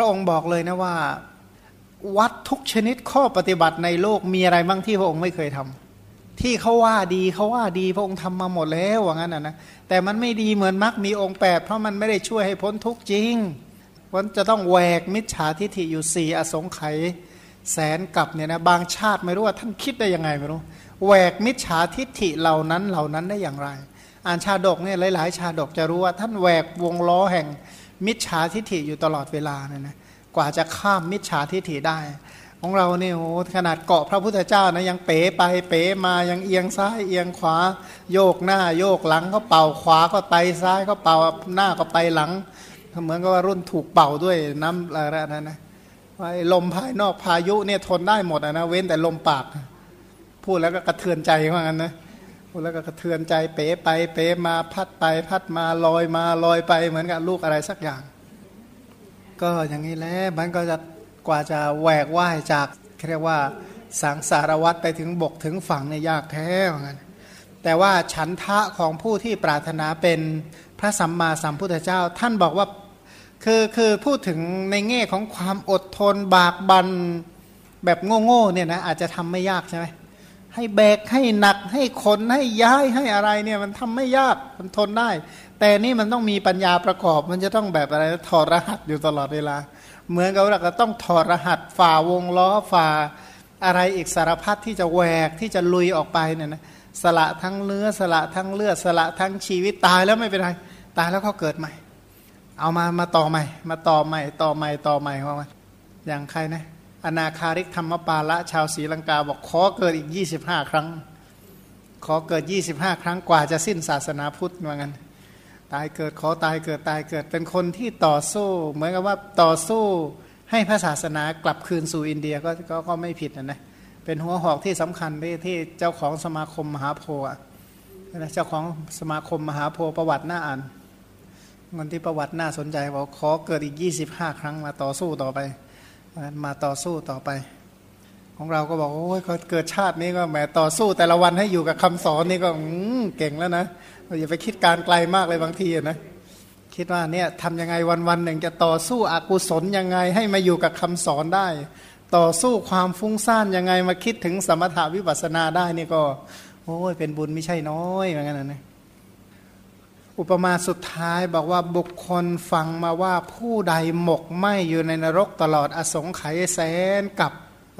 พระองค์บอกเลยนะว่า วัดทุกชนิดข้อปฏิบัติในโลกมีอะไรบ้างที่พระองค์ไม่เคยทำที่เขาว่าดีเขาว่าดีพระองค์ทำมาหมดแล้วว่างั้นนะแต่มันไม่ดีเหมือนมรรคมีองค์แปดเพราะมันไม่ได้ช่วยให้พ้นทุกข์จริงวันจะต้องแหวกมิจฉาทิฏฐิอยู่สี่อสงไขยแสนกับเนี่ยนะบางชาติไม่รู้ว่าท่านคิดได้ยังไงไม่รู้แหวกมิจฉาทิฏฐิเหล่านั้นเหล่านั้นได้อย่างไร อ่านชาดกเนี่ยหลาย ๆ ชาดกจะรู้ว่าท่านแหวกวงล้อแห่ง มิจฉาทิฏฐิอยู่ตลอดเวลาเนี่ยนะกว่าจะข้ามมิจฉาทิฏฐิได้ ของเราเนี่ยโอ้ขนาดเกาะพระพุทธเจ้านะยังเป๋ไปเป๋มายังเอียงซ้ายเอียงขวา โยกหน้าโยกหลังก็เป่าขวาก็ไปซ้ายก็เป่าหน้าก็ไปหลังเหมือนกับว่ารุ่นถูกเป่าด้วยน้ำอะไรนั่นนะว่าลมภายนอกพายุเนี่ยทนได้หมดนะเว้นแต่ลมปาก พูดแล้วก็กระเทือนใจว่างั้นนะ แล้วก็กระเทือนใจเป๋ไปเป๋มาพัดไปพัดมาลอยมาลอยไปเหมือนกับลูกอะไรสักอย่าง ก็อย่างนี้แหละมันก็จะกว่าจะแหวกว่ายจากเรียกว่าสังสารวัตรไปถึงบกถึงฝั่งเนี่ยยากแท้ว่างั้นแต่ว่าฉันทะของผู้ที่ปรารถนาเป็นพระสัมมาสัมพุทธเจ้า ท่านบอกว่าคือคือพูดถึงในแง่ของความอดทนบากบันแบบโง่ๆเนี่ยนะอาจจะทำไม่ยากใช่ไหม ให้แบกให้หนักให้ขนให้ย้ายให้อะไรเนี่ยมันทำไม่ยากมันทนได้ แต่นี่มันต้องมีปัญญาประกอบ มันจะต้องแบบอะไรถอดรหัสอยู่ตลอดเวลา เหมือนกับเราก็ต้องถอดรหัสฝ่าวงล้อฝ่าอะไรอีกสารพัดที่จะแหวกที่จะลุยออกไปเนี่ยนะสละทั้งเนื้อสละทั้งเลือดสละทั้งชีวิตตายแล้วไม่เป็นไรตายแล้วก็เกิดใหม่ เอามามาต่อใหม่ มาต่อใหม่ต่อใหม่ต่อใหม่เข้ามาอย่างใครนะ อนาคาริกธรรมปาละชาวศรีลังกาบอกขอเกิดอีก 25 ครั้ง ขอเกิด 25 ครั้งกว่าจะสิ้นศาสนาพุทธว่างั้นตายเกิดขอตายเกิดตายเกิดเป็นคนที่ต่อสู้ เหมือนกับว่าต่อสู้ให้พระศาสนากลับคืนสู่อินเดียก็ก็ก็ไม่ผิดนะนะเป็นหัวหอกที่สำคัญที่ที่เจ้าของสมาคมมหาโพธิ์เจ้าของสมาคมมหาโพธิ์ประวัติหน้าอ่านเงินที่ประวัติน่าสนใจบอกขอเกิดอีก 25 ครั้งมาต่อสู้ต่อไป มาต่อสู้ต่อไป ของเราก็บอกโอ้ยเกิดชาตินี้ก็แหมต่อสู้แต่ละวันให้อยู่กับคำสอนนี่ก็เก่งแล้วนะอย่าไปคิดการไกลมากเลยบางทีนะคิดว่าเนี่ยทำยังไงวันวันหนึ่งจะต่อสู้อกุศลยังไงให้มาอยู่กับคำสอนได้ ต่อสู้ความฟุ้งซ่านยังไงมาคิดถึงสมถาวิปัสนาได้นี่ก็ โอ้ยเป็นบุญไม่ใช่น้อยเหมือนกันนะ อุปมาสุดท้ายบอกว่าบุคคลฟังมาว่าผู้ใดหมกไหมอยู่ในนรกตลอดอสงไขยแสนกับ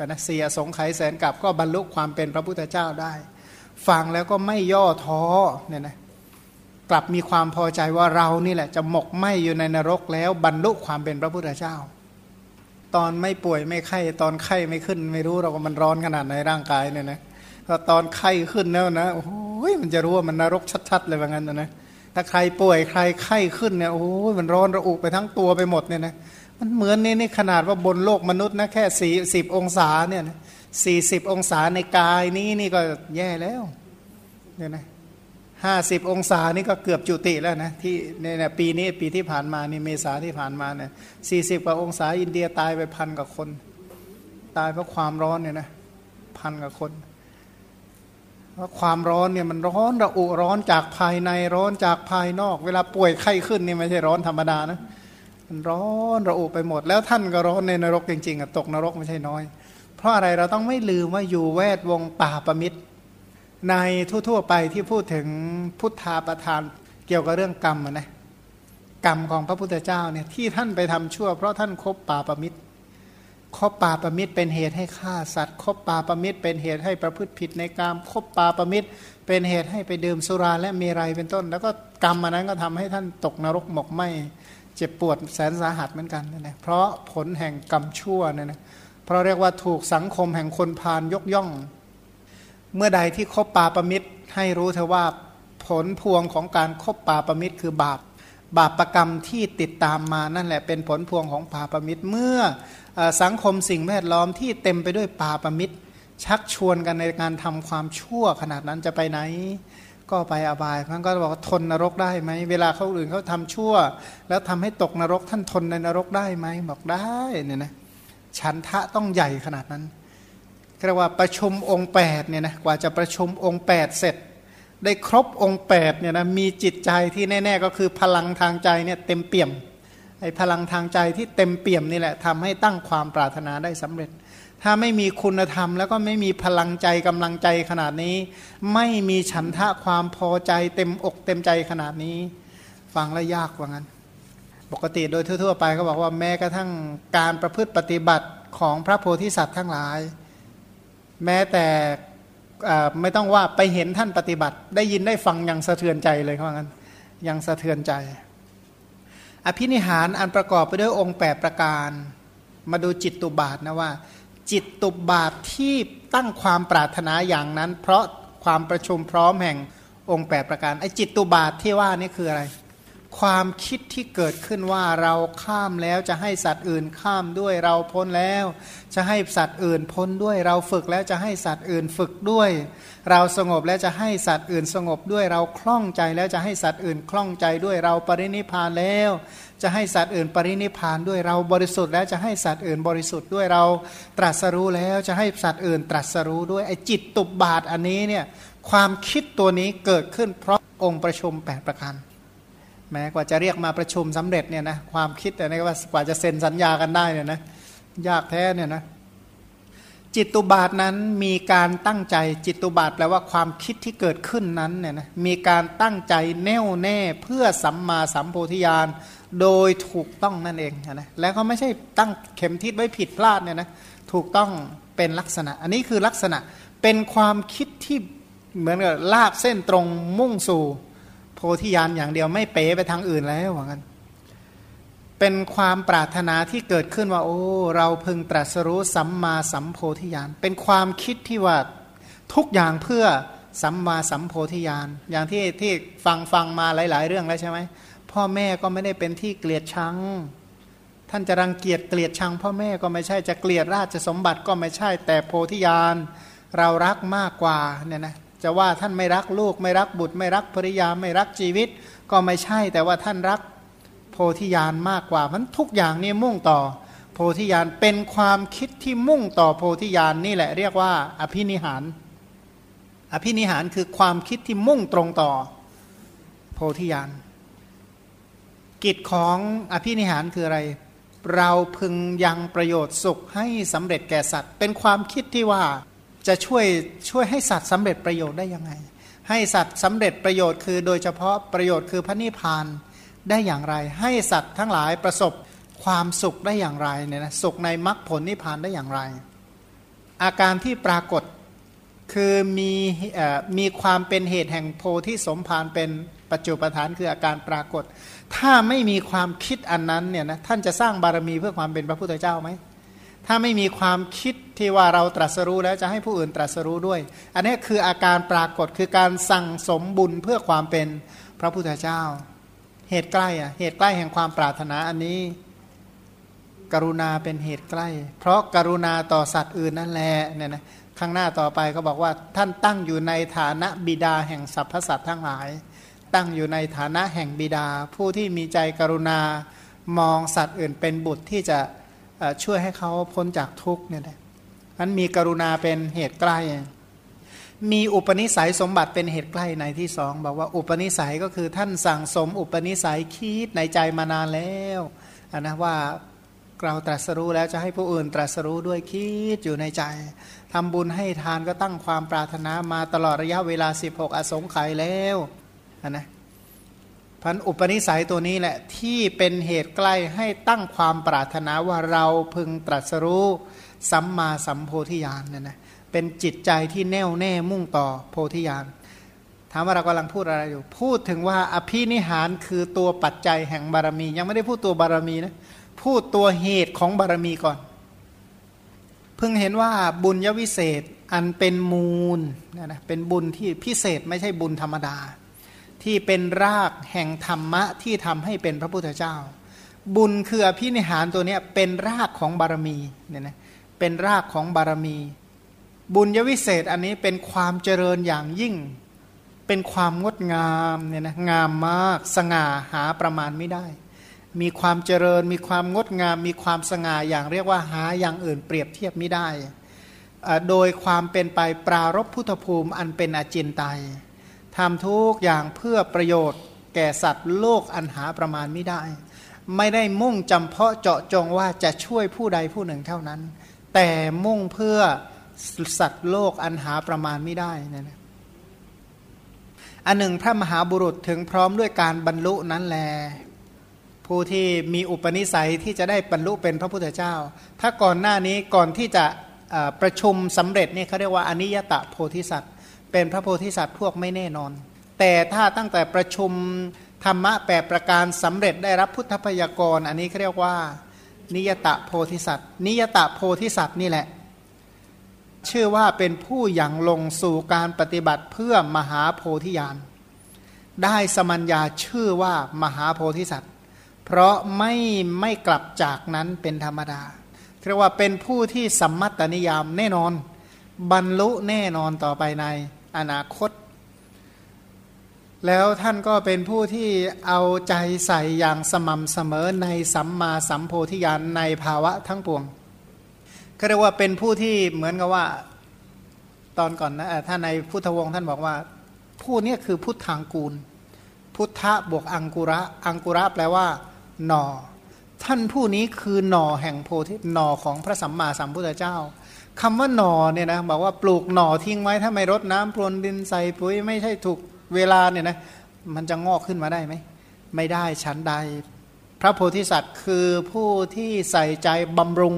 นะเสียสงไขยแสนกับก็บรรลุความเป็นพระพุทธเจ้าได้ ฟังแล้วก็ไม่ย่อท้อเนี่ยนะกลับมีความพอใจว่าเรานี่แหละ จะหมกไหมอยู่ในนรกแล้วบรรลุความเป็นพระพุทธเจ้า ตอนไม่ป่วยไม่ไข้ตอนไข้ไม่ขึ้น ไม่รู้เราก็มันร้อนขนาดในร่างกายเนี่ยนะพอตอนไข้ขึ้นแล้วนะโอ้ยมันจะรู้ว่ามันนรกชัด ๆ เลยว่างั้นนะ ถ้าใครป่วยใครไข้ขึ้นเนี่ยโอ้ยมันร้อนระอุไปทั้งตัวไปหมดเนี่ยนะมันเหมือนนี่นี่ขนาดว่าบนโลกมนุษย์นะแค่สี่สิบองศาเนี่ยสี่สิบองศาในกายนี้นี่ก็แย่แล้วเนี่ยนะห้าสิบองศานี่ก็เกือบจุติแล้วนะที่เนี่ยปีนี้ปีที่ผ่านมานี่เมษาที่ผ่านมาเนี่ยสี่สิบกว่าองศาอินเดียตายไปพันกว่าคน ตายเพราะความร้อนเนี่ยนะพันกว่าคน พราะความร้อนเนี่ยมันร้อนระอุร้อนจากภายในร้อนจากภายนอก เวลาป่วยไข้ขึ้นนี่ไม่ใช่ร้อนธรรมดานะมันร้อนระอุไปหมด แล้วท่านก็ร้อนในนรกจริงๆอะตกนรกไม่ใช่น้อย เพราะอะไรเราต้องไม่ลืมว่าอยู่แวดวงป่าประมิตร ในทั่วๆไปที่พูดถึงพุทธาประทานเกี่ยวกับเรื่องกรรมนะกรรมของพระพุทธเจ้าเนี่ยที่ท่านไปทำชั่ว เพราะท่านคบป่าประมิตร คบปาประมิตรเป็นเหตุให้ฆ่าสัตว์คบปาประมิตรเป็นเหตุให้ประพฤติผิดในกามคบปาประมิตรเป็นเหตุให้ไปดื่มสุราและเมรัยเป็นต้น แล้วก็กรรมอันนั้นก็ทำให้ท่านตกนรกหมกไหมเจ็บปวดแสนสาหัสเหมือนกันนะเพราะผลแห่งกรรมชั่วเนี่ยนะเพราะเรียกว่าถูกสังคมแห่งคนพาลยกย่อง เมื่อใดที่คบปาประมิตรให้รู้เธอว่าผลพวงของการครบปาประมิตรคือบาป บาปประกรรมที่ติดตามมานั่นแหละเป็นผลพวงของปาปมิตรเมื่อสังคมสิ่งแวดล้อมที่เต็มไปด้วยปาปมิตร ชักชวนกันในการทำความชั่วขนาดนั้นจะไปไหน ก็ไปอบายมันก็บอกทนนรกได้ไหมเวลาเขาอื่นเขาทำชั่ว แล้วทำให้ตกนรกท่านทนในนรกได้ไหมบอกได้เนี่ยนะฉันทะต้องใหญ่ขนาดนั้นเรียกว่าประชุมองค์8เนี่ยนะกว่าจะประชุมองค์ 8 เสร็จ ได้ครบองค์8เนี่ยนะมีจิตใจที่แน่ ๆ ก็คือพลังทางใจเนี่ยเต็มเปี่ยมไอ้พลังทางใจที่เต็มเปี่ยมนี่แหละทำให้ตั้งความปรารถนาได้สำเร็จ ถ้าไม่มีคุณธรรม แล้วก็ไม่มีพลังใจกำลังใจขนาดนี้ ไม่มีฉันทะความพอใจเต็มอกเต็มใจขนาดนี้ ฟังแล้วยากว่างั้น ปกติโดยทั่ว ๆ ไปก็บอกว่าแม้กระทั่งการประพฤติปฏิบัติของพระโพธิสัตว์ทั้งหลาย แม้แต่ ไม่ต้องว่าไปเห็นท่านปฏิบัติ ได้ยินได้ฟังยังสะเทือนใจเลยว่างั้นยังสะเทือนใจ อภินิหารอันประกอบไปด้วยองค์ 8 ประการ มาดูจิตตุบาทนะว่า จิตตุบาทที่ตั้งความปรารถนาอย่างนั้น เพราะความประชุมพร้อมแห่งองค์ 8 ประการไอ้จิตตุบาทที่ว่านี่คืออะไร ความคิดที่เกิดขึ้นว่าเราข้ามแล้วจะให้สัตว์อื่นข้ามด้วยเราพ้นแล้ว จะให้สัตว์อื่นพ้นด้วยเราฝึกแล้วจะให้สัตว์อื่นฝึกด้วย เราสงบแล้วจะให้สัตว์อื่นสงบด้วยเราคล่องใจแล้วจะให้สัตว์อื่นคล่องใจด้วยเราปรินิพานแล้ว จะให้สัตว์อื่นปรินิพานด้วยเราบริสุทธิ์แล้วจะให้สัตว์อื่นบริสุทธิ์ด้วยเราตรัสรู้แล้วจะให้สัตว์อื่นตรัสรู้ด้วยไอจิตตุบบาทอันนี้เนี่ยความคิดตัวนี้เกิดขึ้นเพราะองค์ประชุม8ประการ แม้กว่าจะเรียกมาประชุมสำเร็จเนี่ยนะความคิดแต่นี่ว่ากว่าจะเซ็นสัญญากันได้เนี่ยนะยากแท้เนี่ยนะจิตตุบาทนั้นมีการตั้งใจจิตตุบาทแปลว่าความคิดที่เกิดขึ้นนั้นเนี่ยนะมีการตั้งใจแน่วแน่เพื่อสัมมาสัมโพธิญาณโดยถูกต้องนั่นเองนะแล้วก็ไม่ใช่ตั้งเข็มทิศไว้ผิดพลาดเนี่ยนะถูกต้องเป็นลักษณะ อันนี้คือลักษณะเป็นความคิดที่เหมือนกับลากเส้นตรงมุ่งสู่ โพธิญาณอย่างเดียวไม่เป๋ไปทางอื่นแล้วว่างั้นเป็นความปรารถนาที่เกิดขึ้นว่า โอ้ เราพึงตรัสรู้สัมมาสัมโพธิญาณเป็นความคิดที่ว่าทุกอย่างเพื่อสัมมาสัมโพธิญาณอย่างที่ที่ฟังฟังมาหลาย ๆ เรื่องแล้วใช่ไหมพ่อแม่ก็ไม่ได้เป็นที่เกลียดชังท่านจะรังเกียจเกลียดชัง พ่อแม่ก็ไม่ใช่จะเกลียดราชสมบัติก็ไม่ใช่แต่โพธิญาณเรารักมากกว่าเนี่ยนะ จะว่าท่านไม่รักลูก ไม่รักบุตร ไม่รักภริยาไม่รักชีวิต ก็ไม่ใช่แต่ว่าท่านรักโพธิญาณมากกว่ามันทุกอย่างนี่มุ่งต่อ โพธิญาณเป็นความคิดที่มุ่งต่อโพธิญาณนี่แหละเรียกว่า อภินิหาร อภินิหารคือความคิดที่มุ่งตรงต่อ โพธิญาณกิจของอภินิหารคืออะไร เราพึงยังประโยชน์สุขให้สำเร็จแก่สัตว์ เป็นความคิดที่ว่า จะช่วยช่วยให้สัตว์สำเร็จประโยชน์ได้ยังไง ให้สัตว์สำเร็จประโยชน์คือ โดยเฉพาะประโยชน์คือพระนิพพานได้อย่างไร ให้สัตว์ทั้งหลายประสบความสุขได้อย่างไรเนี่ยนะสุขในมรรคผลนิพพานได้อย่างไร อาการที่ปรากฏคือมีมีความเป็นเหตุแห่งโพธิสมภารเป็นปัจจุปฐานคืออาการปรากฏ ถ้าไม่มีความคิดอันนั้นเนี่ยนะท่านจะสร้างบารมีเพื่อความเป็นพระพุทธเจ้าไหม ถ้าไม่มีความคิดที่ว่าเราตรัสรู้แล้วจะให้ผู้อื่นตรัสรู้ด้วย อันนี้คืออาการปรากฏคือการสั่งสมบุญเพื่อความเป็นพระพุทธเจ้า เหตุใกล้อะเหตุใกล้แห่งความปรารถนาอันนี้ กรุณาเป็นเหตุใกล้ เพราะกรุณาต่อสัตว์อื่นนั่นแหละเนี่ยนะข้างหน้าต่อไปเขาบอกว่าท่านตั้งอยู่ในฐานะบิดาแห่งสรรพสัตว์ทั้งหลาย ตั้งอยู่ในฐานะแห่งบิดา ผู้ที่มีใจกรุณามองสัตว์อื่นเป็นบุตรที่จะ ช่วยให้เขาพ้นจากทุกข์เนี่ยนะมันมีกรุณาเป็นเหตุใกล้ มีอุปนิสัยสมบัติเป็นเหตุใกล้ในที่สองบอกว่าอุปนิสัยก็คือท่านสั่งสมอุปนิสัยคิดในใจมานานแล้วนะว่าเราตรัสรู้แล้วจะให้ผู้อื่นตรัสรู้ด้วยคิดอยู่ในใจทำบุญให้ทานก็ตั้งความปรารถนามาตลอดระยะเวลา 16 อสงไขยแล้วนะ พันอุปนิสัยตัวนี้แหละที่เป็นเหตุใกล้ให้ตั้งความปรารถนาว่าเราพึงตรัสรู้สัมมาสัมโพธิญาณเนี่ยนะเป็นจิตใจที่แน่วแน่มุ่งต่อโพธิญาณถามว่าเรากำลังพูดอะไรอยู่ พูดถึงว่าอภินิหารคือตัวปัจจัยแห่งบารมี ยังไม่ได้พูดตัวบารมีนะพูดตัวเหตุของบารมีก่อน เพิ่งเห็นว่าบุญยวิเศษอันเป็นมูลนะนะเป็นบุญที่พิเศษไม่ใช่บุญธรรมดา ที่เป็นรากแห่งธรรมะที่ทำให้เป็นพระพุทธเจ้า บุญคืออภินิหารตัวนี้เป็นรากของบารมีเนี่ยนะเป็นรากของบารมี บุญยวิเศษอันนี้เป็นความเจริญอย่างยิ่ง เป็นความงดงามเนี่ยนะงามมากสง่าหาประมาณไม่ได้ มีความเจริญ มีความงดงาม มีความสง่าอย่างเรียกว่าหาอย่างอื่นเปรียบเทียบไม่ได้ โดยความเป็นไปปรารบพุทธภูมิอันเป็นอจินไตย ทำทุกอย่างเพื่อประโยชน์ แก่สัตว์โลกอันหาประมาณไม่ได้ ไม่ได้มุ่งจำเพาะเจาะจงว่าจะช่วยผู้ใดผู้หนึ่งเท่านั้น แต่มุ่งเพื่อสัตว์โลกอันหาประมาณไม่ได้นะนะอันหนึ่งพระมหาบุรุษถึงพร้อมด้วยการบรรลุนั้นแล ผู้ที่มีอุปนิสัยที่จะได้บรรลุเป็นพระพุทธเจ้า ถ้าก่อนหน้านี้ก่อนที่จะประชุมสำเร็จนี่เขาเรียกว่าอนิยตะโพธิสัตว์ เป็นพระโพธิสัตว์พวกไม่แน่นอน แต่ถ้าตั้งแต่ประชุมธรรมะแปประการสำเร็จได้รับพุทธพยากรอันนี้เขาเรียกว่า นิยตะโพธิสัตว์ นิยตะโพธิสัตว์นี่แหละ ชื่อว่าเป็นผู้อย่างลงสู่การปฏิบัติเพื่อมหาโพธิญาณได้สมัญญาชื่อว่ามหาโพธิสัตว์ เพราะไม่ไม่กลับจากนั้นเป็นธรรมดาเรียกว่าเป็นผู้ที่สัมมัตตนิยามแน่นอน บรรลุแน่นอนต่อไปใน อนาคต แล้วท่านก็เป็นผู้ที่เอาใจใส่อย่างสม่ำเสมอในสัมมาสัมโพธิญาณในภาวะทั้งปวงก็เรียกว่าเป็นผู้ที่เหมือนกับว่าตอนก่อนนะท่านในพุทธวงศ์ท่านบอกว่า ผู้นี้คือพุทธังกูล พุทธะบวกอังกุระ อังกุระแปลว่า หนอ ท่านผู้นี้คือหนอแห่งโพธิหนอของพระสัมมาสัมพุทธเจ้า คำว่าหน่อเนี่ยนะบอกว่าปลูกหน่อทิ้งไว้ถ้าไม่รดน้ำพรวนดินใส่ปุ๋ยไม่ใช่ถูกเวลาเนี่ยนะมันจะงอกขึ้นมาได้ไหมไม่ได้ชั้นใด พระโพธิสัตว์คือผู้ที่ใส่ใจบำรุง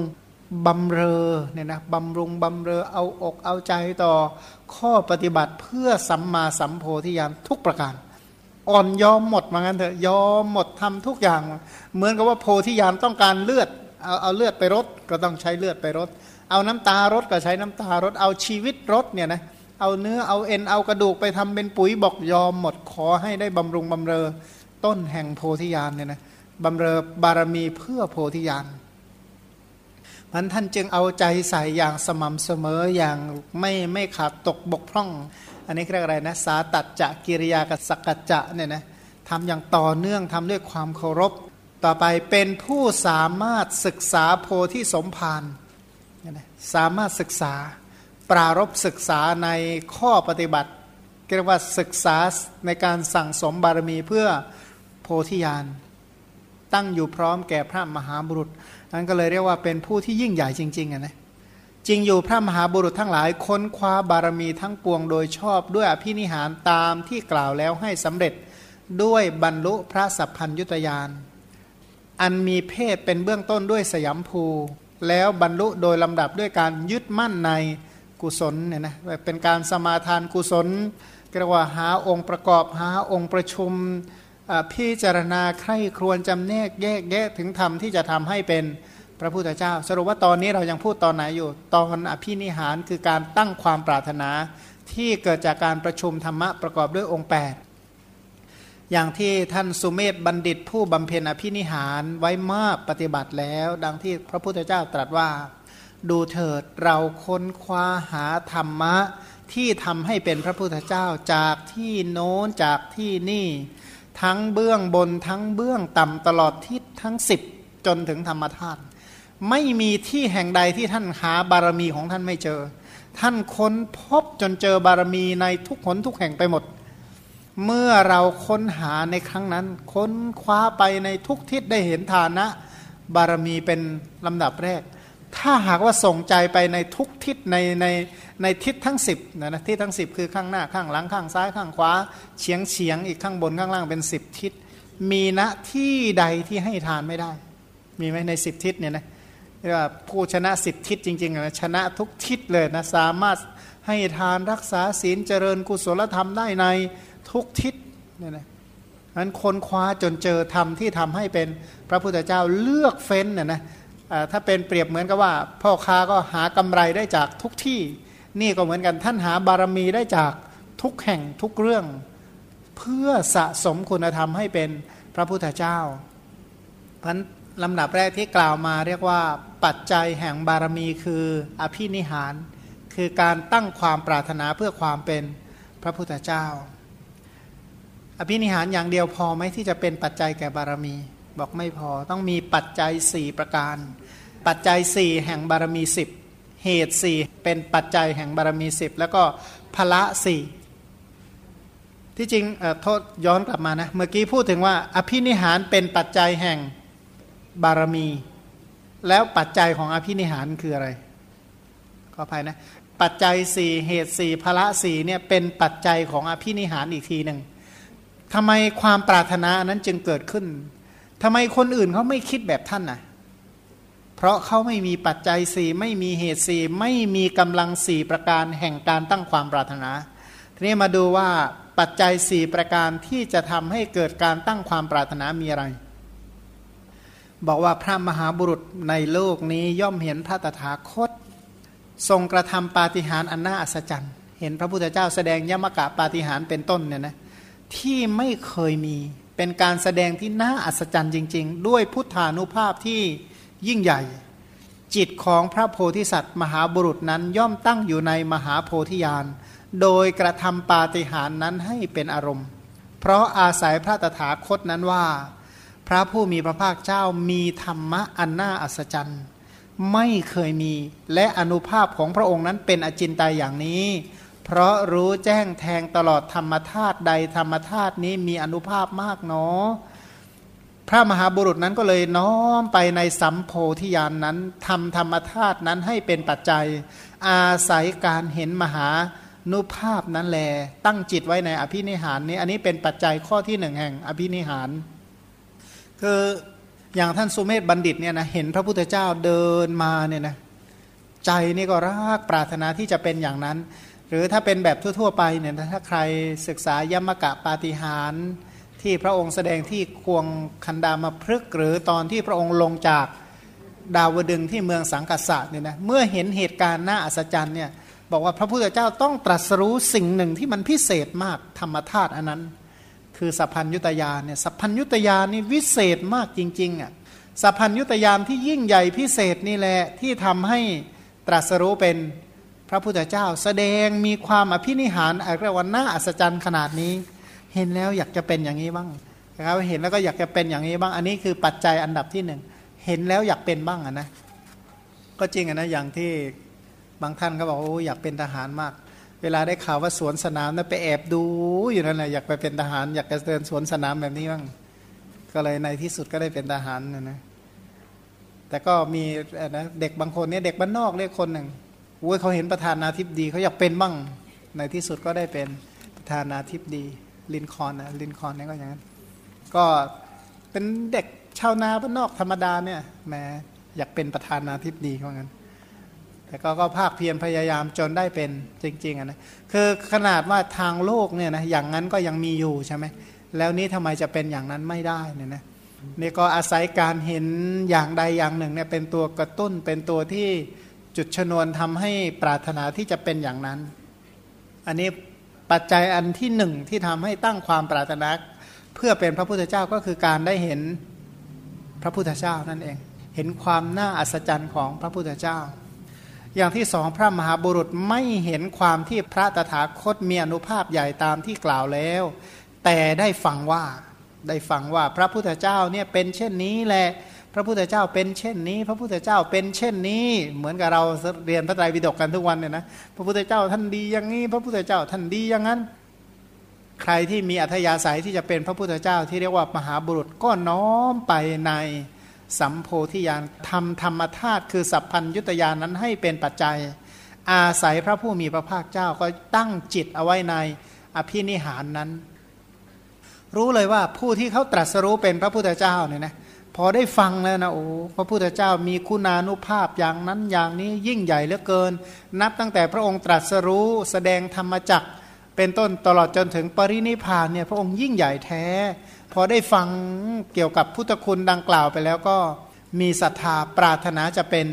บำเรอเนี่ยนะบำรุงบำเรอเอาอกเอาใจต่อข้อปฏิบัติเพื่อสัมมาสัมโพธิญาณทุกประการ อ่อนยอมหมดมางั้นเถอะยอมหมดทำทุกอย่าง เหมือนกับว่าโพธิญาณต้องการเลือดเอาเอาเลือดไปรดก็ต้องใช้เลือดไปรด เอาน้ำตารดก็ใช้น้ำตารดเอาชีวิตรดเนี่ยนะเอาเนื้อเอาเอ็นเอากระดูกไปทำเป็นปุ๋ยบอกยอมหมดขอให้ได้บำรุงบำเรอต้นแห่งโพธิญาณเนี่ยนะบำเรอบารมีเพื่อโพธิญาณมันท่านจึงเอาใจใส่อย่างสม่ำเสมออย่างไม่ไม่ขาดตกบกพร่อง อันนี้เรียกอะไรนะสาตัดจะกิริยากับสกัจจะเนี่ยนะทำอย่างต่อเนื่องทำด้วยความเคารพ ต่อไปเป็นผู้สามารถศึกษาโพธิสมภาร สามารถศึกษา ปรารบศึกษาในข้อปฏิบัติเรียกว่าศึกษาในการสั่งสมบารมีเพื่อโพธิญาณตั้งอยู่พร้อมแก่พระมหาบุรุษนั้นก็เลยเรียกว่าเป็นผู้ที่ยิ่งใหญ่จริงๆนะจริงอยู่พระมหาบุรุษทั้งหลายค้นคว้าบารมีทั้งปวงโดยชอบด้วยอภินิหารตามที่กล่าวแล้วให้สำเร็จด้วยบรรลุพระสัพพัญยุตยานอันมีเพศเป็นเบื้องต้นด้วยสยามภู แล้วบรรลุโดยลำดับด้วยการยึดมั่นในกุศลเนี่ยนะเป็นการสมาทานกุศลกระว่าหาองค์ประกอบหาองค์ประชุมพิจารณาใคร่ครวญจำแนกแยกแยะถึงธรรมที่จะทำให้เป็นพระพุทธเจ้า สรุปว่าตอนนี้เรายังพูดตอนไหนอยู่ ตอนอภินิหารคือการตั้งความปรารถนาที่เกิดจากการประชุมธรรมะประกอบด้วยองค์ 8 อย่างที่ท่านสุเมธบัณฑิตผู้บำเพ็ญอภินิหารไว้มากปฏิบัติแล้ว ดังที่พระพุทธเจ้าตรัสว่า ดูเถิดเราค้นคว้าหาธรรมะ ที่ทำให้เป็นพระพุทธเจ้าจากที่โน้นจากที่นี่ ทั้งเบื้องบนทั้งเบื้องต่ำตลอดทิศทั้งสิบจนถึงธรรมธาตุไม่มีที่แห่งใดที่ท่านหาบารมีของท่านไม่เจอ ท่านค้นพบจนเจอบารมีในทุกหนทุกแห่งไปหมด เมื่อเราค้นหาในครั้งนั้น ค้นคว้าไปในทุกทิศได้เห็นฐานะ บารมีเป็นลำดับแรก ถ้าหากว่าส่งใจไปในทุกทิศในในในทิศทั้งสิบนะนะทิศทั้งสิบคือข้างหน้าข้างหลังข้างซ้ายข้างขวาเฉียงเฉียงอีกข้างบนข้างล่างเป็นสิบทิศ มีณที่ใดที่ให้ทานไม่ได้ มีไหมในสิบทิศเนี่ยนะเรียกว่าผู้ชนะสิบทิศจริงๆนะชนะทุกทิศเลยนะสามารถให้ทานรักษาศีลเจริญกุศลธรรมได้ใน ทุกทิศเนี่ยนะนั้นคนคว้าจนเจอธรรมที่ทำให้เป็นพระพุทธเจ้าเลือกเฟ้นน่ยนะถ้าเป็นเปรียบเหมือนกับว่า พ่อค้าก็หากำไรได้จากทุกที่ นี่ก็เหมือนกันท่านหาบารมีได้จากทุกแห่งทุกเรื่อง เพื่อสะสมคุณธรรมให้เป็นพระพุทธเจ้าพันลำดับแรกที่กล่าวมาเรียกว่าปัจจัยแห่งบารมีคืออภินิหาร คือการตั้งความปรารถนาเพื่อความเป็นพระพุทธเจ้า อภินิหารอย่างเดียวพอไหมที่จะเป็นปัจจัยแก่บารมี บอกไม่พอต้องมีปัจจัยสี่ประการ ปัจจัยสี่แห่งบารมีสิบเหตุสี่เป็นปัจจัยแห่งบารมีสิบแล้วก็พละสี่ที่จริงโทษย้อนกลับมานะ เมื่อกี้พูดถึงว่า อภินิหารเป็นปัจจัยแห่งบารมี แล้วปัจจัยของอภินิหารคืออะไรขออภัยนะปัจจัยสี่เหตุสี่พละสี่เนี่ยเป็นปัจจัยของอภินิหารอีกทีหนึ่ง ทำไมความปรารถนานั้นจึงเกิดขึ้นทำไมคนอื่นเขาไม่คิดแบบท่านน่ะเพราะเขาไม่มีปัจจัยสี่ไม่มีเหตุสี่ไม่มีกำลังสี่ประการแห่งการตั้งความปรารถนา ทีนี้มาดูว่าปัจจัยสี่ประการที่จะทำให้เกิดการตั้งความปรารถนามีอะไร บอกว่าพระมหาบุรุษในโลกนี้ย่อมเห็นพระตถาคต ทรงกระทำปาฏิหาริย์อันน่าอัศจรรย์ เห็นพระพุทธเจ้าแสดงยมกะปาฏิหาริย์เป็นต้นเนี่ยนะ ที่ไม่เคยมี เป็นการแสดงที่น่าอัศจรรย์จริง ๆ ด้วยพุทธานุภาพที่ยิ่งใหญ่ จิตของพระโพธิสัตว์ มหาบุรุษนั้นย่อมตั้งอยู่ในมหาโพธิญาณโดยกระทำปาฏิหาริย์นั้นให้เป็นอารมณ์ เพราะอาศัยพระตถาคตนั้นว่า พระผู้มีพระภาคเจ้ามีธรรมะอันน่าอัศจรรย์ ไม่เคยมี และอนุภาพของพระองค์นั้นเป็นอจินไตยอย่างนี้ เพราะรู้แจ้งแทงตลอดธรรมธาตุใดธรรมธาตุนี้มีอนุภาพมากเนาะพระมหาบุรุษนั้นก็เลยน้อมไปในสัมโพธิญาณนนั้นทำธรรมธาตุนั้นให้เป็นปัจจัย อาศัยการเห็นมหานุภาพนั้นแล ตั้งจิตไว้ในอภินิหารนี้ อันนี้เป็นปัจจัยข้อที่หนึ่งแห่งอภินิหาร คืออย่างท่านสุเมธบัณฑิตเนี่ยนะเห็นพระพุทธเจ้าเดินมาเนี่ยนะใจนี่ก็รักปรารถนาที่จะเป็นอย่างนั้น หรือถ้าเป็นแบบทั่ว ๆ ไปเนี่ยถ้าใครศึกษายมกะปาฏิหารที่พระองค์แสดงที่ควงคันดามาพฤกหรือตอนที่พระองค์ลงจากดาวดึงที่เมืองสังกัสสะเนี่ยนะเมื่อเห็นเหตุการณ์น่าอัศจรรย์เนี่ยบอกว่าพระพุทธเจ้าต้องตรัสรู้สิ่งหนึ่งที่มันพิเศษมากธรรมธาตุอันนั้น คือสัพพัญยุตยานเนี่ยสัพพัญยุตยานนี่วิเศษมากจริงๆอะสัพพัญยุตยานที่ยิ่งใหญ่พิเศษนี่แหละที่ทำให้ตรัสรู้เป็น พระพุทธเจ้าแสดงมีความอภินิหารอะไรว่าน่าอัศจรรย์ขนาดนี้ เห็นแล้วอยากจะเป็นอย่างนี้บ้างนะครับเห็นแล้วก็อยากจะเป็นอย่างนี้บ้าง อันนี้คือปัจจัยอันดับที่หนึ่งเห็นแล้วอยากเป็นบ้างอะนะก็จริงอะนะอย่างที่บางท่านก็บอกโอ้อยากเป็นทหารมาก เวลาได้ข่าวว่าสวนสนามนะไปแอบดูอยู่นั่นแหละอยากไปเป็นทหาร อยากจะเดินสวนสนามแบบนี้บ้างก็เลยในที่สุดก็ได้เป็นทหารนะนะแต่ก็มีนะเด็กบางคนเนี่ยเด็กบ้านนอกเรียกคนหนึ่ง อ้ยเขาเห็นประธานาธิบดีเขาอยากเป็นบ้างในที่สุดก็ได้เป็นประธานาธิบดีลินคอนนะลินคอนนี่ก็อย่างนั้น ก็เป็นเด็กชาวนาบ้านนอกธรรมดาเนี่ยแม้อยากเป็นประธานาธิบดีเขางั้น แต่ก็ก็ภาคเพียรพยายามจนได้เป็นจริงๆอะนะคือขนาดว่าทางโลกเนี่ยนะอย่างนั้นก็ยังมีอยู่ใช่ไหมแล้วนี้ทำไมจะเป็นอย่างนั้นไม่ได้เนี่ยนะนี่ก็อาศัยการเห็นอย่างใดอย่างหนึ่งเนี่ยเป็นตัวกระตุ้นเป็นตัวที่ จุดชนวนทำให้ปรารถนาที่จะเป็นอย่างนั้น อันนี้ปัจจัยอันที่หนึ่งที่ทำให้ตั้งความปรารถนาเพื่อเป็นพระพุทธเจ้าก็คือการได้เห็นพระพุทธเจ้านั่นเอง เห็นความน่าอัศจรรย์ของพระพุทธเจ้า อย่างที่สองพระมหาบุรุษไม่เห็นความที่พระตถาคตมีอนุภาพใหญ่ตามที่กล่าวแล้ว แต่ได้ฟังว่าได้ฟังว่าพระพุทธเจ้าเนี่ยเป็นเช่นนี้แหละ พระพุทธเจ้าเป็นเช่นนี้ พระพุทธเจ้าเป็นเช่นนี้ เหมือนกับเราเรียนพระไตรปิฎกกันทุกวันเนี่ยนะพระพุทธเจ้าท่านดีอย่างนี้ พระพุทธเจ้าท่านดีอย่างนั้น ใครที่มีอัธยาศัยที่จะเป็นพระพุทธเจ้าที่เรียกว่ามหาบุรุษก็น้อมไปในสัมโพธิญาณทำธรรมธาตุคือสัพพัญยุตยานนั้นให้เป็นปัจจัย อาศัยพระผู้มีพระภาคเจ้าก็ตั้งจิตเอาไว้ในอภินิหารนั้น รู้เลยว่าผู้ที่เขาตรัสรู้เป็นพระพุทธเจ้าเนี่ยนะ พอได้ฟังแล้วนะโอ้พระพุทธเจ้ามีคุณานุภาพอย่างนั้นอย่างนี้ยิ่งใหญ่เหลือเกิน นับตั้งแต่พระองค์ตรัสรู้แสดงธรรมจักเป็นต้นตลอดจนถึงปรินิพานเนี่ยพระองค์ยิ่งใหญ่แท้ พอได้ฟังเกี่ยวกับพุทธคุณดังกล่าวไปแล้วก็มีศรัทธาปรารถนาจะเป็น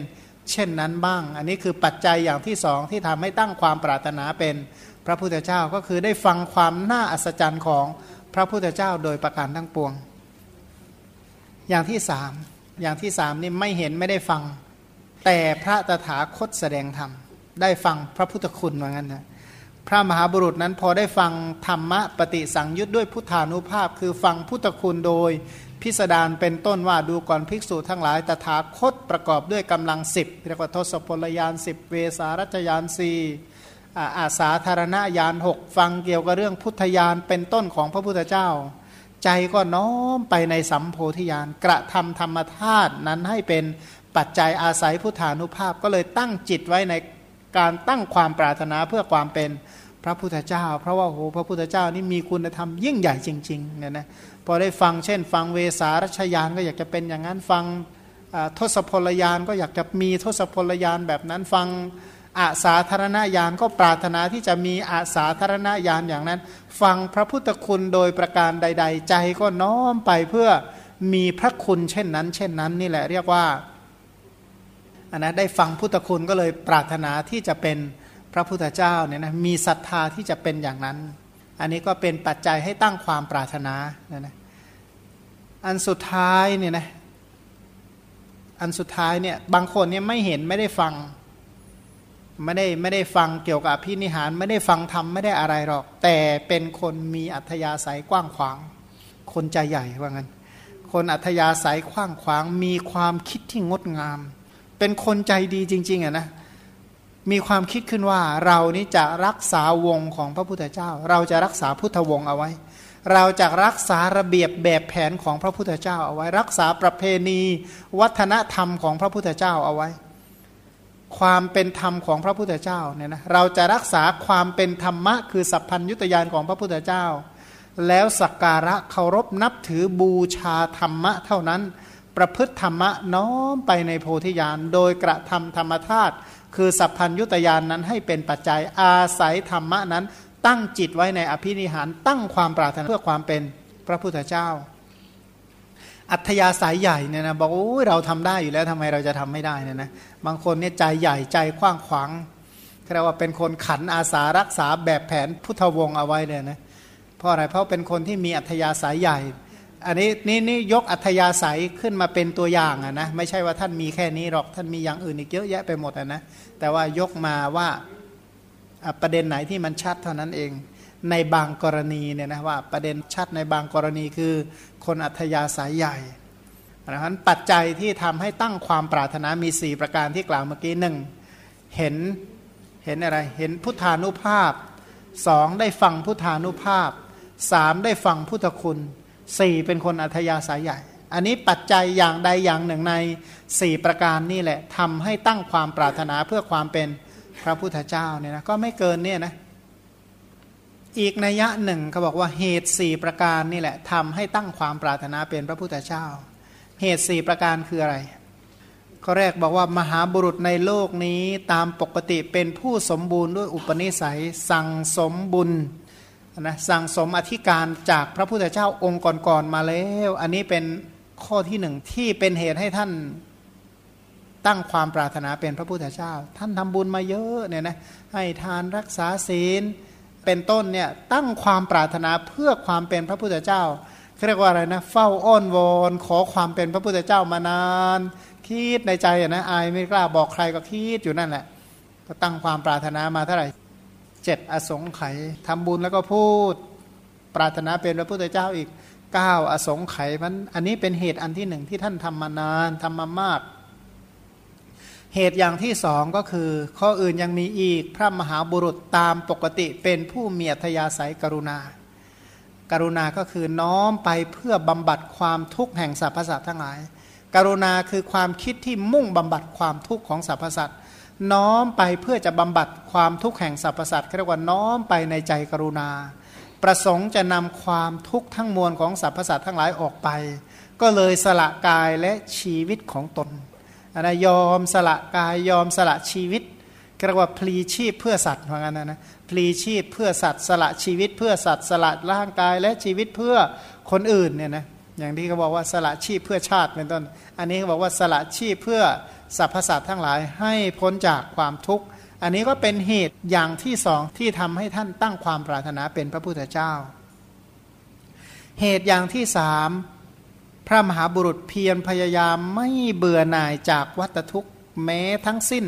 เช่นนั้นบ้าง อันนี้คือปัจจัยอย่างที่สองที่ทำให้ตั้งความปรารถนาเป็นพระพุทธเจ้าก็คือได้ฟังความน่าอัศจรรย์ของพระพุทธเจ้าโดยประการทั้งปวง อย่างที่สามอย่างที่สามนี่ไม่เห็นไม่ได้ฟัง แต่พระตถาคตแสดงธรรม ได้ฟังพระพุทธคุณว่างั้นนะพระมหาบุรุษนั้นพอได้ฟังธรรมะปฏิสังยุตด้วยพุทธานุภาพ คือฟังพุทธคุณโดย พิสดารเป็นต้นว่าดูก่อนภิกษุทั้งหลายตถาคตประกอบด้วยกำลังสิบเรียกว่าทศพลยานสิบเวสารัชยานสี่อาสาธารณญาณหกฟังเกี่ยวกับเรื่องพุทธญาณเป็นต้นของพระพุทธเจ้า ใจก็น้อมไปในสัมโพธิญาณกระทำธรรมธาตุนั้นให้เป็นปัจจัยอาศัยพุทธานุภาพก็เลยตั้งจิตไว้ในการตั้งความปรารถนาเพื่อความเป็นพระพุทธเจ้า เพราะว่าโหพระพุทธเจ้านี่มีคุณธรรมยิ่งใหญ่จริงๆเนี่ยนะพอได้ฟังเช่น ฟังเวสารัชยานก็อยากจะเป็นอย่างนั้นฟังทศพลยานก็อยากจะมีทศพลยานแบบนั้นฟัง อาสาธารณญาณก็ปรารถนาที่จะมีอาสาธารณญาณอย่างนั้น ฟังพระพุทธคุณโดยประการใด ๆ ใจก็น้อมไปเพื่อมีพระคุณเช่นนั้น เช่นนั้นนี่แหละเรียกว่าอันนะได้ฟังพุทธคุณก็เลยปรารถนาที่จะเป็นพระพุทธเจ้าเนี่ยนะมีศรัทธาที่จะเป็นอย่างนั้น อันนี้ก็เป็นปัจจัยให้ตั้งความปรารถนานนะอันสุดท้ายเนี่ยนะอันสุดท้ายเนี่ยบางคนเนี่ยไม่เห็นไม่ได้ฟัง ไม่ได้ไม่ได้ฟังเกี่ยวกับพินิหาร ไม่ได้ฟังธรรมไม่ได้อะไรหรอก แต่เป็นคนมีอัธยาศัยกว้างขวาง คนใจใหญ่ว่างั้น คนอัธยาศัยกว้างขวาง มีความคิดที่งดงาม เป็นคนใจดีจริง ๆอะนะมีความคิดขึ้นว่าเรานี้จะรักษาวงของพระพุทธเจ้า เราจะรักษาพุทธวงศ์เอาไว้ เราจะรักษาระเบียบแบบแผนของพระพุทธเจ้าเอาไว้ รักษาประเพณี วัฒนธรรมของพระพุทธเจ้าเอาไว้ ความเป็นธรรมของพระพุทธเจ้าเนี่ยนะเราจะรักษาความเป็นธรรมะ คือสัพพัญยุตยานของพระพุทธเจ้า แล้วสักการะเคารพนับถือบูชาธรรมะ เท่านั้น ประพฤติธรรมะน้อมไปในโพธิญาณโดยกระทำธรรมธาตุคือสัพพัญยุตยานนั้นให้เป็นปัจจัยอาศัยธรรมะนั้น ตั้งจิตไว้ในอภินิหารตั้งความปรารถนาเพื่อความเป็นพระพุทธเจ้า อัธยาศัยใหญ่เนี่ยนะบอกโอ้ยเราทำได้อยู่แล้วทำไมเราจะทำไม่ได้เนี่ยนะบางคนเนี่ยใจใหญ่ใจกว้างขวางเรียกว่าเป็นคนขันอาสารักษาแบบแผนพุทธวงศ์เอาไว้เลยนะเพราะอะไรเพราะเป็นคนที่มีอัธยาศัยใหญ่ อันนี้นี่นี่ยกอัธยาศัยขึ้นมาเป็นตัวอย่างอะนะไม่ใช่ว่าท่านมีแค่นี้หรอกท่านมีอย่างอื่นอีกเยอะแยะไปหมดอะนะแต่ว่ายกมาว่าประเด็นไหนที่มันชัดเท่านั้นเองในบางกรณีเนี่ยนะว่าประเด็นชัดในบางกรณีคือ คนอัธยาศัยใหญ่เพราะฉะนั้นปัจจัยที่ทำให้ตั้งความปรารถนามี 4 ประการที่กล่าวเมื่อกี้หนึ่งเห็นเห็นอะไรเห็นพุทธานุภาพสองได้ฟังพุทธานุภาพสามได้ฟังพุทธคุณสี่เป็นคนอัธยาศัยใหญ่ อันนี้ปัจจัยอย่างใดอย่างหนึ่งในสี่ประการนี่แหละทำให้ตั้งความปรารถนาเพื่อความเป็นพระพุทธเจ้าเนี่ยนะก็ไม่เกินเนี่ยนะ อีกนัยยะหนึ่งเขาบอกว่าเหตุสี่ประการนี่แหละทำให้ตั้งความปรารถนาเป็นพระพุทธเจ้า เหตุสี่ประการคืออะไรข้อแรกบอกว่ามหาบุรุษในโลกนี้ตามปกติเป็นผู้สมบูรณ์ด้วยอุปนิสัย สั่งสมบุญนะสั่งสมอธิการจากพระพุทธเจ้าองค์ก่อนๆมาแล้ว อันนี้เป็นข้อที่หนึ่งที่เป็นเหตุให้ท่านตั้งความปรารถนาเป็นพระพุทธเจ้า ท่านทำบุญมาเยอะเนี่ยนะให้ทานรักษาศีล เป็นต้นเนี่ยตั้งความปรารถนาเพื่อความเป็นพระพุทธเจ้าเรียกว่าอะไรนะเฝ้าอ้อนวอนขอความเป็นพระพุทธเจ้ามานาน คิดในใจนะอายไม่กล้าบอกใครก็คิดอยู่นั่นแหละ ก็ตั้งความปรารถนามาเท่าไหร่เจ็ดอสงไขยทำบุญแล้วก็พูด ปรารถนาเป็นพระพุทธเจ้าอีกเก้าอสงไขยมันอันนี้เป็นเหตุอันที่หนึ่งที่ท่านทำมานานทำมามาก เหตุอย่างที่สองก็คือ ข้ออื่นยังมีอีกพระมหาบุรุษตามปกติเป็นผู้เมีอัธยาศัยกรุณา กรุณาก็คือน้อมไปเพื่อบำบัดความทุกข์แห่งสรรพสัตว์ทั้งหลาย กรุณาคือความคิดที่มุ่งบำบัดความทุกข์ของสรรพสัตว์น้อมไปเพื่อจะบำบัดความทุกข์แห่งสรรพสัตว์เรียกว่าน้อมไปในใจกรุณา ประสงค์จะนำความทุกข์ทั้งมวลของสรรพสัตว์ทั้งหลายออกไป ก็เลยสละกายและชีวิตของตน นะยอมสละกายยอมสละชีวิตเรียกว่าพลีชีพเพื่อสัตว์เหมือนกันนะนะพลีชีพเพื่อสัตว์สละชีวิตเพื่อสัตว์สละร่างกายและชีวิตเพื่อคนอื่นเนี่ยนะอย่างที่เขาบอกว่าสละชีพเพื่อชาติเป็นต้น อันนี้เขาบอกว่าสละชีพเพื่อสรรพสัตว์ทั้งหลายให้พ้นจากความทุกข์ อันนี้ก็เป็นเหตุอย่างที่สองที่ทำให้ท่านตั้งความปรารถนาเป็นพระพุทธเจ้า เหตุอย่างที่สาม พระมหาบุรุษเพียรพยายามไม่เบื่อหน่ายจากวัตทุกข์แม้ทั้งสิ้น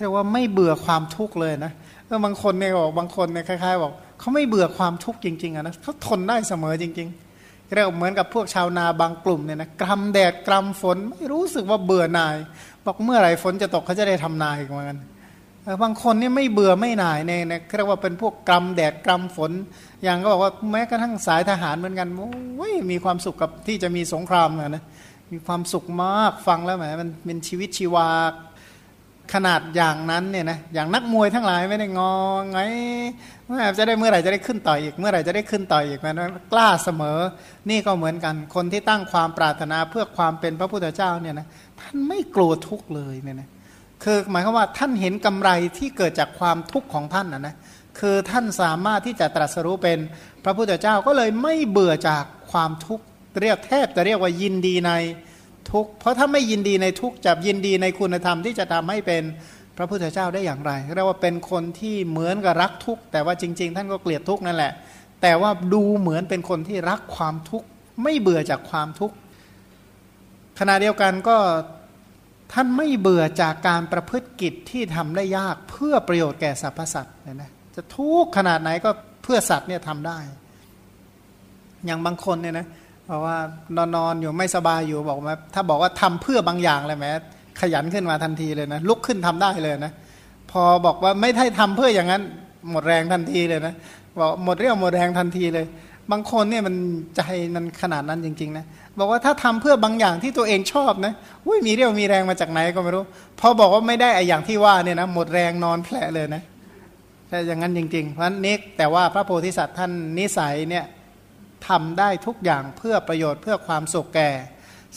เรียกว่าไม่เบื่อความทุกข์เลยนะเออบางคนเนี่ยบอกบางคนเนี่ยคล้ายๆบอกเขาไม่เบื่อความทุกข์จริงๆอะนะเขาทนได้เสมอจริง ๆ เรียกเหมือนกับพวกชาวนาบางกลุ่มเนี่ยนะกรำแดดกรำฝนไม่รู้สึกว่าเบื่อหน่าย บอกเมื่อไหร่ฝนจะตกเขาจะได้ทำนาอีกเหมือนกัน บางคนนี่ไม่เบื่อไม่หน่ายในนะเรียกว่าเป็นพวกกรรมแดดกรรมฝน อย่างก็บอกว่าแม้กระทั่งสายทหารเหมือนกันโอ้ยมีความสุขกับที่จะมีสงครามนะมีความสุขมากฟังแล้วแหมมันเป็นชีวิตชีวาขนาดอย่างนั้นเนี่ยนะอย่างนักมวยทั้งหลายไม่ได้งอไงเมื่อจะได้เมื่อไหร่จะได้ขึ้นต่ออีกเมื่อไหร่จะได้ขึ้นต่ออีกมันกล้าเสมอ นี่ก็เหมือนกันคนที่ตั้งความปรารถนาเพื่อความเป็นพระพุทธเจ้าเนี่ยนะท่านไม่กลัวทุกข์เลยเนี่ยนะ คือหมายความว่าท่านเห็นกำไรที่เกิดจากความทุกข์ของท่านนะนะคือท่านสามารถที่จะตรัสรู้เป็นพระพุทธเจ้าก็เลยไม่เบื่อจากความทุกข์เรียกแทบจะเรียกว่ายินดีในทุกข์เพราะถ้าไม่ยินดีในทุกข์จะยินดีในคุณธรรมที่จะทำให้เป็นพระพุทธเจ้าได้อย่างไรเรียกว่าเป็นคนที่เหมือนกับรักทุกข์แต่ว่าจริง ๆ ท่านก็เกลียดทุกข์นั่นแหละ แต่ว่าดูเหมือนเป็นคนที่รักความทุกข์ไม่เบื่อจากความทุกข์ขณะเดียวกันก็ ท่านไม่เบื่อจากการประพฤติกิจที่ทำได้ยากเพื่อประโยชน์แก่สรรพสัตว์เนี่ยนะจะทุกขนาดไหนก็เพื่อสัตว์เนี่ยทำได้ อย่างบางคนเนี่ยนะเพราะว่านอนนอนอยู่ไม่สบายอยู่บอกว่าถ้าบอกว่าทำเพื่อบางอย่างเลยแม้ขยันขึ้นมาทันทีเลยนะลุกขึ้นทำได้เลยนะพอบอกว่าไม่ได้ทำเพื่ออย่างนั้น หมดแรงทันทีเลยนะบอกหมดเรี่ยวหมดแรงทันทีเลย บางคนเนี่ยมันใจมันขนาดนั้นจริงๆนะบอกว่าถ้าทำเพื่อบางอย่างที่ตัวเองชอบนะอุ้ยมีเรี่ยวมีแรงมาจากไหนก็ไม่รู้ พอบอกว่าไม่ได้ไออย่างที่ว่าเนี่ยนะหมดแรงนอนแผลเลยนะแต่อย่างนั้นจริง ๆ เพราะนี้แต่ว่าพระโพธิสัตว์ท่านนิสัยเนี่ยทำได้ทุกอย่างเพื่อประโยชน์เพื่อความสุขแก่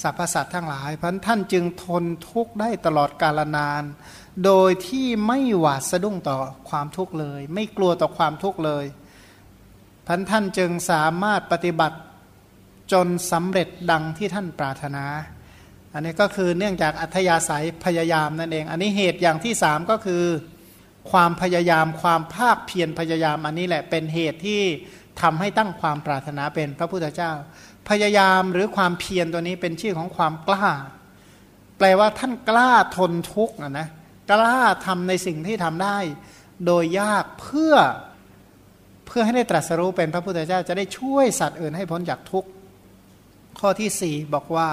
สรรพสัตว์ทั้งหลายเพันท่านจึงทนทุกข์ได้ตลอดกาลนาน โดยที่ไม่หวาดสะดุ้งต่อความทุกข์เลย ไม่กลัวต่อความทุกข์เลย พันท่านจึงสามารถปฏิบัติจนสำเร็จดังที่ท่านปรารถนา อันนี้ก็คือเนื่องจากอัธยาศัยพยายามนั่นเอง อันนี้เหตุอย่างที่สามก็คือ ความพยายามความภาคเพียรพยายาม อันนี้แหละเป็นเหตุที่ทำให้ตั้งความปรารถนาเป็นพระพุทธเจ้า พยายามหรือความเพียรตัวนี้เป็นชื่อของความกล้า แปลว่าท่านกล้าทนทุกข์นะนะกล้าทำในสิ่งที่ทำได้ โดยยากเพื่อ พื่อให้ได้ตรัสรู้เป็นพระพุทธเจ้าจะได้ช่วยสัตว์อื่นให้พ้นจากทุกข์ ข้อที่สี่บอกว่า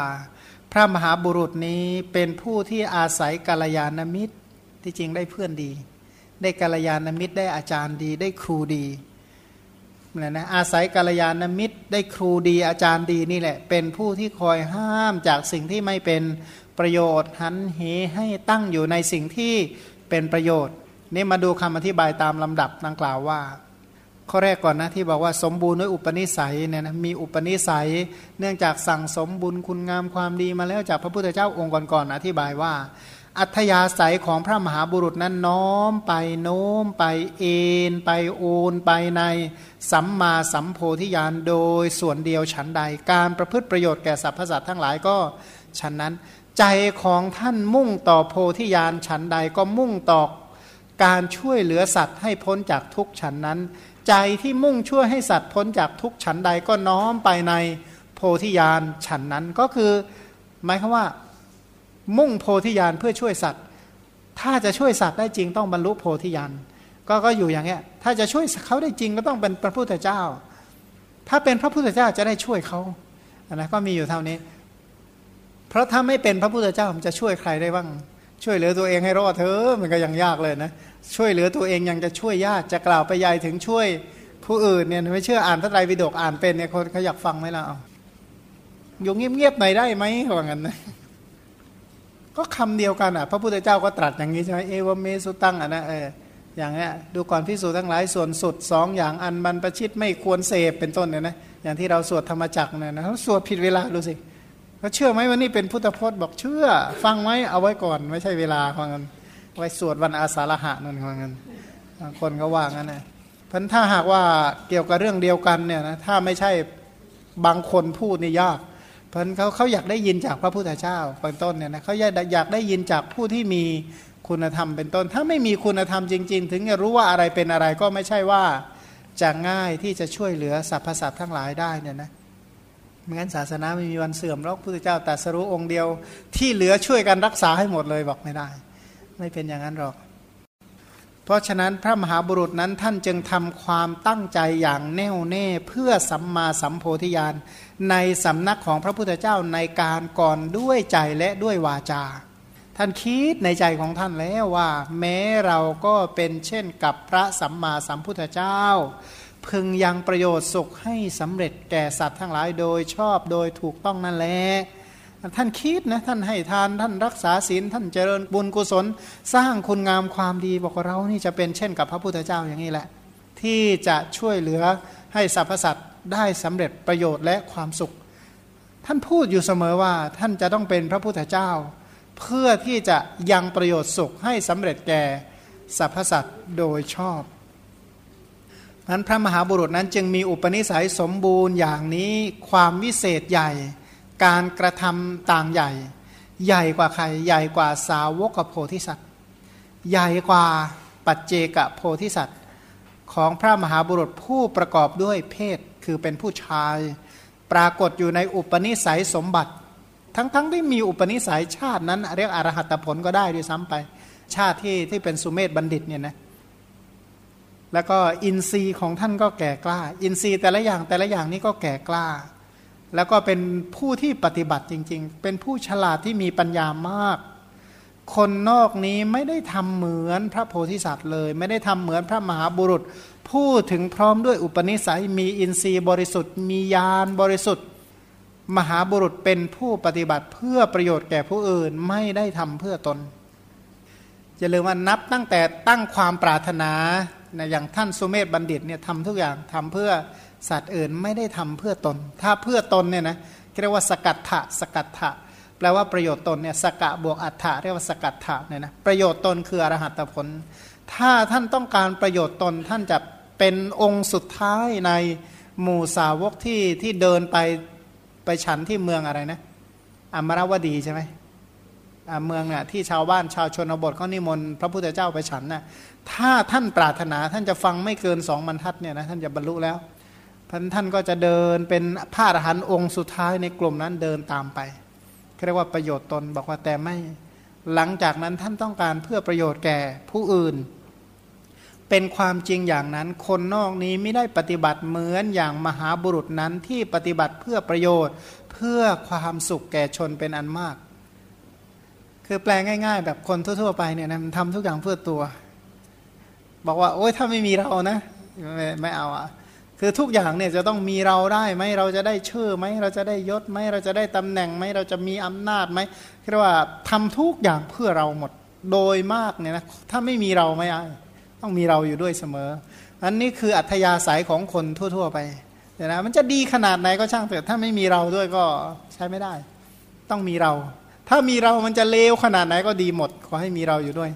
พระมหาบุรุษนี้เป็นผู้ที่อาศัยกาลยานมิตรที่จริงได้เพื่อนดี ได้กาลยานมิตรได้อาจารย์ดี ได้ครูดีนะนะอาศัยกาลยานมิตร ได้ครูดีอาจารย์ดีนี่แหละ เป็นผู้ที่คอยห้ามจากสิ่งที่ไม่เป็นประโยชน์หันเหให้ตั้งอยู่ในสิ่งที่เป็นประโยชน์ นี่มาดูคำอธิบายตามลำดับดังกล่าวว่า ข้อแรกก่อนนะที่บอกว่าสมบูรณ์ด้วยอุปนิสัยเนี่ยนะมีอุปนิสัย เนื่องจากสั่งสมบุญคุณงามความดีมาแล้วจากพระพุทธเจ้าองค์ก่อนๆอธิบายว่า อัธยาศัยของพระมหาบุรุษนั้นน้อมไปโน้มไปเอ็นไปโอนไปใน สัมมาสัมโพธิญาณโดยส่วนเดียวฉันใด การประพฤติประโยชน์แก่สรรพสัตว์ทั้งหลายก็ฉันนั้น ใจของท่านมุ่งต่อโพธิญาณฉันใดก็มุ่งต่อการช่วยเหลือสัตว์ให้พ้นจากทุกฉันนั้น ใจที่มุ่งช่วยให้สัตว์พ้นจากทุกฉันใดก็น้อมไปในโพธิญาณฉันนั้นก็คือหมายความว่า มุ่งโพธิญาณเพื่อช่วยสัตว์ ถ้าจะช่วยสัตว์ได้จริงต้องบรรลุโพธิญาณก็ก็อยู่อย่างเงี้ยถ้าจะช่วยเขาได้จริงก็ต้องเป็นพระพุทธเจ้า ถ้าเป็นพระพุทธเจ้าจะได้ช่วยเขาอันนั้นก็มีอยู่เท่านี้ เพราะถ้าไม่เป็นพระพุทธเจ้ามันจะช่วยใครได้บ้าง ช่วยเหลือตัวเองให้รอดเถอะมันก็ยังยากเลยนะ ช่วยเหลือตัวเองยังจะช่วยยากจะกล่าวไปยายถึงช่วยผู้อื่นเนี่ยไม่เชื่ออ่านพระไตรปิฎกอ่านเป็นเนี่ยคนเขาอยากฟังไหมล่ะอยู่เงียบๆหน่อยได้ไหมว่างั้นนะก็คำเดียวกันอะ พระพุทธเจ้าก็ตรัสอย่างนี้ใช่ไหมเอวเมสุตังอะนะเอออย่างเนี้ยดูก่อนพิสูจทั้งหลายส่วนสุดสองอย่างอันบรรพชิตไม่ควรเสพเป็นต้นเนี่ยนะอย่างที่เราสวดธรรมจักเนี่ยนะเขาสวดผิดเวลาดูสิเขาเชื่อไหมว่านี่เป็นพุทธพจน์บอกเชื่อ ฟังไหมเอาไว้ก่อนไม่ใช่เวลาของกัน ไว้สวดวันอาสาฬหะนั่นของกันคนเขาว่างั้นนะพันถ้าหากว่าเกี่ยวกับเรื่องเดียวกันเนี่ยนะถ้าไม่ใช่บางคนพูดนี่ยากเพราะเขาเขาอยากได้ยินจากพระพุทธเจ้าเป็นต้นเนี่ยนะเขาอยากอยากได้ยินจากผู้ที่มีคุณธรรมเป็นต้น ถ้าไม่มีคุณธรรมจริง ๆ ถึงจะรู้ว่าอะไรเป็นอะไรก็ไม่ใช่ว่าจะง่ายที่จะช่วยเหลือสรรพสัตว์ทั้งหลายได้เนี่ยนะไม่งั้นศาสนาไม่มีวันเสื่อมหรอกพุทธเจ้าแต่สรู้องค์เดียวที่เหลือช่วยกันรักษาให้หมดเลยบอกไม่ได้ ไม่เป็นอย่างนั้นหรอก เพราะฉะนั้นพระมหาบุรุษนั้นท่านจึงทำความตั้งใจอย่างแน่วแน่เพื่อสัมมาสัมโพธิญาณในสำนักของพระพุทธเจ้าในการก่อนด้วยใจและด้วยวาจา ท่านคิดในใจของท่านแล้วว่า แม้เราก็เป็นเช่นกับพระสัมมาสัมพุทธเจ้าพึงยังประโยชน์สุขให้สำเร็จแก่สัตว์ทั้งหลายโดยชอบโดยถูกต้องนั่นแหละ ท่านคิดนะท่านให้ทานท่านรักษาศีลท่านเจริญบุญกุศล สร้างคุณงามความดีบอกว่าเรานี่จะเป็นเช่นกับพระพุทธเจ้าอย่างนี้แหละ ที่จะช่วยเหลือให้สรรพสัตว์ได้สำเร็จประโยชน์และความสุข ท่านพูดอยู่เสมอว่าท่านจะต้องเป็นพระพุทธเจ้า เพื่อที่จะยังประโยชน์สุขให้สำเร็จแก่สรรพสัตว์โดยชอบนั้นพระมหาบุรุษนั้นจึงมีอุปนิสัยสมบูรณ์อย่างนี้ความวิเศษใหญ่ การกระทำต่างใหญ่ ใหญ่กว่าใคร ใหญ่กว่าสาวกโพธิสัตว์ ใหญ่กว่าปัจเจกโพธิสัตว์ ของพระมหาบุรุษผู้ประกอบด้วยเพศคือเป็นผู้ชาย ปรากฏอยู่ในอุปนิสัยสมบัติ ทั้งๆทที่มีอุปนิสัยชาตินั้น เรียกอรหัตผลก็ได้ด้วยซ้ำไป ชาติที่ที่เป็นสุเมธบัณฑิตเนี่ยนะแล้วก็อินทรีย์ของท่านก็แก่กล้า อินทรีย์แต่ละอย่างแต่ละอย่างนี้ก็แก่กล้า แล้วก็เป็นผู้ที่ปฏิบัติจริง ๆ เป็นผู้ฉลาดที่มีปัญญามาก คนนอกนี้ไม่ได้ทำเหมือนพระโพธิสัตว์เลย ไม่ได้ทำเหมือนพระมหาบุรุษ ผู้ถึงพร้อมด้วยอุปนิสัยมีอินทรีย์บริสุทธิ์ มีญาณบริสุทธิ์ มหาบุรุษเป็นผู้ปฏิบัติเพื่อประโยชน์แก่ผู้อื่นไม่ได้ทำเพื่อตนอย่าลืมว่านับตั้งแต่ตั้งความปรารถนาอย่างท่านสุเมธบัณฑิตเนี่ยทำทุกอย่างทำเพื่อ สัตว์อื่นไม่ได้ทำเพื่อตน ถ้าเพื่อตนเนี่ยนะเรียกว่าสกัดถะสกัดถะแปลว่าประโยชน์ตนเนี่ยสกะบวกอัฏฐะเรียกว่าสกัดถะเนี่ยนะประโยชน์ตนคืออรหัตผล ถ้าท่านต้องการประโยชน์ตนท่านจะเป็นองค์สุดท้ายในหมู่สาวกที่ที่เดินไปไปฉันที่เมืองอะไรนะอมรวดีใช่ไหมเมืองน่ะที่ชาวบ้านชาวชนบทเขานิมนต์พระพุทธเจ้าไปฉันน่ะถ้าท่านปรารถนาท่านจะฟังไม่เกินสองบรรทัดเนี่ยนะท่านจะบรรลุแล้ว ท่านท่านก็จะเดินเป็นพระอรหันต์องค์สุดท้ายในกลุ่มนั้นเดินตามไปเรียกว่าประโยชน์ตนบอกว่าแต่ไม่หลังจากนั้นท่านต้องการเพื่อประโยชน์แก่ผู้อื่น เป็นความจริงอย่างนั้น คนนอกนี้ไม่ได้ปฏิบัติเหมือนอย่างมหาบุรุษนั้นที่ปฏิบัติเพื่อประโยชน์ เพื่อความสุขแก่ชนเป็นอันมาก คือแปลง่าย ๆ แบบคนทั่ว ๆ ไปเนี่ยนะมันทำทุกอย่างเพื่อตัว บอกว่า โอ๊ยถ้าไม่มีเรานะ ไม่ไม่เอาอะ คือทุกอย่างเนี่ยจะต้องมีเราได้ไหมเราจะได้ชื่อไหมเราจะได้ยศไหมเราจะได้ตำแหน่งไหมเราจะมีอำนาจไหมเรียกว่าทำทุกอย่างเพื่อเราหมดโดยมากเนี่ยนะถ้าไม่มีเราไม่ได้ต้องมีเราอยู่ด้วยเสมอ อันนี้คืออัธยาศัยของคนทั่ว ๆ ไปเดี๋ยนะมันจะดีขนาดไหนก็ช่างเถอะถ้าไม่มีเราด้วยก็ใช้ไม่ได้ ต้องมีเรา ถ้ามีเรามันจะเลวขนาดไหนก็ดีหมด ขอให้มีเราอยู่ด้วย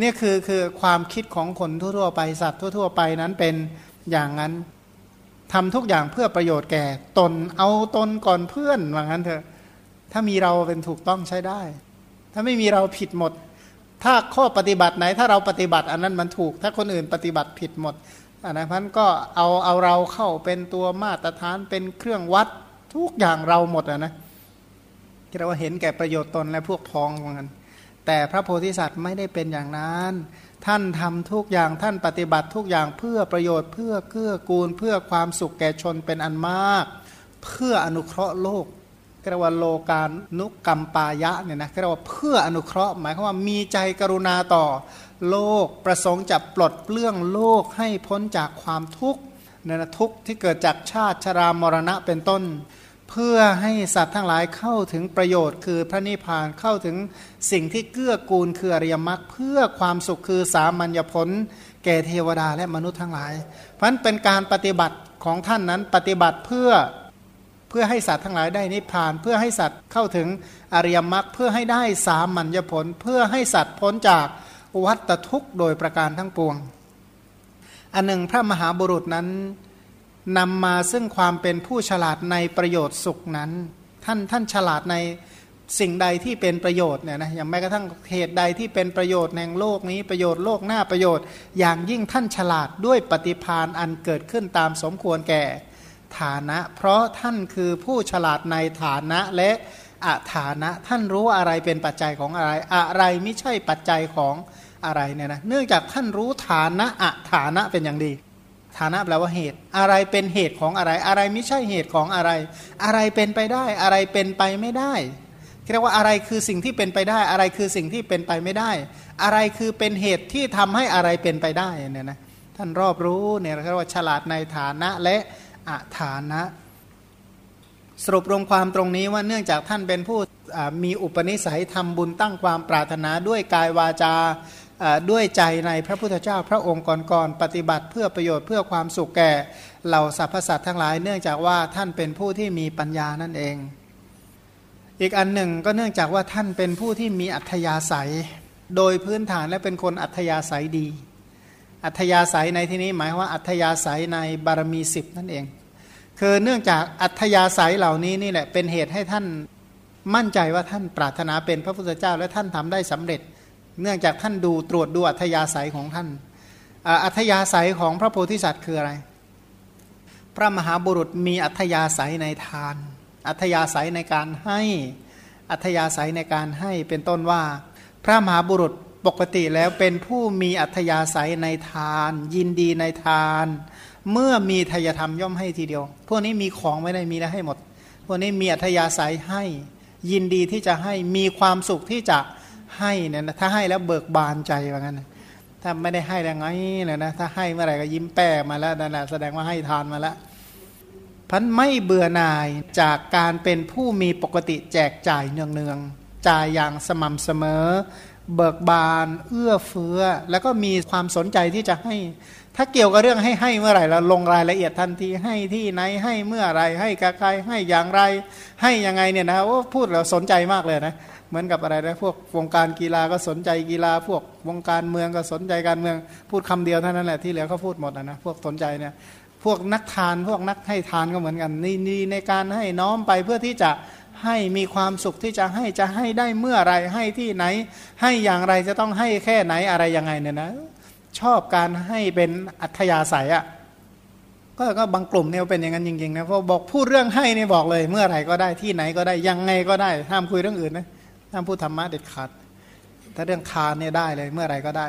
นี่คือคือความคิดของคนทั่วๆไปสัตว์ทั่ว ๆ ไปนั้นเป็นอย่างนั้น ทำทุกอย่างเพื่อประโยชน์แก่ ตนเอาตนก่อนเพื่อนว่างั้นเถอะถ้ามีเราเป็นถูกต้องใช้ได้ ถ้าไม่มีเราผิดหมด ถ้าข้อปฏิบัติไหน ถ้าเราปฏิบัติอันนั้นมันถูก ถ้าคนอื่นปฏิบัติผิดหมดอันนั้นพันก็เอาเอาเราเข้าเป็นตัวมาตรฐานเป็นเครื่องวัดทุกอย่างเราหมดอะนะเราว่าเห็นแก่ประโยชน์ตนและพวกพ้องว่างั้นแต่พระโพธิสัตว์ไม่ได้เป็นอย่างนั้น ท่านทำทุกอย่างท่านปฏิบัติทุกอย่างเพื่อประโยชน์เพื่อเกื้อกูล เพื่อความสุขแก่ชนเป็นอันมาก เพื่ออนุเคราะห์โลกเรียกว่าโลกานุกรรมปายะเนี่ยนะเรียกว่าเพื่ออนุเคราะห์ หมายความว่ามีใจกรุณาต่อ โลกประสงค์จะปลดเปลื้องโลกให้พ้นจากความทุกข์เนี่ยนะทุกข์ที่เกิดจากชาติชรามรณะเป็นต้น เพื่อให้สัตว์ทั้งหลายเข้าถึงประโยชน์ คือพระนิพพานเข้าถึง สิ่งที่เกื้อกูลคืออริยมรรคเพื่อความสุขคือสามัญญผล แก่เทวดาและมนุษย์ทั้งหลาย เพราะนั้นเป็นการปฏิบัติของท่านนั้นปฏิบัติเพื่อเพื่อให้สัตว์ทั้งหลายได้นิพพาน เพื่อให้สัตว์เข้าถึงอริยมรรคเพื่อให้ได้สามัญญผล เพื่อให้สัตว์พ้นจากวัฏทุกข์โดยประการทั้งปวง อันหนึ่งพระมหาบุรุษนั้นนำมาซึ่งความเป็นผู้ฉลาดในประโยชน์สุขนั้น ท่านท่านฉลาดใน สิ่งใดที่เป็นประโยชน์เนี่ยนะอย่างแม้กระทั่งเหตุใดที่เป็นประโยชน์แห่งโลกนี้ประโยชน์โลกหน้าประโยชน์ อย่างยิ่งท่านฉลาดด้วยปฏิพานอันเกิดขึ้นตามสมควรแก่ฐานะ เพราะท่านคือผู้ฉลาดในฐานะและอัฐานะท่านรู้อะไรเป็นปัจจัยของอะไร อะไรไม่ใช่ปัจจัยของอะไรเนี่ยนะเนื่องจากท่านรู้ฐานะอัฐานะเป็นอย่างดี ฐานะแปลว่าเหตุ อะไรเป็นเหตุของอะไร อะไรไม่ใช่เหตุของอะไร อะไรเป็นไปได้ อะไรเป็นไปไม่ได้ เรียกว่าอะไรคือสิ่งที่เป็นไปได้ อะไรคือสิ่งที่เป็นไปไม่ได้ อะไรคือเป็นเหตุที่ทำให้อะไรเป็นไปได้เนี่ยนะท่านรอบรู้เนี่ยเรียกว่าฉลาดในฐานะและอัฐานะ สรุปรวมความตรงนี้ว่าเนื่องจากท่านเป็นผู้มีอุปนิสัยทำบุญตั้งความปรารถนาด้วยกายวาจาด้วยใจในพระพุทธเจ้าพระองค์ก่อนๆปฏิบัติเพื่อประโยชน์เพื่อความสุขแก่เหล่าสรรพสัตว์ทั้งหลาย เนื่องจากว่าท่านเป็นผู้ที่มีปัญญานั่นเอง อีกอันหนึ่งก็เนื่องจากว่าท่านเป็นผู้ที่มีอัธยาศัย โดยพื้นฐานและเป็นคนอัธยาศัยดี อัธยาศัยในที่นี้หมายว่าอัธยาศัยในบารมีสิบนั่นเอง คือเนื่องจากอัธยาศัยเหล่านี้นี่แหละเป็นเหตุให้ท่านมั่นใจว่าท่านปรารถนาเป็นพระพุทธเจ้าและท่านทำได้สำเร็จ เนื่องจากท่านดูตรวจดูอัธยาศัยของท่าน อัธยาศัยของพระโพธิสัตว์คืออะไร พระมหาบุรุษมีอัธยาศัยในทาน อัธยาศัยในการให้อัธยาศัยในการให้เป็นต้นว่า พระมหาบุรุษปกติแล้วเป็นผู้มีอัธยาศัยในทาน ยินดีในทาน เมื่อมีทายธรรมย่อมให้ทีเดียว พวกนี้มีของไม่ได้มีแล้วให้หมด พวกนี้มีอัธยาศัยให้ ยินดีที่จะให้มีความสุขที่จะให้เนี่ยนะถ้าให้แล้วเบิกบานใจว่างั้นถ้าไม่ได้ให้แล้วไงเลยนะถ้าให้เมื่อไหร่ก็ยิ้มแป้มาแล้วนั่นแหละแสดงว่าให้ทานมาแล้ว พันไม่เบื่อหน่ายจากการเป็นผู้มีปกติแจกจ่ายเนืองๆจ่ายอย่างสม่ำเสมอ เบิกบานเอื้อเฟื้อ แล้วก็มีความสนใจที่จะให้ ถ้าเกี่ยวกับเรื่องให้ให้เมื่อไหร่เราลงรายละเอียดทันทีให้ที่ไหนให้เมื่อไรให้กับใครให้อย่างไร ให้ยังไงเนี่ยนะโอ้พูดเราสนใจมากเลยนะเหมือนกับอะไรนะพวกวงการกีฬาก็สนใจกีฬา พวกวงการเมืองก็สนใจการเมือง พูดคำเดียวเท่านั้นแหละที่เหลือเขาพูดหมดนะนะพวกสนใจเนี่ย พวกนักทานพวกนักให้ทานก็เหมือนกันนี่นี่ในการให้น้อมไปเพื่อที่จะให้มีความสุขที่จะให้จะให้ได้เมื่อไรให้ที่ไหน ให้อย่างไรจะต้องให้แค่ไหนอะไรยังไงเนี่ยนะชอบการให้เป็นอัธยาศัยอะ่ะก็ก็บางกลุ่มเนี่ยเป็นอย่างนั้นจริงๆนะเพราะบอกพูดเรื่องให้เนี่ยบอกเลย เมื่อไหร่ก็ได้ที่ไหนก็ได้ยังไงก็ได้ห้ามคุยเรื่องอื่นนะห้ามพูดธรรมะเด็ดขาดถ้าเรื่องทานเนี่ยได้เลยเมื่อไรก็ได้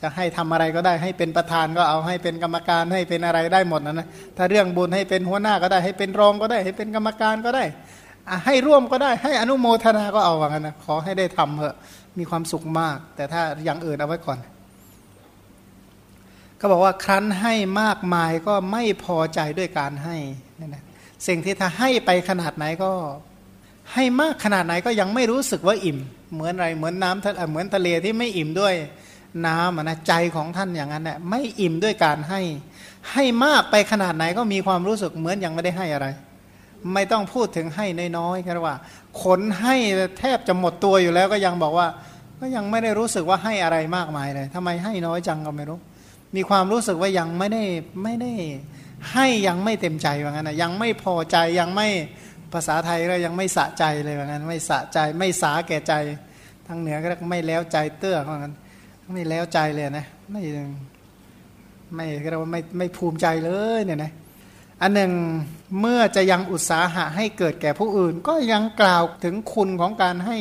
จะให้ทำอะไรก็ได้ให้เป็นประธานก็เอาให้เป็นกรรมการให้เป็นอะไรได้หมดนะนะถ้าเรื่องบุญให้เป็นหัวหน้าก็ได้ให้เป็นรองก็ได้ให้เป็นกรรมการก็ได้ ให้ร่วมก็ได้ให้อนุโมทนาก็เอาว่างั้นนะขอให้ได้ทำเถอะมีความสุขมาก แต่ถ้าอย่างอื่นเอาไว้ก่อน ก็บอกว่าครั้นให้มากมายก็ไม่พอใจด้วยการให้นี่นะสิ่งที่ถ้าให้ไปขนาดไหนก็ ให้มากขนาดไหนก็ยังไม่รู้สึกว่าอิ่ม เหมือนอะไรเหมือนน้ำเหมือนทะเลที่ไม่อิ่มด้วย น้ำนะใจของท่านอย่างนั้นแหละไม่อิ่มด้วยการให้ ให้มากไปขนาดไหนก็มีความรู้สึกเหมือนยังไม่ได้ให้อะไร ไม่ต้องพูดถึงให้น้อยๆแค่ว่า ขนให้แทบจะหมดตัวอยู่แล้วก็ยังบอกว่า ก็ยังไม่ได้รู้สึกว่าให้อะไรมากมายเลยทำไมให้น้อยจังก็ไม่รู้ มีความรู้สึกว่ายังไม่ได้ไม่ได้ ให้ยังไม่เต็มใจว่างั้นนะยังไม่พอใจยังไม่ภาษาไทยก็ยังไม่สะใจเลยว่างั้น ไม่สะใจไม่สาแก่ใจทางเหนือก็ไม่แล้วใจเตื้อว่างั้น ไม่แล้วใจเลยนะไม่ไม่เรียกว่าไม่ไม่ภูมิใจเลยเนี่ยนะอันหนึ่งเมื่อจะยังอุตสาหะให้เกิดแก่ผู้อื่น ก็ยังกล่าวถึงคุณของการให้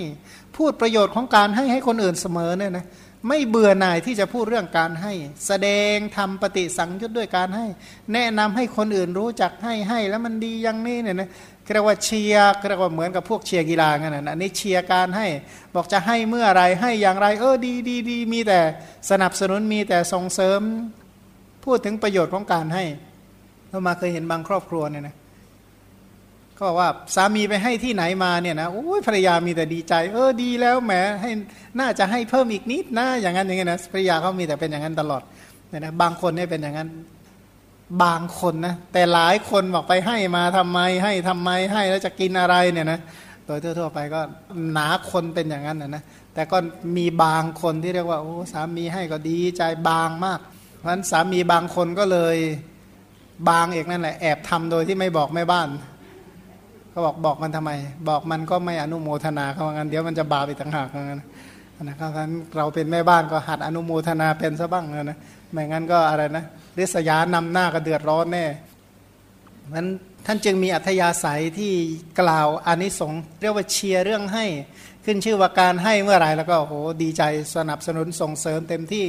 พูดประโยชน์ของการให้ให้คนอื่นเสมอเนี่ยนะไม่เบื่อหน่ายที่จะพูดเรื่องการให้ แสดงทำปฏิสังยุตด้วยการให้ แนะนำให้คนอื่นรู้จักให้ให้แล้วมันดีอย่างนี้เนี่ยนะ เรียกว่าเชียร์เรียกว่าเหมือนกับพวกเชียร์กีฬากันนะอันนี้เชียร์การให้บอกจะให้เมื่อไรให้อย่างไรเออดีดีดีมีแต่สนับสนุนมีแต่ส่งเสริม พูดถึงประโยชน์ของการให้เรามาเคยเห็นบางครอบครัวเนี่ยนะก็ว่าสามีไปให้ที่ไหนมาเนี่ยนะโอ้ยภรรยามีแต่ดีใจ เออดีแล้วแหมให้น่าจะให้เพิ่มอีกนิดนะอย่างนั้นอย่างนี้นะภรรยาเขามีแต่เป็นอย่างนั้นตลอดเนี่ยนะบางคนเนี่ยเป็นอย่างนั้น บางคนนะแต่หลายคนบอกไปให้มาทำไมให้ทำไมให้แล้วจะกินอะไรเนี่ยนะโดยทั่วๆไปก็หนาคนเป็นอย่างนั้นนะนะแต่ก็มีบางคนที่เรียกว่าโอ้สามีให้ก็ดีใจบางมาก เพราะฉะนั้นสามีบางคนก็เลยบางเอกนั่นแหละแอบทำโดยที่ไม่บอกแม่บ้านก็บอกบอกมันทำไม บอกมันก็ไม่อนุโมทนาเขาว่างั้นเดี๋ยวมันจะบาปอีกต่างหากว่างั้นนะครับฉะนั้นเราเป็นแม่บ้านก็หัดอนุโมทนาเป็นซะบ้างนะไม่งั้นก็อะไรนะ ริษยานำหน้าก็เดือดร้อนแน่นั้นท่านจึงมีอัธยาศัยที่กล่าวอานิสงส์เรียกว่าเชียร์เรื่องให้ขึ้นชื่อว่าการให้เมื่อไหร่แล้วก็โอ้โหดีใจสนับสนุนส่งเสริมเต็มที่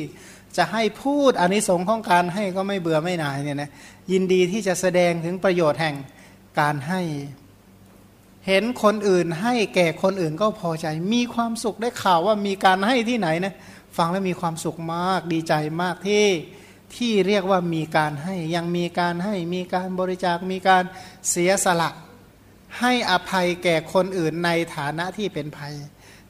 จะให้พูดอานิสงส์ของการให้ก็ไม่เบื่อไม่หน่ายเนี่ยนะยินดีที่จะแสดงถึงประโยชน์แห่งการให้ เห็นคนอื่นให้แก่คนอื่นก็พอใจ มีความสุขได้ข่าวว่ามีการให้ที่ไหนนะฟังแล้วมีความสุขมากดีใจมากที่ ที่เรียกว่ามีการให้ยังมีการให้มีการบริจาคมีการเสียสละ ให้อภัยแก่คนอื่นในฐานะที่เป็นภัย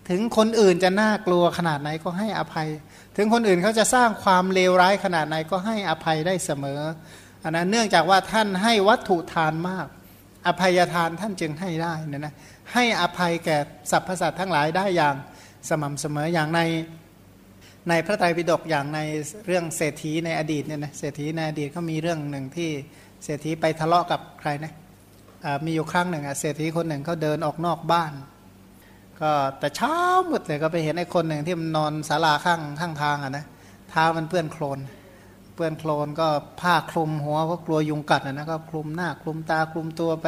ถึงคนอื่นจะน่ากลัวขนาดไหนก็ให้อภัย ถึงคนอื่นเขาจะสร้างความเลวร้ายขนาดไหนก็ให้อภัยได้เสมออันนั้นเนื่องจากว่าท่านให้วัตถุทานมาก อภัยทานท่านจึงให้ได้นะนะให้อภัยแก่สรรพสัตว์ทั้งหลายได้อย่างสม่ำเสมออย่างใน ในพระไตรปิฎกอย่างในเรื่องเศรษฐีในอดีตเนี่ยนะเศรษฐีในอดีตเขามีเรื่องหนึ่งที่เศรษฐีไปทะเลาะกับใครนะมีอยู่ครั้งหนึ่งอะเศรษฐีคนหนึ่งเขาเดินออกนอกบ้าน ก็แต่เช้ามืดเลยก็ไปเห็นไอ้คนหนึ่งที่มันนอนศาลาข้างข้างทางอะนะเท้ามันเปื้อนโคลนเปื้อนโคลนก็ผ้าคลุมหัวเพราะกลัวยุงกัดอะนะก็คลุมหน้าคลุมตาคลุมตัวไป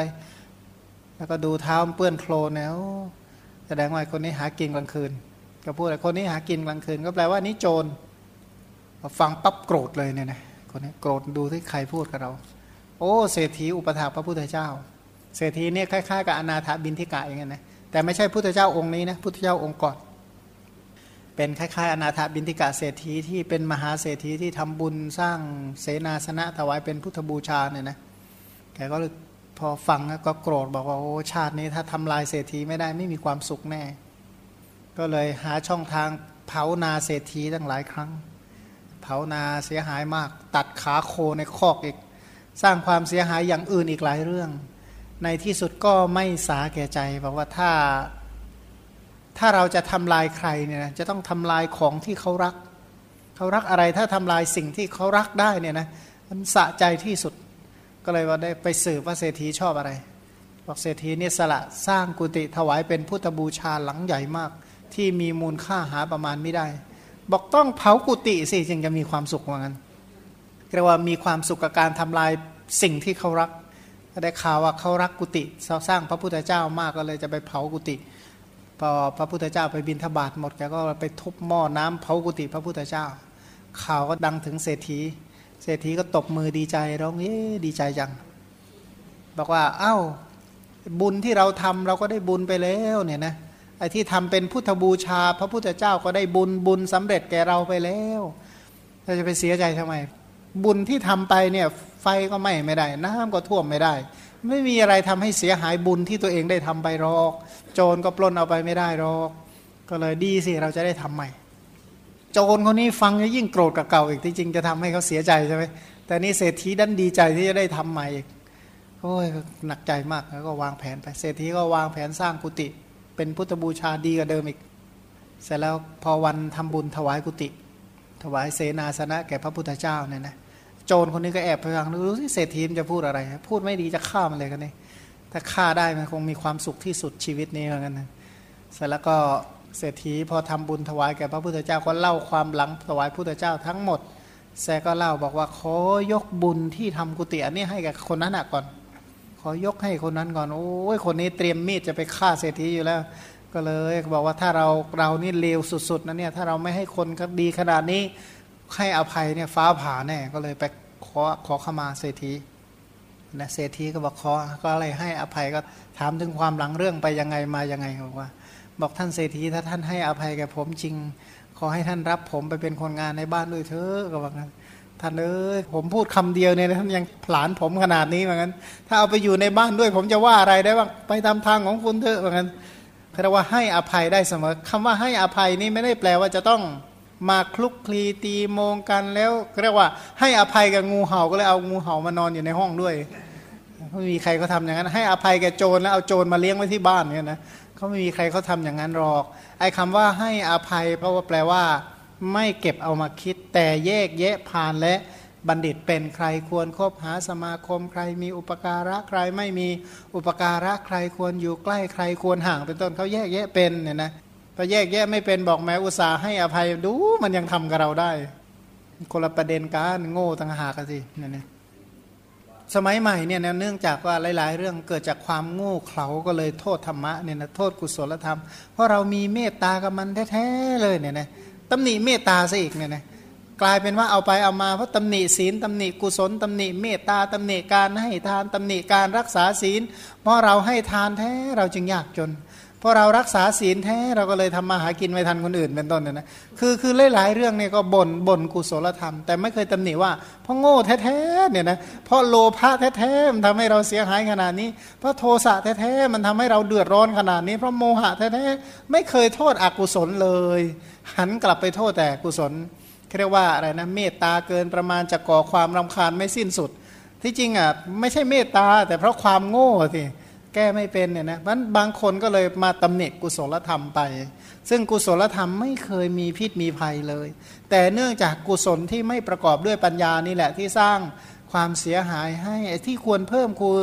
แล้วก็ดูเท้าเปื้อนโคลนแล้วแสดงว่าคนนี้หากินกลางคืน ก็พูดอะไรคนนี้หากินกลางคืน ก็แปลว่านี่โจรฟังปั๊บโกรธเลยเนี่ยนะคนนี้โกรธดูที่ใครพูดกับเรา โอ้เศรษฐีอุปถาพระพุทธเจ้า เศรษฐีเนี่ยคล้ายๆกับอนาถบินทิกะอย่างเงี้ยนะแต่ไม่ใช่พุทธเจ้าองค์นี้นะพุทธเจ้าองค์ก่อนเป็นคล้ายๆอนาถบินทิกะเศรษฐีที่เป็นมหาเศรษฐีที่ทำบุญสร้างเสนาสนะถวายเป็นพุทธบูชาเนี่ยนะแกก็พอฟังก็โกรธบอกว่าโอ้ชาตินี้ถ้าทำลายเศรษฐีไม่ได้ไม่มีความสุขแน่ ก็เลยหาช่องทางเผานาเศรษฐีตั้งหลายครั้ง เผานาเสียหายมาก ตัดขาโคในคอกอีก สร้างความเสียหายอย่างอื่นอีกหลายเรื่อง ในที่สุดก็ไม่สาแก่ใจบอกว่าถ้าถ้าเราจะทำลายใครเนี่ยนะจะต้องทำลายของที่เขารัก เขารักอะไรถ้าทำลายสิ่งที่เขารักได้เนี่ยนะมันสะใจที่สุด ก็เลยว่าได้ไปสืบว่าเศรษฐีชอบอะไรบอกเศรษฐีเนี่ยสละสร้างกุฏิถวายเป็นพุทธบูชาหลังใหญ่มาก ที่มีมูลค่าหาประมาณไม่ได้ บอกต้องเผากุฏิสิจึงจะมีความสุขว่างั้นเรียกว่ามีความสุขกับการทำลายสิ่งที่เขารักได้ข่าวว่าเขารักกุฏิสร้างพระพุทธเจ้ามากก็เลยจะไปเผากุฏิพอพระพุทธเจ้าไปบินทบาทหมดแกก็ไปทุบหม้อน้ำเผากุฏิพระพุทธเจ้า ข่าวก็ดังถึงเศรษฐี เศรษฐีก็ตบมือดีใจร้องเอ๊ดีใจจัง บอกว่าเอา้าบุญที่เราทำเราก็ได้บุญไปแล้วเนี่ยนะ ไอ้ที่ทำเป็นพุทธบูชา พระพุทธเจ้าก็ได้บุญบุญสำเร็จแก่เราไปแล้วเราจะไปเสียใจทำไม บุญที่ทำไปเนี่ยไฟก็ไหม้ไม่ได้ น้ำก็ท่วมไม่ได้ ไม่มีอะไรทำให้เสียหายบุญที่ตัวเองได้ทำไปหรอก โจรก็ปล้นเอาไปไม่ได้หรอก ก็เลยดีสิเราจะได้ทำใหม่ โจรคนนี้ฟังยิ่งโกรธกับเก่าอีกที่จริงจะทำให้เขาเสียใจใช่ไหมแต่นี่เศรษฐีดันดีใจที่จะได้ทำใหม่อีกโอ้ยหนักใจมากแล้วก็วางแผนไปเศรษฐีก็วางแผนสร้างกุฏิ เป็นพุทธบูชาดีกว่าเดิมอีก เสร็จแล้วพอวันทำบุญถวายกุฏิถวายเสนาสนะแก่พระพุทธเจ้าเนี่ยนะโจรคนนี้ก็แอบไปฟังดูสิเศรษฐีมจะพูดอะไร พูดไม่ดีจะฆ่ามันเลยกันนี่ถ้าฆ่าได้มันคงมีความสุขที่สุดชีวิตนี้เหมือนกันนะเสร็จแล้วก็เศรษฐีพอทำบุญถวายแก่พระพุทธเจ้าก็เล่าความหลังถวายพุทธเจ้าทั้งหมดแซก็เล่าบอกว่าขอยกบุญที่ทำกุฏิอันนี้ให้กับคนนั้นก่อน ขอยกให้คนนั้นก่อนโอ้ยคนนี้เตรียมมีดจะไปฆ่าเศรษฐีอยู่แล้ว ก็เลยบอกว่าถ้าเราเรานี่เลวสุดๆนะเนี่ยถ้าเราไม่ให้คนดีขนาดนี้ให้อภัยเนี่ยฟ้าผ่าแน่ก็เลยไปขอขอขมาเศรษฐีนะเศรษฐีก็บอกขอก็อะไรให้อภัยก็ถามถึงความหลังเรื่องไปยังไงมายังไงบอกว่า บอกท่านเศรษฐีถ้าท่านให้อภัยแก่ผมจริง ขอให้ท่านรับผมไปเป็นคนงานในบ้านด้วยเถอะก็บอกงั้น ท่านเอ้ยผมพูดคำเดียวเนี่ยท่านยังผลานผมขนาดนี้เหมือนกันถ้าเอาไปอยู่ในบ้านด้วย ผมจะว่าอะไรได้บ้างไปตามทางของคุณเถอะเหมือนกันเรียกว่าให้อภัยได้เสมอคำว่าให้อภัยนี่ไม่ได้แปลว่าจะต้องมาคลุกคลีตีโมงกันแล้วเรียกว่า ให้อภัยกับงูเห่าก็เลยเอางูเห่ามานอนอยู่ในห้องด้วยไม่มีใครเขาทาอย่างนั้น ให้อภัยแกโจรแล้วเอาโจรมาเลี้ยงไว้ที่บ้านเนี่ยนะเขาไม่มีใครเขาทาอย่างนั้นหรอก ไอ้คาว่าให้อภัยเพราะว่าแปลว่า ไม่เก็บเอามาคิด แต่แยกแยะผ่านและบัณฑิตเป็นใครควรครบหาสมาคมใครมีอุปการะใครไม่มีอุปการะใครควรอยู่ใกล้ใครควรห่างเป็นต้นเขาแยกแยะเป็นเนี่ยนะพอแยกแยะไม่เป็นบอกแม้อุตส่าห์ให้อภัยดูมันยังทำกับเราได้ คนละประเด็นการโง่ต่างหากสิเนี่ยนะสมัยใหม่เนี่ยเนื่องจากว่าหลาย ๆ เรื่องเกิดจากความโง่เขลาก็เลยโทษธรรมะเนี่ยนะโทษกุศลธรรม เพราะเรามีเมตตากับมันแท้ๆเลยเนี่ยนะ ตำหนิเมตตาซะอีกเนี่ยนะกลายเป็นว่าเอาไปเอามาเพราะตำหนิศีลตำหนิกุศลตำหนิเมตตาตำหนิการให้ทานตำหนิการรักษาศีลเพราะเราให้ทานแท้เราจึงยากจน พราะเรารักษาศีลแท้เราก็เลยทำมาหากินไม่ทันคนอื่นเป็นต้นเนี่ยนะคือคือหลายๆเรื่องเนี่ยก็บ่นบ่นกุศลธรรม แต่ไม่เคยตำหนิว่าเพราะโง่แท้ๆเนี่ยนะเพราะโลภะแท้ๆมันทำให้เราเสียหายขนาดนี้ เพราะโทสะแท้ๆมันทำให้เราเดือดร้อนขนาดนี้ เพราะโมหะแท้ๆไม่เคยโทษอกุศลเลย หันกลับไปโทษแต่กุศลเรียกว่าอะไรนะเมตตาเกินประมาณจะก่อความรำคาญไม่สิ้นสุด ที่จริงอะไม่ใช่เมตตาแต่เพราะความโง่สิ แก้ไม่เป็นเนี่ยนะมันบางคนก็เลยมาตำหนิกุศลธรรมไป ซึ่งกุศลธรรมไม่เคยมีพิษมีภัยเลย แต่เนื่องจากกุศลที่ไม่ประกอบด้วยปัญญานี่แหละที่สร้างความเสียหายให้ที่ควรเพิ่มคือ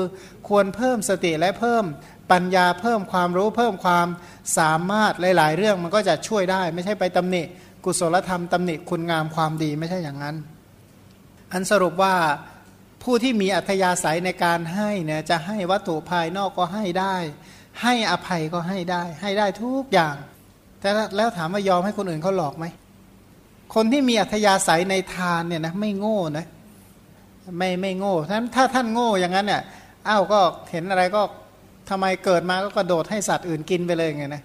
ควรเพิ่มสติและเพิ่มปัญญาเพิ่มความรู้เพิ่มความสามารถหลาย ๆ เรื่องมันก็จะช่วยได้ ไม่ใช่ไปตำหนิกุศลธรรมตำหนิคุณงามความดีไม่ใช่อย่างนั้น อันสรุปว่า ผู้ที่มีอัธยาศัยในการให้เนี่ยจะให้วัตถุภายนอกก็ให้ได้ ให้อภัยก็ให้ได้ ให้ได้ทุกอย่าง แต่แล้วถามว่ายอมให้คนอื่นเขาหลอกไหมคนที่มีอัธยาศัยในทานเนี่ยนะไม่โง่นะไม่ไม่โง่ท่านถ้าท่านโง่อย่างนั้นเนี่ยอ้าวก็เห็นอะไรก็ทำไมเกิดมาก็กระโดดให้สัตว์อื่นกินไปเลยไงนะ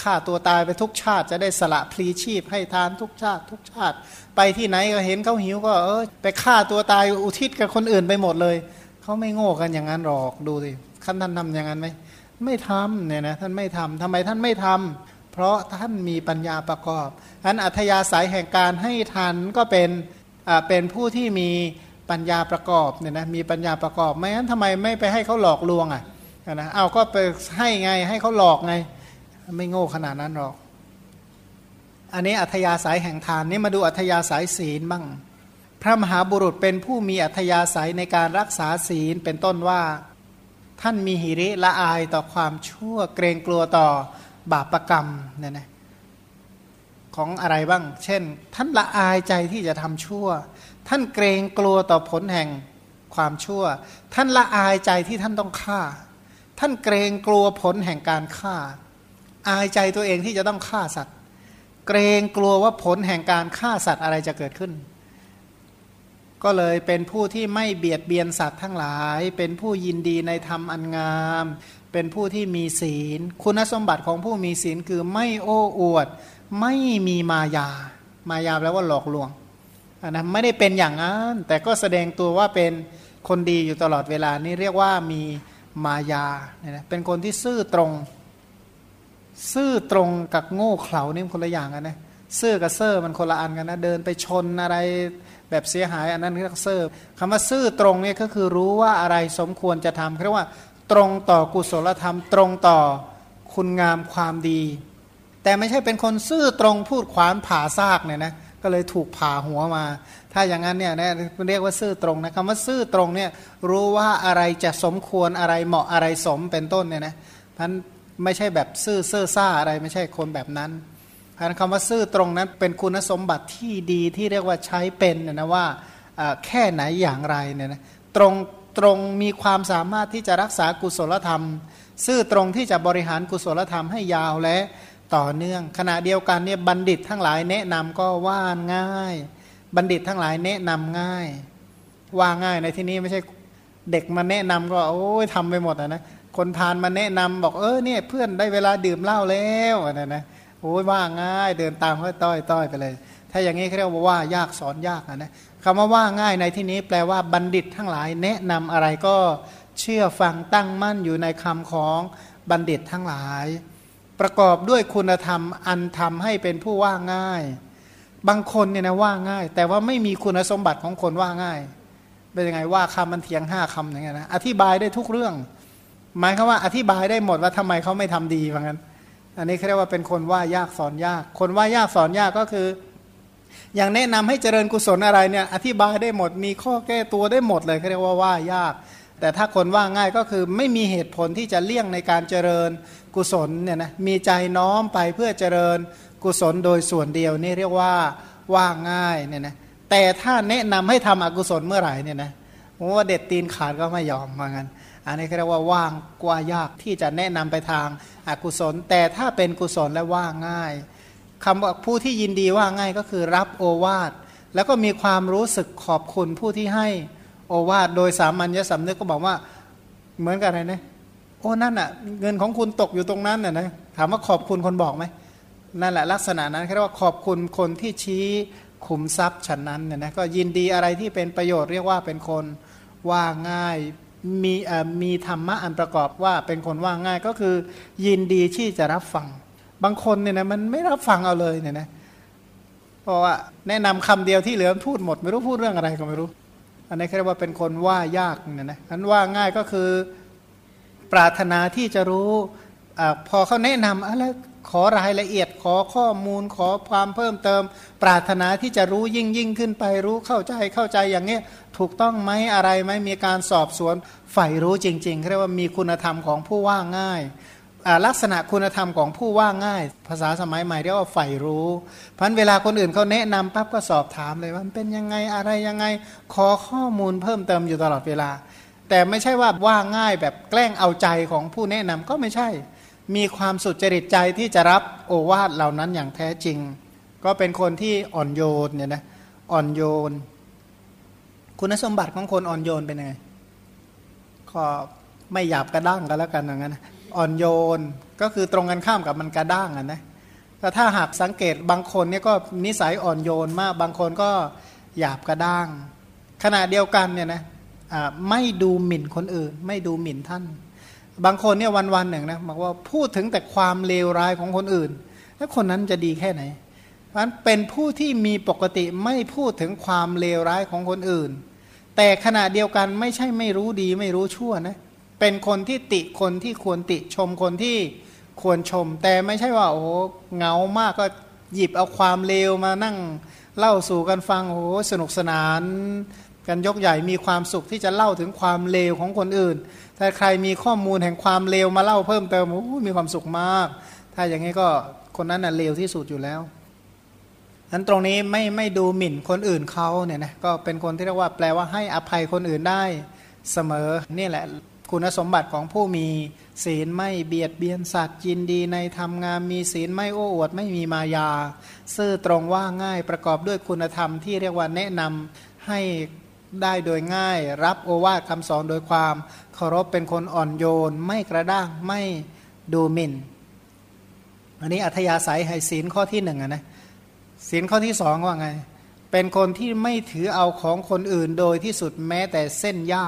ฆ่าตัวตายไปทุกชาติ จะได้สละพลีชีพให้ทานทุกชาติ ทุกชาติ ไปที่ไหนก็เห็นเขาหิวก็เออไปฆ่าตัวตายอุทิศกับคนอื่นไปหมดเลยเขาไม่โง่กันอย่างนั้นหรอกดูสิท่านท่านทำอย่างนั้นไหมไม่ทำเนี่ยนะท่านไม่ทำทำไมท่านไม่ทำเพราะท่านมีปัญญาประกอบอันอัธยาศัยแห่งการให้ทานก็เป็นอ่าเป็นผู้ที่มีปัญญาประกอบเนี่ยนะมีปัญญาประกอบไม่งั้นทำไมไม่ไปให้เขาหลอกลวงอะนะเอาก็ไปให้ไงให้เขาหลอกไง ไม่โง่ขนาดนั้นหรอก อันนี้อัธยาศัยแห่งทานนี่มาดูอัธยาศัยศีลบ้าง พระมหาบุรุษเป็นผู้มีอัธยาศัยในการรักษาศีลเป็นต้นว่า ท่านมีหิริละอายต่อความชั่วเกรงกลัวต่อบาปรกรรมเนี่ยนะของอะไรบ้าง เช่น ท่านละอายใจที่จะทำชั่ว ท่านเกรงกลัวต่อผลแห่งความชั่ว ท่านละอายใจที่ท่านต้องฆ่า ท่านเกรงกลัวผลแห่งการฆ่า อายใจตัวเองที่จะต้องฆ่าสัตว์ เกรงกลัวว่าผลแห่งการฆ่าสัตว์อะไรจะเกิดขึ้น ก็เลยเป็นผู้ที่ไม่เบียดเบียนสัตว์ทั้งหลาย เป็นผู้ยินดีในธรรมอันงาม เป็นผู้ที่มีศีล คุณสมบัติของผู้มีศีลคือไม่โอ้อวด ไม่มีมายา มายาแปลว่าหลอกลวงนะไม่ได้เป็นอย่างนั้น แต่ก็แสดงตัวว่าเป็นคนดีอยู่ตลอดเวลานี่เรียกว่ามีมายาเนี่ยเป็นคนที่ซื่อตรง ซื่อตรงกับโง่เขลานี่คนละอย่างกันนะซื่อกับเซ่อมันคนละอันกันนะเดินไปชนอะไรแบบเสียหายอันนั้นเรียกเซ่อคำว่าซื่อตรงเนี่ยก็คือรู้ว่าอะไรสมควรจะทำเรียกว่าตรงต่อกุศลธรรม ตรงต่อคุณงามความดี แต่ไม่ใช่เป็นคนซื่อตรงพูดขวานผ่าซากเนี่ยนะก็เลยถูกผ่าหัวมา ถ้าอย่างนั้นเนี่ยนะเรียกว่าซื่อตรงนะคำว่าซื่อตรงเนี่ยรู้ว่าอะไรจะสมควรอะไรเหมาะอะไรสมเป็นต้นเนี่ยนะพัน ไม่ใช่แบบซื่อเซ่อซ่าอะไรไม่ใช่คนแบบนั้นคำว่าซื่อตรงนั้นเป็นคุณสมบัติที่ดีที่เรียกว่าใช้เป็นนะว่าแค่ไหนอย่างไรเนี่ยนะตรงตรงมีความสามารถที่จะรักษากุศลธรรม ซื่อตรงที่จะบริหารกุศลธรรมให้ยาวและต่อเนื่อง ขณะเดียวกันเนี่ยบัณฑิตทั้งหลายแนะนำก็ว่าง่าย บัณฑิตทั้งหลายแนะนำง่าย ว่าง่ายในที่นี้ไม่ใช่เด็กมาแนะนำก็โอ้ยทำไปหมดนะ คนพานมาแนะนำบอกเออเนี่ยเพื่อนได้เวลาดื่มเหล้าแล้วนะนะโอ้ยว่าง่ายเดินตามเขาต้อยต้อยไปเลย ถ้าอย่างนี้เขาเรียกว่าว่ายากสอนยากนะคำว่าว่าง่ายในที่นี้แปลว่าบัณฑิตทั้งหลายแนะนำอะไรก็เชื่อฟังตั้งมั่นอยู่ในคำของบัณฑิตทั้งหลาย ประกอบด้วยคุณธรรมอันทำให้เป็นผู้ว่าง่าย บางคนเนี่ยนะว่าง่าย แต่ว่าไม่มีคุณสมบัติของคนว่าง่าย เป็นยังไงว่าคำมันเทียงห้าคำอย่างเงี้ยนะอธิบายได้ทุกเรื่อง หมายคือว่าอธิบายได้หมดว่าทำไมเขาไม่ทำดีว่างั้น อันนี้เขาเรียกว่าเป็นคนว่ายากสอนยาก คนว่ายากสอนยากก็คือ อย่างแนะนำให้เจริญกุศลอะไรเนี่ยอธิบายได้หมด มีข้อแก้ตัวได้หมดเลยเขาเรียกว่าว่ายาก แต่ถ้าคนว่าง่ายก็คือไม่มีเหตุผลที่จะเลี่ยงในการเจริญกุศลเนี่ยนะมีใจน้อมไปเพื่อเจริญกุศลโดยส่วนเดียวนี่เรียกว่าว่าง่ายเนี่ยนะแต่ถ้าแนะนำให้ทำอกุศลเมื่อไหร่เนี่ยนะว่าเด็ดตีนขาดก็ไม่ยอมว่างั้น อันนี้เรียกว่าว่างกว่ายากที่จะแนะนำไปทางอากุศล แต่ถ้าเป็นกุศลและว่าง่ายคำว่าผู้ที่ยินดีว่าง่ายก็คือรับโอวาทแล้วก็มีความรู้สึกขอบคุณผู้ที่ให้โอวาทโดยสามัญญสำนึกก็บอกว่าเหมือนกันอะไรนะโอ้นั่นอะ เงินของคุณตกอยู่ตรงนั้นน่ะนะถามว่าขอบคุณคนบอกไหมนั่นแหละลักษณะนั้นเรียกว่าขอบคุณคนที่ชี้ขุมทรัพย์ฉันนั้นเนี่ยนะก็ยินดีอะไรที่เป็นประโยชน์เรียกว่าเป็นคนว่าง่าย มีมีธรรมะอันประกอบว่าเป็นคนว่าง่ายก็คือ ยินดีที่จะรับฟัง บางคนเนี่ยนะมันไม่รับฟังเอาเลยเนี่ยนะเพราะว่าแนะนำคำเดียวที่เหลือพูดหมด ไม่รู้พูดเรื่องอะไรก็ไม่รู้ อันนี้เรียกว่าเป็นคนว่ายากเนี่ยนะอันว่าง่ายก็คือปรารถนาที่จะรู้อพอเขาแนะนำอะไร ขอรายละเอียดขอข้อมูลขอความเพิ่มเติม ปรารถนาที่จะรู้ยิ่งยิ่งขึ้นไปรู้เข้าใจเข้าใจอย่างนี้ถูกต้องไหมอะไรไหมมีการสอบสวนใฝ่รู้จริงๆเรียกว่ามีคุณธรรมของผู้ว่าง่ายลักษณะคุณธรรมของผู้ว่าง่าย ภาษาสมัยใหม่เรียกว่าใฝ่รู้พันเวลาคนอื่นเขาแนะนำปั๊บก็สอบถามเลยว่ามันเป็นยังไงอะไรยังไง ขอข้อมูลเพิ่มเติมอยู่ตลอดเวลา แต่ไม่ใช่ว่าว่าง่ายแบบแกล้งเอาใจของผู้แนะนำก็ไม่ใช่ มีความสุจริตใจที่จะรับโอวาทเหล่านั้นอย่างแท้จริง ก็เป็นคนที่อ่อนโยนเนี่ยนะอ่อนโยน คุณสมบัติของคนอ่อนโยนเป็นไงก็ไม่หยาบกระด้างกันแล้วกันอย่างนั้นอ่อนโยนก็คือตรงกันข้ามกับมันกระด้างอะนะแต่ถ้าหากสังเกตบางคนเนี่ยก็นิสัยอ่อนโยนมาก บางคนก็หยาบกระด้าง ขณะเดียวกันเนี่ยนะไม่ดูหมิ่นคนอื่น ไม่ดูหมิ่นท่าน บางคนเนี่ยวันวันหนึ่งนะบอกว่าพูดถึงแต่ความเลวร้ายของคนอื่น แล้วคนนั้นจะดีแค่ไหนเพราะนั้นเป็นผู้ที่มีปกติไม่พูดถึงความเลวร้ายของคนอื่น แต่ขณะเดียวกันไม่ใช่ไม่รู้ดีไม่รู้ชั่วนะเป็นคนที่ติคนที่ควรติชมคนที่ควรชม แต่ไม่ใช่ว่าโอ้เงามากก็หยิบเอาความเลวมานั่ง เล่าสู่กันฟังโอ้สนุกสนาน กันยกใหญ่มีความสุขที่จะเล่าถึงความเลวของคนอื่น ถ้าใครมีข้อมูลแห่งความเลวมาเล่าเพิ่มเติมโอ้มีความสุขมาก ถ้าอย่างนี้ก็คนนั้นน่ะเลวที่สุดอยู่แล้วนั้นตรงนี้ไม่ไม่ดูหมิ่นคนอื่นเขาเนี่ยนะก็เป็นคนที่เรียกว่าแปลว่าให้อภัยคนอื่นได้เสมอนี่แหละคุณสมบัติของผู้มีศีลไม่เบียดเบียนสัตว์ยินดีในทำงานมีศีลไม่โอ้อวดไม่มีมายา ซื่อตรงว่าง่ายประกอบด้วยคุณธรรมที่เรียกว่าแนะนำให้ได้โดยง่าย รับโอวาทคำสอนโดยความ เคารพเป็นคนอ่อนโยน ไม่กระด้างไม่ดูหมิ่น อันนี้อัธยาศัยให้ศีลข้อที่หนึ่งนะศีลข้อที่สองว่าไง เป็นคนที่ไม่ถือเอาของคนอื่นโดยที่สุดแม้แต่เส้นหญ้า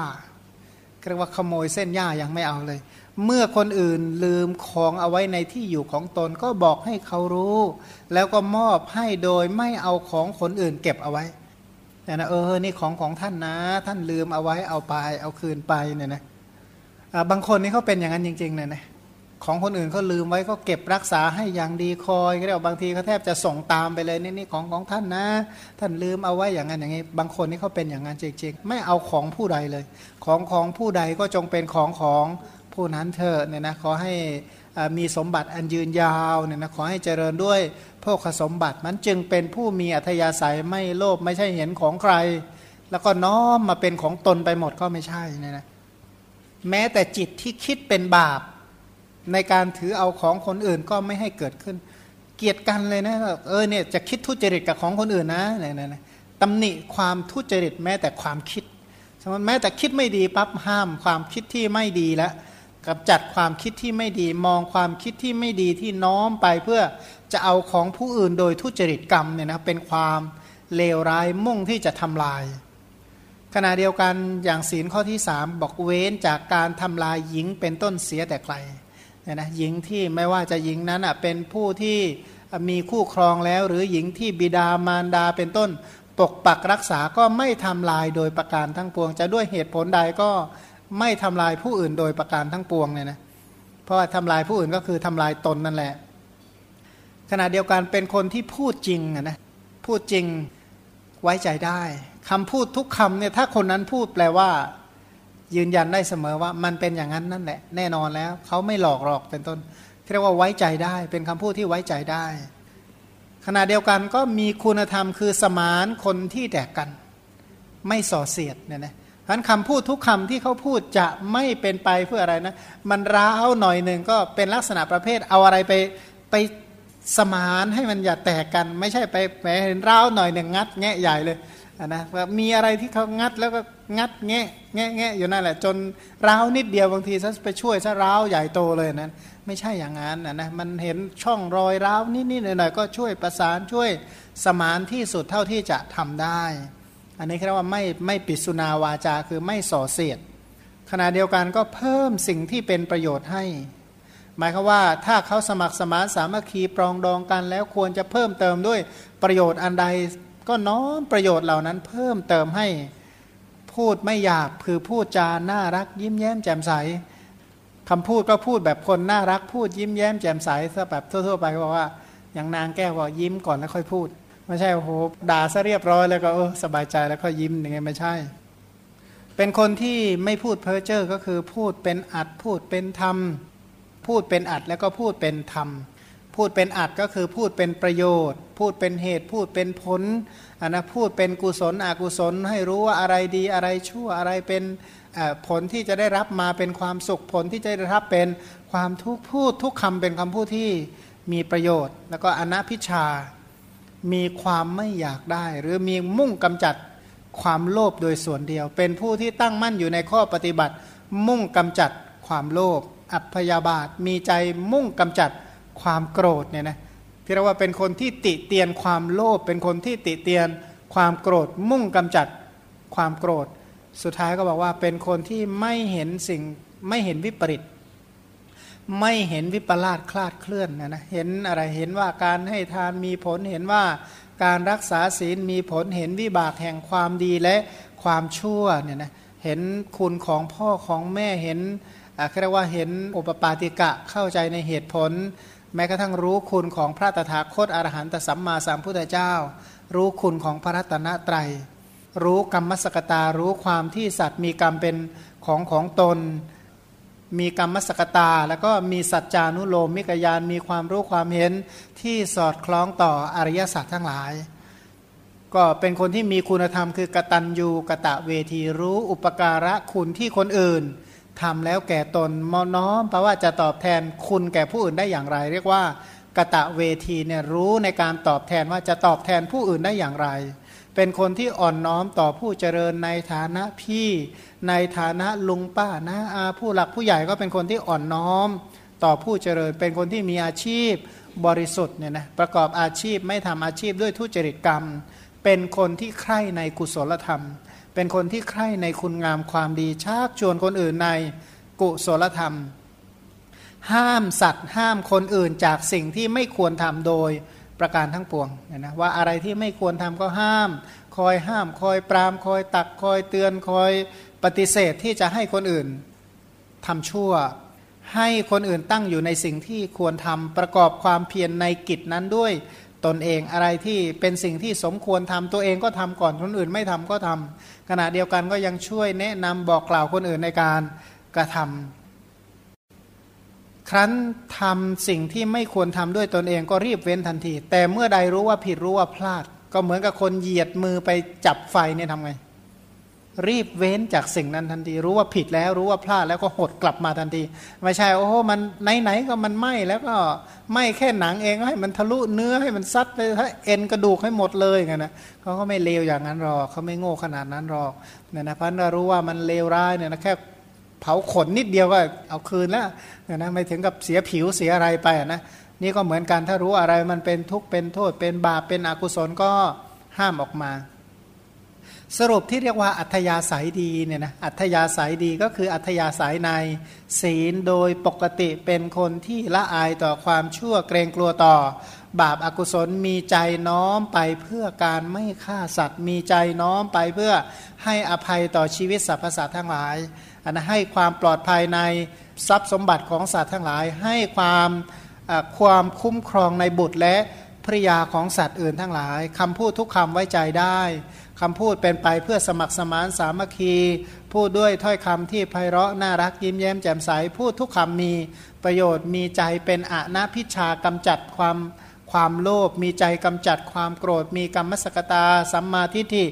เรียกว่าขโมยเส้นหญ้ายังไม่เอาเลย เมื่อคนอื่นลืมของเอาไว้ในที่อยู่ของตนก็บอกให้เขารู้ แล้วก็มอบให้โดยไม่เอาของคนอื่นเก็บเอาไว้แต่นะเออ นี่ของของท่านนะ ท่านลืมเอาไว้เอาไปเอาคืนไปเนี่ยนะ บางคนนี่เขาเป็นอย่างนั้นจริง ๆเนี่ยนะของคนอื่นเขาลืมไว้ก็เก็บรักษาให้อย่างดีคอยก็เรียกบางทีเขาแทบจะส่งตามไปเลยนี่นี่ของของท่านนะ ท่านลืมเอาไว้อย่างนั้นอย่างนี้ บางคนนี่เขาเป็นอย่างนั้นจริงๆ ไม่เอาของผู้ใดเลย ของของผู้ใดก็จงเป็นของของผู้นั้นเถอะเนี่ยนะขอให้มีสมบัติอันยืนยาวเนี่ยนะขอให้เจริญด้วยพวกสมบัติมันจึงเป็นผู้มีอัธยาศัยไม่โลภไม่ใช่เห็นของใคร แล้วก็น้อมมาเป็นของตนไปหมดก็ไม่ใช่เนี่ยนะ แม้แต่จิตที่คิดเป็นบาป ในการถือเอาของคนอื่นก็ไม่ให้เกิดขึ้น เกียดกันเลยนะเออเนี่ยจะคิดทุจริตกับของคนอื่นนะเนี่ยนะตำหนิความทุจริตแม้แต่ความคิดสมมติแม้แต่คิดไม่ดีปั๊บห้ามความคิดที่ไม่ดีแล้วกำจัดความคิดที่ไม่ดีมองความคิดที่ไม่ดีที่น้อมไปเพื่อจะเอาของผู้อื่นโดยทุจริตกรรมเนี่ยนะเป็นความเลวร้ายมุ่งที่จะทำลาย ขณะเดียวกันอย่างศีลข้อที่สามบอกเว้นจากการทำลายหญิงเป็นต้นเสียแต่ไกลเนี่ยนะหญิงที่ไม่ว่าจะหญิงนั้นอะเป็นผู้ที่มีคู่ครองแล้ว หรือหญิงที่บิดามารดาเป็นต้นปกปักรักษาก็ไม่ทำลายโดยประการทั้งปวง จะด้วยเหตุผลใดก็ไม่ทำลายผู้อื่นโดยประการทั้งปวงเนี่ยนะเพราะว่าทำลายผู้อื่นก็คือทำลายตนนั่นแหละ ขณะเดียวกันเป็นคนที่พูดจริงนะพูดจริงไว้ใจได้ คำพูดทุกคำเนี่ยถ้าคนนั้นพูดแปลว่า ยืนยันได้เสมอว่า มันเป็นอย่างนั้นนั่นแหละ แน่นอนแล้วเขาไม่หลอกหลอกเป็นต้นเรียกว่าไว้ใจได้ เป็นคำพูดที่ไว้ใจได้ ขณะเดียวกันก็มีคุณธรรมคือสมานคนที่แตกกัน ไม่ส่อเสียดเนี่ยนะฉะนั้นคำพูดทุกคำที่เขาพูดจะไม่เป็นไปเพื่ออะไรนะ มันร้าวหน่อยหนึ่งก็เป็นลักษณะประเภทเอาอะไรไปไปสมานให้มันอย่าแตกกัน ไม่ใช่ไปแหมเห็นร้าวหน่อยหนึ่งงัดแงะใหญ่เลย นะมีอะไรที่เขางัดแล้วก็งัดแงะแงะแงะอยู่นั่นแหละ จนร้าวนิดเดียวบางทีซะไปช่วยซะร้าวใหญ่โตเลยนั้น ไม่ใช่อย่างนั้นนะนะมันเห็นช่องรอยร้าวนิดๆหน่อยๆก็ช่วยประสานช่วยสมานที่สุดเท่าที่จะทำได้ อันนี้เรียกว่าไม่ไม่ปิสุนาวาจาคือไม่ส่อเสียดขณะเดียวกันก็เพิ่มสิ่งที่เป็นประโยชน์ให้ หมายคือว่าถ้าเขาสมัครสมานสามัคคีปรองดองกันแล้วควรจะเพิ่มเติมด้วยประโยชน์อันใด ก็น้อมประโยชน์เหล่านั้นเพิ่มเติมให้พูดไม่หยาบคือพูดจาน่ารัก ยิ้มแย้มแจ่มใสคำพูดก็พูดแบบคนน่ารักพูดยิ้มแย้มแจ่มใสซะแบบทั่วๆไปก็บอกว่าอย่างนางแก้วบอกยิ้มก่อนแล้วค่อยพูด ไม่ใช่โอ้โหด่าซะเรียบร้อยแล้วก็เออสบายใจแล้วก็ยิ้มอย่างเงี้ยไม่ใช่ เป็นคนที่ไม่พูดเพ้อเจ้อก็คือพูดเป็นอัดพูดเป็นธรรม พูดเป็นอัดแล้วก็พูดเป็นธรรม พูดเป็นอัดก็คือพูดเป็นประโยชน์ พูดเป็นเหตุพูดเป็นผลอันนะพูดเป็นกุศลอกุศลให้รู้ว่าอะไรดีอะไรชั่วอะไรเป็นผลที่จะได้รับมาเป็นความสุขผลที่จะได้รับเป็นความทุกพูดทุกคำเป็นคำพูดที่มีประโยชน์ แล้วก็อนัพิชา มีความไม่อยากได้ หรือมีมุ่งกำจัดความโลภโดยส่วนเดียว เป็นผู้ที่ตั้งมั่นอยู่ในข้อปฏิบัติ มุ่งกำจัดความโลภอัพยาบาทมีใจมุ่งกำจัด ความโกรธเนี่ยนะที่เรียกว่าเป็นคนที่ติเตียนความโลภเป็นคนที่ติเตียนความโกรธมุ่งกำจัดความโกรธ สุดท้ายก็บอกว่าเป็นคนที่ไม่เห็นสิ่งไม่เห็นวิปริตไม่เห็นวิปลาสคลาดเคลื่อนนะนะเห็นอะไรเห็นว่าการให้ทานมีผลเห็นว่าการรักษาศีลมีผลเห็นวิบากแห่งความดีและความชั่วเนี่ยนะเห็นคุณของพ่อของแม่เห็นอะเรียกว่าเห็นอุปปาติกะเข้าใจในเหตุผล แม้กระทั่งรู้คุณของพระตถาคตอรหันตสัมมาสัมพุทธเจ้า รู้คุณของพระรัตนตรัย รู้กรรมสกตา รู้ความที่สัตว์มีกรรมเป็นของของตน มีกรรมสกตา แล้วก็มีสัจจานุโลมมิกยานมีความรู้ความเห็นที่สอดคล้องต่ออริยสัจทั้งหลาย ก็เป็นคนที่มีคุณธรรมคือกตัญญูกะตะเวทีรู้อุปการะคุณที่คนอื่น ทำแล้วแก่ตนมน้อมแปลว่าจะตอบแทนคุณแก่ผู้อื่นได้อย่างไร เรียกว่ากะตะเวทีเนี่ยรู้ในการตอบแทนว่าจะตอบแทนผู้อื่นได้อย่างไร เป็นคนที่อ่อนน้อมต่อผู้เจริญในฐานะพี่ ในฐานะลุงป้านะอาผู้หลักผู้ใหญ่ก็เป็นคนที่อ่อนน้อม ต่อผู้เจริญ เป็นคนที่มีอาชีพบริสุทธิ์เนี่ยนะประกอบอาชีพไม่ทำอาชีพด้วยทุจริตกรรม เป็นคนที่ใคร่ในกุศลธรรม เป็นคนที่ใคร่ในคุณงามความดีชักชวนคนอื่นในกุศลธรรม ห้ามสัตว์ ห้ามคนอื่นจากสิ่งที่ไม่ควรทำโดยประการทั้งปวงเนี่ยนะว่าอะไรที่ไม่ควรทำก็ห้าม คอยห้าม คอยปราม คอยตักคอยเตือนคอยปฏิเสธที่จะให้คนอื่นทำชั่ว ให้คนอื่นตั้งอยู่ในสิ่งที่ควรทำประกอบความเพียรในกิจนั้นด้วยตนเองอะไรที่เป็นสิ่งที่สมควรทำตัวเองก็ทำก่อนคนอื่นไม่ทำก็ทำ ขณะเดียวกันก็ยังช่วยแนะนำบอกกล่าวคนอื่นในการกระทำครั้นทำสิ่งที่ไม่ควรทำด้วยตนเองก็รีบเว้นทันที แต่เมื่อใดรู้ว่าผิดรู้ว่าพลาด ก็เหมือนกับคนเหยียดมือไปจับไฟเนี่ยทำไง รีบเว้นจากสิ่งนั้นทันที รู้ว่าผิดแล้วรู้ว่าพลาดแล้วก็หดกลับมาทันที ไม่ใช่ โอ้โหมันไหนๆก็มันไหม้แล้วก็ไหม้แค่หนังเองให้มันทะลุเนื้อให้มันซัดไปเอ็นกระดูกให้หมดเลยไงนะเขาก็ไม่เลวอย่างนั้นหรอกเขาไม่โง่ขนาดนั้นหรอกเนี่ยนะพันเรารู้ว่ามันเลวร้ายเนี่ยนะแค่เผาขนนิดเดียวก็เอาคืนแล้วเนี่ยนะไม่ถึงกับเสียผิวเสียอะไรไปนะนี่ก็เหมือนกันถ้ารู้อะไรมันเป็นทุกข์เป็นโทษเป็นบาปเป็นอกุศลก็ห้ามออกมา สรุปที่เรียกว่าอัธยาศัยดีเนี่ยนะอัธยาศัยดีก็คืออัธยาศัยในศีลโดยปกติเป็นคนที่ละอายต่อความชั่วเกรงกลัวต่อบาปอากุศลมีใจน้อมไปเพื่อการไม่ฆ่าสัตว์ มีใจน้อมไปเพื่อให้อภัยต่อชีวิตสรรพสัตว์ทั้งหลายอันให้ความปลอดภัยในทรัพย์สมบัติของสัตว์ทั้งหลาย ให้ความความคุ้มครองในบุตรและภริยาของสัตว์อื่นทั้งหลายคำพูดทุกคำไว้ใจได้ คำพูดเป็นไปเพื่อสมัครสมานสามัคคี พูดด้วยถ้อยคำที่ไพเราะน่ารักยิ้มแย้มแจ่มใส พูดทุกคำมีประโยชน์มีใจเป็นอนาพิชากำจัดความความโลภมีใจกำจัดความโกรธ มีกรรมสกตา สัมมาทิฏฐิ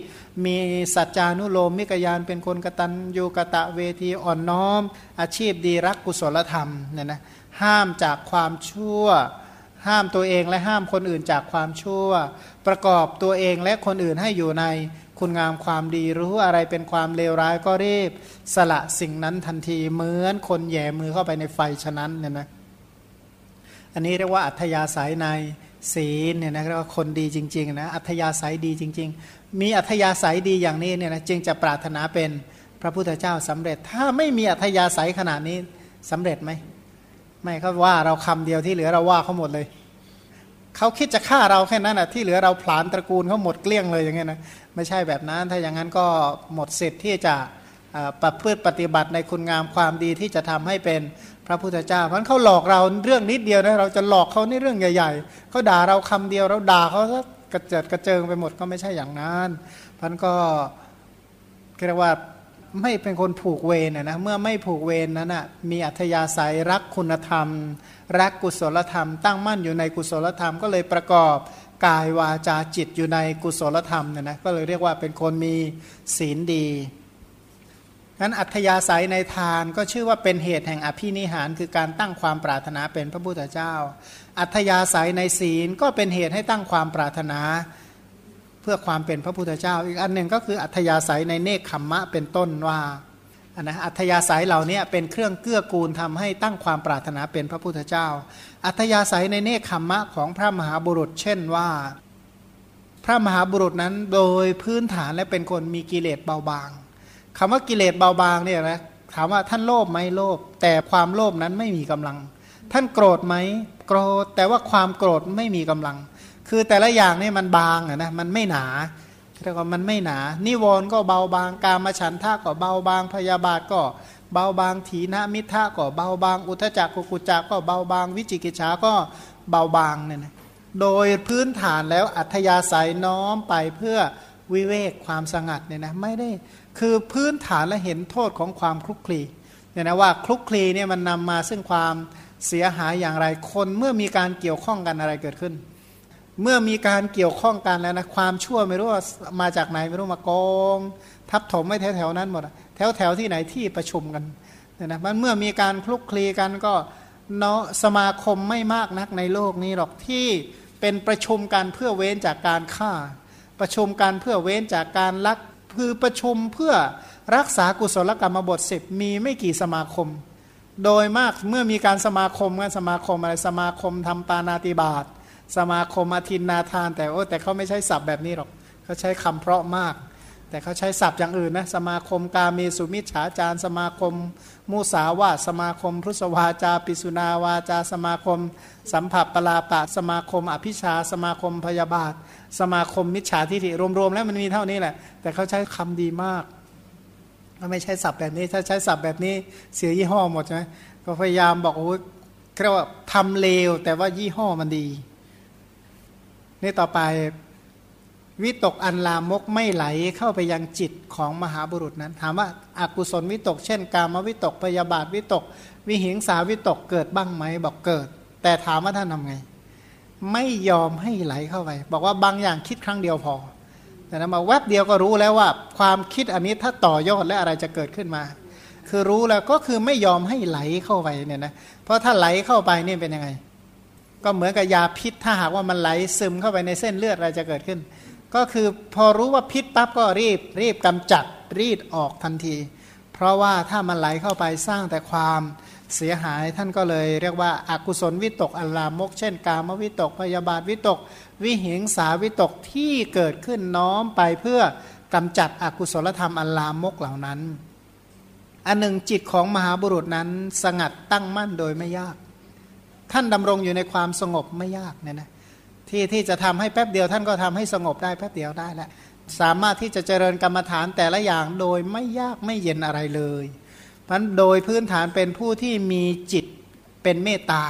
มีสัจจานุโลมมิกยานเป็นคนกตัญญูกะตะเวทีอ่อนน้อม อาชีพดีรักกุศลธรรมเนี่ยนะห้ามจากความชั่ว ห้ามตัวเองและห้ามคนอื่นจากความชั่ว ประกอบตัวเองและคนอื่นให้อยู่ในคุณงามความดีรู้อะไรเป็นความเลวร้ายก็รีบ สละสิ่งนั้นทันทีเหมือนคนแย่มือเข้าไปในไฟฉะนั้นเนี่ยนะอันนี้เรียกว่าอัธยาศัยในศีลเนี่ยนะเรียกว่าคนดีจริงๆนะอัธยาศัยดีจริง ๆ มีอัธยาศัยดีอย่างนี้เนี่ยนะจึงจะปรารถนาเป็นพระพุทธเจ้าสำเร็จ ถ้าไม่มีอัธยาศัยขนาดนี้สำเร็จไหมไม่เขาว่าเราคำเดียวที่เหลือเราว่าเขาหมดเลย เขาคิดจะฆ่าเราแค่นั้นอะที่เหลือเราผลาญตระกูลเขาหมดเกลี้ยงเลยอย่างเงี้ยนะไม่ใช่แบบนั้น ถ้าอย่างนั้นก็หมดสิทธิ์ที่จะประพฤติปฏิบัติในคุณงามความดีที่จะทำให้เป็นพระพุทธเจ้าเพราะเขาหลอกเราเรื่องนิดเดียวนะเราจะหลอกเขาในเรื่องใหญ่ๆเขาด่าเราคำเดียวเราด่าเขากระเจิดกระเจิงไปหมดก็ไม่ใช่อย่างนั้นพันก็เรียกว่า ไม่เป็นคนผูกเวรนะ เมื่อไม่ผูกเวรนั้นนะมีอัธยาศัยรักคุณธรรม รักกุศลธรรม ตั้งมั่นอยู่ในกุศลธรรม ก็เลยประกอบกายวาจาจิตอยู่ในกุศลธรรมเนี่ยนะก็เลยเรียกว่าเป็นคนมีศีลดีนั้นอัธยาศัยในทานก็ชื่อว่าเป็นเหตุแห่งอภินิหาร คือการตั้งความปรารถนาเป็นพระพุทธเจ้า อัธยาศัยในศีลก็เป็นเหตุให้ตั้งความปรารถนา พื่อความเป็นพระพุทธเจ้า อีกอันหนึ่งก็คืออัธยาศัยในเนคขมมะเป็นต้นว่าอันนะอัธยาศัยเหล่านี้เป็นเครื่องเกื้อกูลทำให้ตั้งความปรารถนาเป็นพระพุทธเจ้า อัธยาศัยในเนคขมมะของพระมหาบุรุษ เช่นว่า พระมหาบุรุษนั้นโดยพื้นฐานและเป็นคนมีกิเลสเบาบางคำว่ากิเลสเบาบางเนี่ยนะถามว่าท่านโลภไหมโลภแต่ความโลภนั้นไม่มีกำลัง ท่านโกรธไหมโกรธแต่ว่าความโกรธไม่มีกำลัง คือแต่ละอย่างนี่มันบางนะมันไม่หนาเรียกว่ามันไม่หนา นิวรณ์ก็เบาบางการมาฉันท่าก็เบาบางพยาบาทก็เบาบางถีนมิทะก็เบาบาง อุทจักกุกุจักก็เบาบาง วิจิกิจฉาก็เบาบางเนี่ยนะโดยพื้นฐานแล้วอัธยาศัยน้อมไปเพื่อวิเวกความสงัดเนี่ยนะไม่ได้คือพื้นฐานและเห็นโทษของความคลุกคลีเนี่ยนะว่าคลุกคลีเนี่ยมันนำมาซึ่งความเสียหายอย่างไรคนเมื่อมีการเกี่ยวข้องกันอะไรเกิดขึ้น เมื่อมีการเกี่ยวข้องกันแล้วนะความชั่วไม่รู้ว่ามาจากไหนไม่รู้มากอง ทับถมไม่แถวแถวนั้นหมดแถวแถวที่ไหนที่ประชุมกันเนี่ยนะมันเมื่อมีการคลุกคลีกันก็เนาะสมาคมไม่มากนักในโลกนี้หรอกที่เป็นประชุมกันเพื่อเว้นจากการฆ่า ประชุมกันเพื่อเว้นจากการลักคือประชุมเพื่อรักษากุศลกรรมบทสิบมีไม่กี่สมาคม โดยมากเมื่อมีการสมาคมกันสมาคมอะไรสมาคมทำปานาติบาต สมาคมอาทินนาทาน แต่โอ้แต่เขาไม่ใช้ศัพท์แบบนี้หรอกเขาใช้คำเพราะมาก แต่เขาใช้ศัพท์อย่างอื่นนะสมาคมกาเมสุมิฉาจารสมาคม มุสาวาสมาคมพุทธวาจา ปิสุนาวาจา สมาคม สัมผัสปลาปะ สมาคม อภิชา สมาคมพยาบาท สมาคมมิจฉาทิฏฐิรวมๆแล้วมันมีเท่านี้แหละ แต่เขาใช้คำดีมากไม่ใช่ศัพท์แบบนี้ ถ้าใช้ศัพท์แบบนี้เสียยี่ห้อหมดใช่ไหมก็พยายามบอกโอ้เรียกว่าทำเลวแต่ว่ายี่ห้อมันดี นี่ต่อไปวิตกอันลามกไม่ไหลเข้าไปยังจิตของมหาบุรุษนั้น ถามว่าอากุศลวิตก เช่น กามวิตกพยาบาทวิตก วิหิงสาวิตกเกิดบ้างไหมบอกเกิด แต่ถามว่าท่านทำไง ไม่ยอมให้ไหลเข้าไป บอกว่าบางอย่างคิดครั้งเดียวพอ แต่นะมาแวบเดียวก็รู้แล้วว่า ความคิดอันนี้ถ้าต่อยอดและอะไรจะเกิดขึ้นมา คือรู้แล้วก็คือไม่ยอมให้ไหลเข้าไปเนี่ยนะเพราะถ้าไหลเข้าไปนี่เป็นยังไง ก็เหมือนกับยาพิษถ้าหากว่ามันไหลซึมเข้าไปในเส้นเลือดอะไรจะเกิดขึ้น ก็คือพอรู้ว่าพิษปั๊บก็รีบรีบกำจัดรีดออกทันที เพราะว่าถ้ามันไหลเข้าไปสร้างแต่ความเสียหายท่านก็เลยเรียกว่าอากุศลวิตกอัลลามก เช่น กามวิตกพยาบาทวิตก วิเหิงสาวิตกที่เกิดขึ้นน้อมไปเพื่อกำจัดอกุศลธรรมอัลลามกเหล่านั้น อันหนึ่งจิตของมหาบุรุษนั้นสงัดตั้งมั่นโดยไม่ยาก ท่านดำรงอยู่ในความสงบไม่ยากเนี่ยนะที่ที่จะทำให้แป๊บเดียวท่านก็ทำให้สงบได้แป๊บเดียวได้แล้วสามารถที่จะเจริญกรรมฐานแต่ละอย่างโดยไม่ยากไม่เย็นอะไรเลยพันโดยพื้นฐานเป็นผู้ที่มีจิตเป็นเมตตา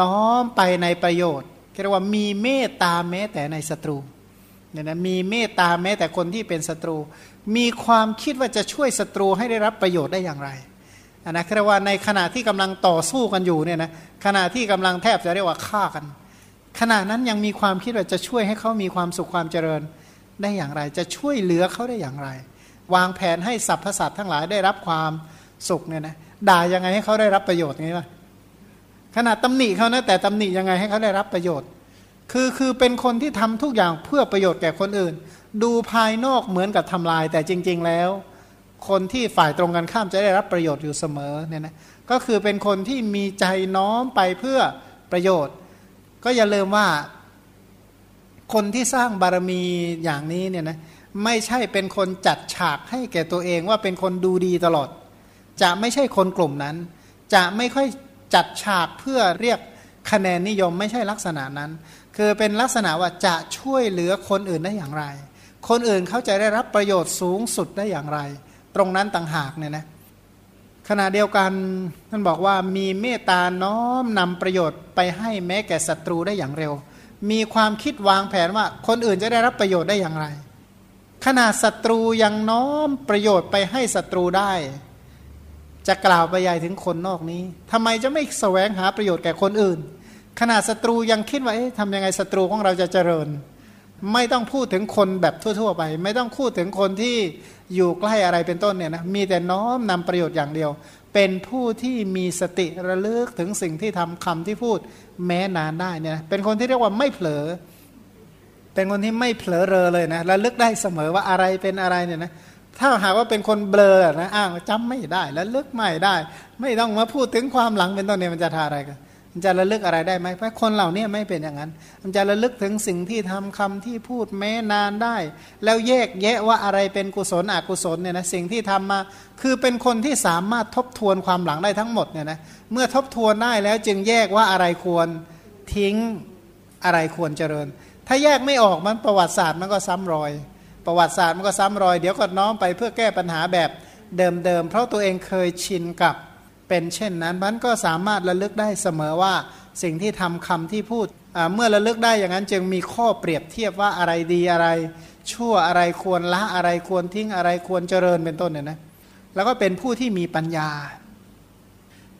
น้อมไปในประโยชน์เรียกว่ามีเมตตาแม้แต่ในศัตรูเนี่ยนะมีเมตตาแม้แต่คนที่เป็นศัตรู มีความคิดว่าจะช่วยศัตรูให้ได้รับประโยชน์ได้อย่างไร นะเรียกว่าในขณะที่กำลังต่อสู้กันอยู่เนี่ยนะขณะที่กำลังแทบจะเรียกว่าฆ่ากัน ขณะนั้นยังมีความคิดว่าจะช่วยให้เขามีความสุขความเจริญได้อย่างไร จะช่วยเหลือเขาได้อย่างไร วางแผนให้สรรพสัตว์ทั้งหลายได้รับความสุขเนี่ยนะด่ายังไงให้เขาได้รับประโยชน์งี้ป่ะขนาดตำหนิเขานะแต่ตำหนิยังไงให้เขาได้รับประโยชน์ คือคือเป็นคนที่ทำทุกอย่างเพื่อประโยชน์แก่คนอื่น ดูภายนอกเหมือนกับทำลายแต่จริง ๆ แล้ว คนที่ฝ่ายตรงกันข้ามจะได้รับประโยชน์อยู่เสมอเนี่ยนะก็คือเป็นคนที่มีใจน้อมไปเพื่อประโยชน์ ก็อย่าลืมว่า คนที่สร้างบารมีอย่างนี้เนี่ยนะไม่ใช่เป็นคนจัดฉากให้แก่ตัวเองว่าเป็นคนดูดีตลอด จะไม่ใช่คนกลุ่มนั้น จะไม่ค่อยจัดฉากเพื่อเรียกคะแนนนิยมไม่ใช่ลักษณะนั้น คือเป็นลักษณะว่าจะช่วยเหลือคนอื่นได้อย่างไร คนอื่นเขาจะได้รับประโยชน์สูงสุดได้อย่างไร ตรงนั้นต่างหากเนี่ยนะขณะเดียวกันท่านบอกว่ามีเมตตาน้อมนำประโยชน์ไปให้แม้แก่ศัตรูได้อย่างเร็ว มีความคิดวางแผนว่าคนอื่นจะได้รับประโยชน์ได้อย่างไรขนาดศัตรูยังน้อมประโยชน์ไปให้ศัตรูได้ จะกล่าวไปใหญ่ถึงคนนอกนี้ทำไมจะไม่แสวงหาประโยชน์แก่คนอื่นขนาดศัตรูยังคิดว่าเอ๊ะทำยังไงศัตรูของเราจะเจริญ ไม่ต้องพูดถึงคนแบบทั่ว ๆ ไป ไม่ต้องพูดถึงคนที่อยู่ใกล้อะไรเป็นต้นเนี่ยนะมีแต่น้อมนำประโยชน์อย่างเดียว เป็นผู้ที่มีสติระลึกถึงสิ่งที่ทำคำที่พูดแม้นานได้เนี่ยเป็นคนที่เรียกว่าไม่เผลอ เป็นคนที่ไม่เผลอเรอเลยนะระลึกได้เสมอว่าอะไรเป็นอะไรเนี่ยนะถ้าหากว่าเป็นคนเบลอนะอ้างจำไม่ได้แล้วลึกไม่ได้ ไม่ต้องมาพูดถึงความหลังเป็นต้นเนี่ยมันจะทาอะไรกัน มันจะระลึกอะไรได้ไหมเพราะคนเหล่านี้ไม่เป็นอย่างนั้น มันจะระลึกถึงสิ่งที่ทำคำที่พูดแม้นานได้ แล้วแยกแยะว่าอะไรเป็นกุศลอกุศลเนี่ยนะสิ่งที่ทำมา คือเป็นคนที่สามารถทบทวนความหลังได้ทั้งหมดเนี่ยนะเมื่อทบทวนได้แล้วจึงแยกว่าอะไรควรทิ้งอะไรควรเจริญ ถ้าแยกไม่ออกมันประวัติศาสตร์มันก็ซ้ำรอย ประวัติศาสตร์มันก็ซ้ำรอย เดี๋ยวก็น้อมไปเพื่อแก้ปัญหาแบบเดิมๆเพราะตัวเองเคยชินกับ เป็นเช่นนั้นมันก็สามารถระลึกได้เสมอว่าสิ่งที่ทำคำที่พูดเมื่อระลึกได้อย่างนั้นจึงมีข้อเปรียบเทียบว่าอะไรดีอะไร ชั่วอะไรควรละอะไรควรทิ้งอะไรควรเจริญเป็นต้นเนี่ยนะแล้วก็เป็นผู้ที่มีปัญญา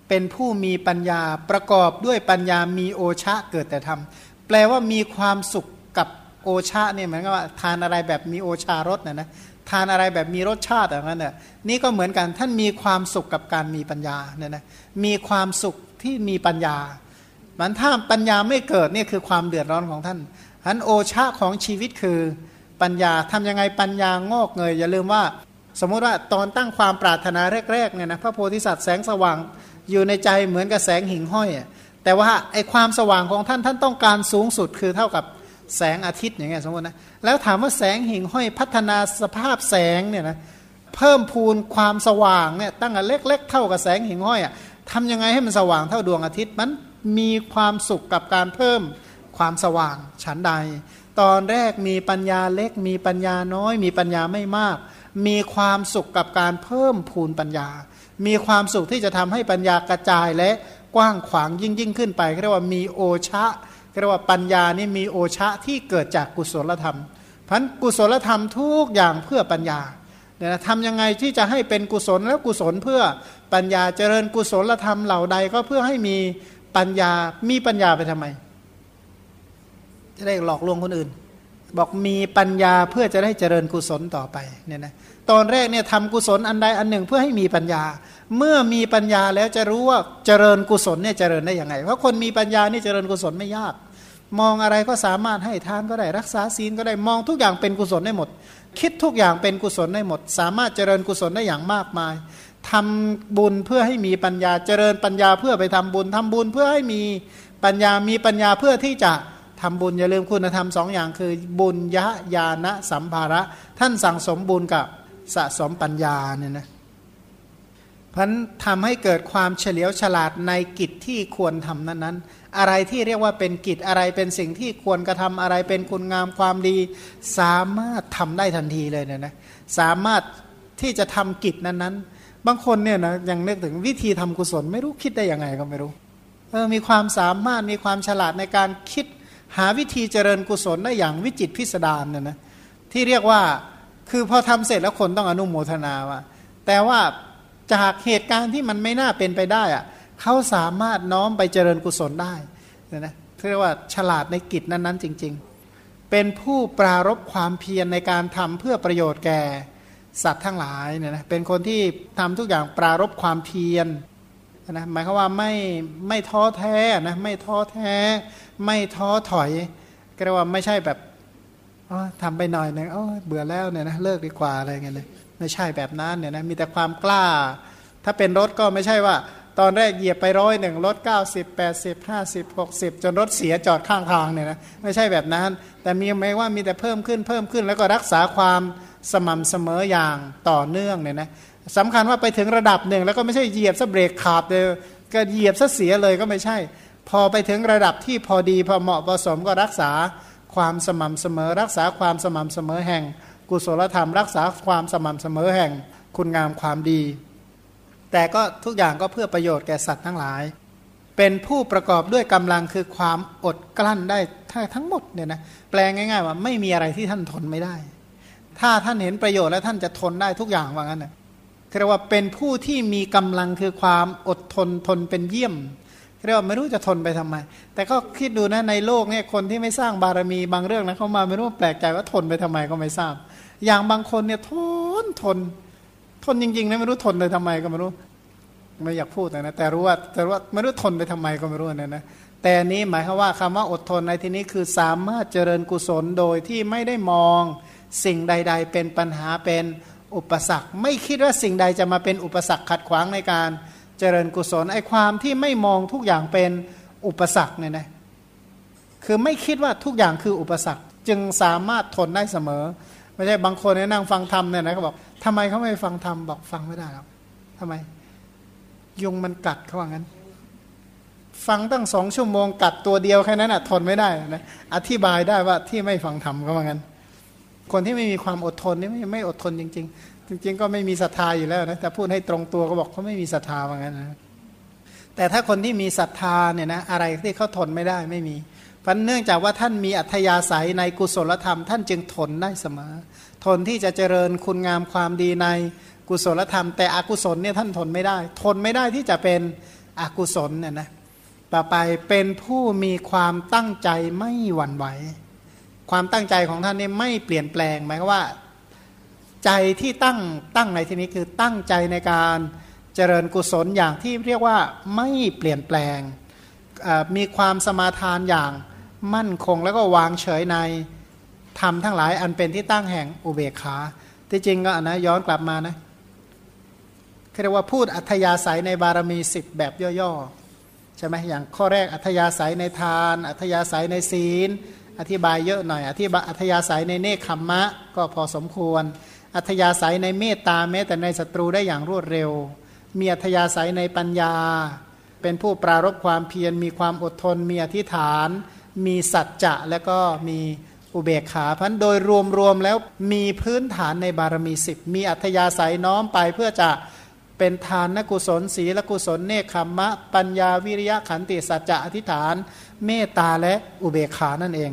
เป็นผู้มีปัญญาประกอบด้วยปัญญามีโอชะเกิดแต่ทำแปลว่ามีความสุขกับโอชะเนี่ยหมายความว่าทานอะไรแบบมีโอชารสนะนะ ทานอะไรแบบมีรสชาติอย่างนั้นเนี่ยนี่ก็เหมือนกันท่านมีความสุขกับการมีปัญญาเนี่ยนะมีความสุขที่มีปัญญา มันถ้าปัญญาไม่เกิดนี่คือความเดือดร้อนของท่านอันโอชาของชีวิตคือปัญญาทำยังไงปัญญางอกเงยอย่าลืมว่า สมมติว่าตอนตั้งความปรารถนาแรกๆเนี่ยนะพระโพธิสัตว์แสงสว่างอยู่ในใจเหมือนกับแสงหิ่งห้อยแต่ว่าไอความสว่างของท่านท่านต้องการสูงสุดคือเท่ากับ แสงอาทิตย์อย่างเงี้ยสมมตินะแล้วถามว่าแสงหิ่งห้อยพัฒนาสภาพแสงเนี่ยนะเพิ่มพูนความสว่างเนี่ยตั้งแต่เล็ก ๆ เท่ากับแสงหิ่งห้อยอะทำยังไงให้มันสว่างเท่าดวงอาทิตย์มันมีความสุขกับการเพิ่มความสว่างฉันใด ตอนแรกมีปัญญาเล็ก มีปัญญาน้อย มีปัญญาไม่มาก มีความสุขกับการเพิ่มพูนปัญญา มีความสุขที่จะทำให้ปัญญากระจายและกว้างขวางยิ่งยิ่งขึ้นไปเรียกว่ามีโอชะ เรียกว่าปัญญานี่มีโอชะที่เกิดจากกุศลธรรมพันกุศลธรรมทุกอย่างเพื่อปัญญาเนี่ยทำยังไงที่จะให้เป็นกุศลแล้วกุศลเพื่อปัญญาเจริญกุศลธรรมเหล่าใดก็เพื่อให้มีปัญญามีปัญญาไปทำไม จะได้หลอกลวงคนอื่น บอกมีปัญญาเพื่อจะได้เจริญกุศลต่อไปเนี่ยนะ ตอนแรกเนี่ยทำกุศลอันใดอันหนึ่งเพื่อให้มีปัญญา เมื่อมีปัญญาแล้วจะรู้ว่าเจริญกุศลเนี่ยเจริญได้ยังไง เพราะคนมีปัญญานี่เจริญกุศลไม่ยาก มองอะไรก็สามารถให้ทานก็ได้รักษาศีลก็ได้มองทุกอย่างเป็นกุศลได้หมด คิดทุกอย่างเป็นกุศลได้หมด สามารถเจริญกุศลได้อย่างมากมายทำบุญเพื่อให้มีปัญญาเจริญปัญญาเพื่อไปทำบุญทำบุญเพื่อให้มีปัญญามีปัญญาเพื่อที่จะทำบุญอย่าลืมคุณธรรมสองอย่างคือบุญยะญาณสัมภาระ ท่านสั่งสมบุญกับ สะสมปัญญาเนี่ยนะพันทำให้เกิดความเฉลียวฉลาดในกิจที่ควรทำนั้นๆ อะไรที่เรียกว่าเป็นกิจอะไรเป็นสิ่งที่ควรกระทำอะไรเป็นคุณงามความดี สามารถทำได้ทันทีเลยเนี่ยนะสามารถที่จะทำกิจนั้นๆ บางคนเนี่ยนะยังนึกถึงวิธีทำกุศลไม่รู้คิดได้ยังไงก็ไม่รู้เออมีความสามารถมีความฉลาดในการคิดหาวิธีเจริญกุศลได้อย่างวิจิตพิสดารเนี่ยนะที่เรียกว่า คือพอทำเสร็จแล้วคนต้องอนุโมทนาว่าแต่ว่าจากเหตุการณ์ที่มันไม่น่าเป็นไปได้อะเขาสามารถน้อมไปเจริญกุศลได้นะนะเรียกว่าฉลาดในกิจนั้นๆ จริง ๆ เป็นผู้ปรารบความเพียรในการทำเพื่อประโยชน์แก่สัตว์ทั้งหลายเนี่ยนะเป็นคนที่ทำทุกอย่างปรารบความเพียรนะหมายความว่าไม่ไม่ท้อแท้นะไม่ท้อแท้ ไม่ท้อถอยก็เรียกว่าไม่ใช่แบบ ทำไปหน่อยหนึ่งเบื่อแล้วเนี่ยนะเลิกดีกว่าอะไรเงี้ยเลยไม่ใช่แบบนั้นเนี่ยนะมีแต่ความกล้า ถ้าเป็นรถก็ไม่ใช่ว่า ตอนแรกเหยียบไปร้อยหนึ่งรถ90 80 50 60จนรถเสียจอดข้างทางเนี่ยนะไม่ใช่แบบนั้น แต่มีไหมว่ามีแต่เพิ่มขึ้นเพิ่มขึ้น แล้วก็รักษาความสม่ำเสมออย่างต่อเนื่องเนี่ยนะสำคัญว่าไปถึงระดับหนึ่งแล้วก็ไม่ใช่เหยียบซะเบรกขาดเลยก็เหยียบซะเสียเลยก็ไม่ใช่ พอไปถึงระดับที่พอดีพอเหมาะพอสมก็รักษา ความสม่ำเสมอ รักษาความสม่ำเสมอแห่ง กุศลธรรม รักษาความสม่ำเสมอแห่งคุณงามความดี แต่ก็ทุกอย่างก็เพื่อประโยชน์แก่สัตว์ทั้งหลาย เป็นผู้ประกอบด้วยกำลังคือความอดกลั้นได้ทั้งหมดเนี่ยนะแปลง่าย ๆ ว่าไม่มีอะไรที่ท่านทนไม่ได้ ถ้าท่านเห็นประโยชน์แล้วท่านจะทนได้ทุกอย่างว่างั้นนะเรียกว่าเป็นผู้ที่มีกำลังคือความอดทนทนเป็นเยี่ยม เรียกว่าไม่รู้จะทนไปทำไม แต่ก็คิดดูนะในโลกเนี่ยคนที่ไม่สร้างบารมีบางเรื่องนะเขามาไม่รู้แปลกใจว่าทนไปทำไมก็ไม่ทราบ อย่างบางคนเนี่ยทนทน ทนจริงๆนะไม่รู้ทนเลยทำไมก็ไม่รู้ ไม่อยากพูดนะแต่รู้ว่าแต่ว่าไม่รู้ทนไปทำไมก็ไม่รู้นะนะแต่นี้หมายความว่าคำว่าอดทนในที่นี้คือสามารถเจริญกุศลโดยที่ไม่ได้มองสิ่งใด ๆ เป็นปัญหาเป็นอุปสรรค ไม่คิดว่าสิ่งใดจะมาเป็นอุปสรรคขัดขวางในการเจริญกุศลไอ้ความที่ไม่มองทุกอย่างเป็นอุปสรรคเนี่ยนะคือไม่คิดว่าทุกอย่างคืออุปสรรค จึงสามารถทนได้เสมอ ไม่ใช่บางคนเนี่ยนั่งฟังธรรมเนี่ยนะเขาบอกทำไมเขาไม่ฟังธรรมบอกฟังไม่ได้ครับทำไม ยุงมันกัดเขาว่างั้น ฟังตั้งสองชั่วโมงกัดตัวเดียวแค่นั้นอะทนไม่ได้นะอธิบายได้ว่าที่ไม่ฟังธรรมเขาว่างั้น คนที่ไม่มีความอดทนนี่ไม่ไม่อดทนจริง ๆ จริงๆ ก็ไม่มีศรัทธาอยู่แล้วนะแต่พูดให้ตรงตัวก็บอกเขาไม่มีศรัทธาเหมือนกันนะแต่ถ้าคนที่มีศรัทธาเนี่ยนะอะไรที่เขาทนไม่ได้ไม่มีเพราะเนื่องจากว่าท่านมีอัธยาศัยในกุศลธรรม ท่านจึงทนได้เสมอ ทนที่จะเจริญคุณงามความดีในกุศลธรรม แต่อกุศลเนี่ยท่านทนไม่ได้ ทนไม่ได้ที่จะเป็นอกุศลเนี่ยนะต่อไปเป็นผู้มีความตั้งใจไม่หวั่นไหว ความตั้งใจของท่านนี่ไม่เปลี่ยนแปลงหมายว่า ใจที่ตั้งตั้งในที่นี้คือตั้งใจในการเจริญกุศลอย่างที่เรียกว่าไม่เปลี่ยนแปลง มีความสมาทานอย่างมั่นคงแล้วก็วางเฉยในธรรมทั้งหลายอันเป็นที่ตั้งแห่งอุเบกขาที่จริงก็นะย้อนกลับมานะเรียกว่าพูดอัธยาศัยในบารมีสิบแบบย่อๆใช่ไหมอย่างข้อแรกอัธยาศัยในทาน อัธยาศัยในศีล อธิบายเยอะหน่อยอธิบายอัธยาศัยในเนคขมมะ ก็พอสมควร อัธยาศัยในเมตตาแม้แต่ในศัตรูได้อย่างรวดเร็ว มีอัธยาศัยในปัญญา เป็นผู้ปรารบความเพียรมีความอดทน มีอธิษฐาน มีสัจจะและก็มีอุเบกขาพันโดยรวมๆแล้วมีพื้นฐานในบารมีสิบมีอัธยาศัยน้อมไปเพื่อจะเป็นทานนกุศลศีลกุศลเนคขมมะ ปัญญาวิริยะขันติสัจจะอธิษฐาน เมตตาและอุเบกขานั่นเอง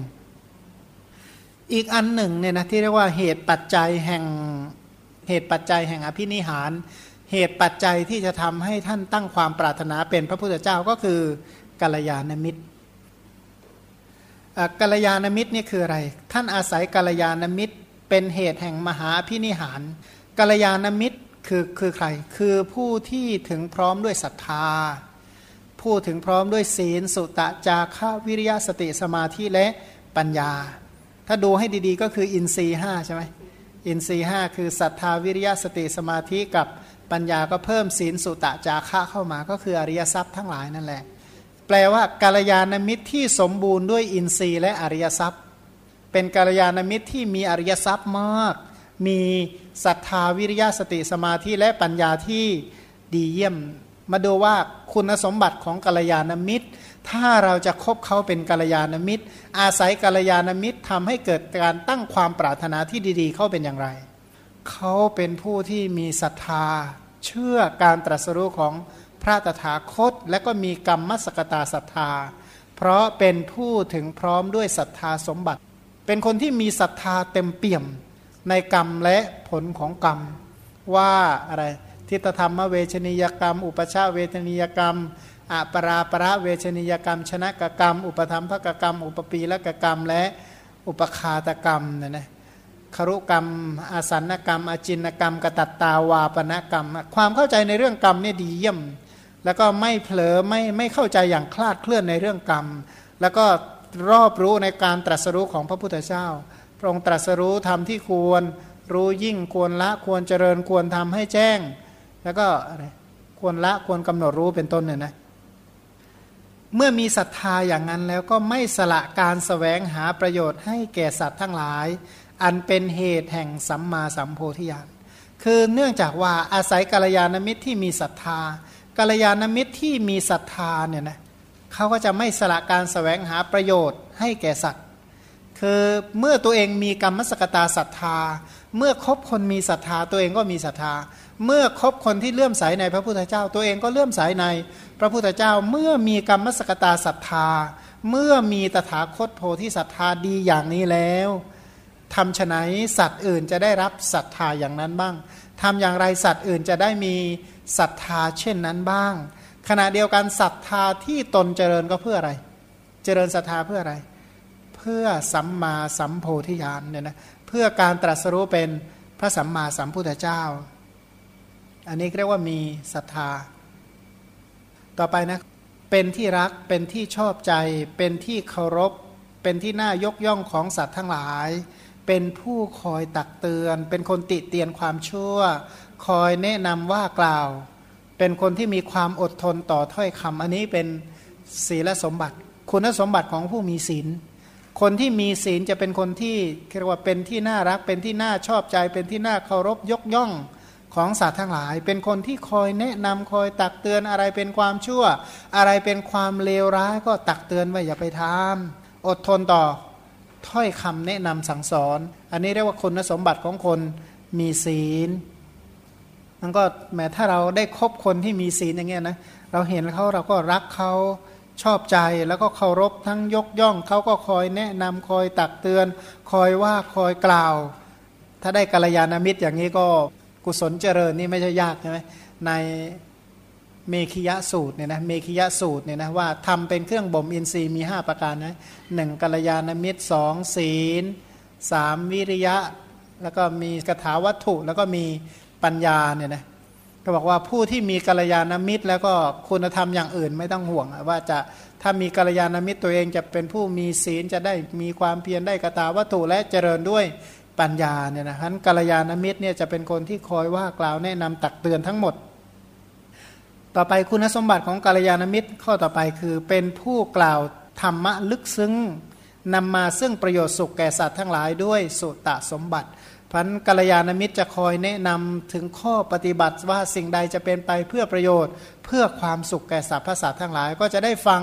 อีกอันหนึ่งเนี่ยนะที่เรียกว่าเหตุปัจจัยแห่งเหตุปัจจัยแห่งอภินิหาร เหตุปัจจัยที่จะทำให้ท่านตั้งความปรารถนาเป็นพระพุทธเจ้าก็คือกัลยาณมิตรกัลยาณมิตรนี่คืออะไร ท่านอาศัยกัลยาณมิตร เป็นเหตุแห่งมหาพินิหารกัลยาณมิตรคือคือใคร คือผู้ที่ถึงพร้อมด้วยศรัทธา ผู้ถึงพร้อมด้วยศีล สุตะจาระวิริยะสติสมาธิและปัญญา ถ้าดูให้ดีๆ ก็คืออินทรีห้าใช่ไหมอินทรีห้าคือศรัทธาวิริยะสติสมาธิกับปัญญาก็เพิ่มศีลสุตะจาระเข้ามา ก็คืออริยทรัพย์ทั้งหลายนั่นแหละ แปลว่ากาลยานมิตรที่สมบูรณ์ด้วยอินทรีย์และอริยทรัพย์ เป็นกาลยานมิตรที่มีอริยทรัพย์มาก มีศรัทธาวิริยะสติสมาธิและปัญญาที่ดีเยี่ยม มาดูว่าคุณสมบัติของกาลยานมิตร ถ้าเราจะคบเขาเป็นกัลยาณมิตร อาศัยกัลยาณมิตรทำให้เกิดการตั้งความปรารถนาที่ดีๆ เขาเป็นอย่างไร เขาเป็นผู้ที่มีศรัทธา เชื่อการตรัสรู้ของพระตถาคต และก็มีกรรมมสกตาศรัทธา เพราะเป็นผู้ถึงพร้อมด้วยศรัทธาสมบัติ เป็นคนที่มีศรัทธาเต็มเปี่ยมในกรรมและผลของกรรมว่าอะไรทิฏฐธรรมเวชนียกรรม อุปชาเวชนียกรรม อปราประเวชนิยกรรม ชนะกกรรม อุปธรรมภกกรรม อุปปีละกกรรม และอุปคาตกรรมเนี่ยนะครุกรรม อาสันกรรม อจินกรรม กตัตตาวาปนกรรม ความเข้าใจในเรื่องกรรมเนี่ยดีเยี่ยม แล้วก็ไม่เผลอไม่ไม่เข้าใจอย่างคลาดเคลื่อนในเรื่องกรรม แล้วก็รอบรู้ในการตรัสรู้ของพระพุทธเจ้า พระองค์ตรัสรู้ทำที่ควร รู้ยิ่งควรละควรเจริญควรทำให้แจ้ง แล้วก็ควรละควรกำหนดรู้เป็นต้นเนี่ยนะ เมื่อมีศรัทธาอย่างนั้นแล้วก็ไม่สละการสแสวงหาประโยชน์ให้แก่สัตว์ทั้งหลาย อันเป็นเหตุแห่งสัมมาสัมโพธิญาณคือเนื่องจากว่าอาศัยกัลยาณมิตรที่มีศรัทธากัลยาณมิตรที่มีศรัทธาเนี่ยนะเขาก็จะไม่สละการสแสวงหาประโยชน์ให้แก่สัตว์ คือเมื่อตัวเองมีกรรมสกตาศรัทธา เมื่อคบคนมีศรัทธาตัวเองก็มีศรัทธา เมื่อคบคนที่เลื่อมใสในพระพุทธเจ้า ตัวเองก็เลื่อมใสในพระพุทธเจ้า เมื่อมีกรรมสกตาศรัทธา เมื่อมีตถาคตโพธิศรัทธาดีอย่างนี้แล้วทำฉไนสัตว์อื่นจะได้รับศรัทธาอย่างนั้นบ้างทำอย่างไรสัตว์อื่นจะได้มีศรัทธาเช่นนั้นบ้าง ขณะเดียวกันศรัทธาที่ตนเจริญก็เพื่ออะไร เจริญศรัทธาเพื่ออะไร เพื่อสัมมาสัมโพธิญาณเนี่ยนะเพื่อการตรัสรู้เป็นพระสัมมาสัมพุทธเจ้า อันนี้เรียกว่ามีศรัทธา ต่อไปนะ เป็นที่รักเป็นที่ชอบใจ เป็นที่เคารพ เป็นที่น่ายกย่องของสัตว์ทั้งหลาย เป็นผู้คอยตักเตือน เป็นคนติเตียนความชั่ว คอยแนะนำว่ากล่าว เป็นคนที่มีความอดทนต่อถ้อยคำอันนี้เป็นศีลสมบัติ คุณสมบัติของผู้มีศีลคนที่มีศีลจะเป็นคนที่เรียกว่าเป็นที่น่ารัก เป็นที่น่าชอบใจ เป็นที่น่าเคารพยกย่อง ของสัตว์ทั้งหลาย เป็นคนที่คอยแนะนำคอยตักเตือนอะไรเป็นความชั่ว อะไรเป็นความเลวร้ายก็ตักเตือนว่าอย่าไปทำอดทนต่อถ้อยคำแนะนำสั่งสอน อันนี้เรียกว่าคุณสมบัติของคนมีศีลมันก็แม้ถ้าเราได้คบคนที่มีศีลอย่างเงี้ยนะเราเห็นเขาเราก็รักเขาชอบใจแล้วก็เคารพทั้งยกย่องเขาก็คอยแนะนำคอยตักเตือน คอยว่าคอยกล่าว ถ้าได้กัลยาณมิตรอย่างนี้ก็ กุศลเจริญนี่ไม่ใช่ยากใช่ไหมในเมขิยะสูตรเนี่ยนะเมขิยะสูตรเนี่ยนะว่าทำเป็นเครื่องบ่มอินทรีย์มี 5 ประการนะหนึ่งกัลยาณมิตรสองศีลสามวิริยะ แล้วก็มีกถาวัตถุแล้วก็มีปัญญาเนี่ยนะก็บอกว่าผู้ที่มีกัลยาณมิตร แล้วก็คุณธรรมอย่างอื่นไม่ต้องห่วง ว่าจะถ้ามีกัลยาณมิตรตัวเองจะเป็นผู้มีศีลจะได้มีความเพียรได้กตาวัตถุและเจริญด้วย ปัญญาเนี่ยนะฉะนั้นกัลยาณมิตรเนี่ยจะเป็นคนที่คอยว่ากล่าวแนะนำตักเตือนทั้งหมด ต่อไปคุณสมบัติของกาลยานมิตรข้อต่อไปคือเป็นผู้กล่าวธรรมะลึกซึ้งนำมาซึ่งประโยชน์สุขแก่สัตว์ทั้งหลายด้วยสุตะสมบัติพันกัลยาณมิตรจะคอยแนะนำถึงข้อปฏิบัติว่าสิ่งใดจะเป็นไปเพื่อประโยชน์ เพื่อความสุขแก่สรรพสัตว์ทั้งหลาย ก็จะได้ฟัง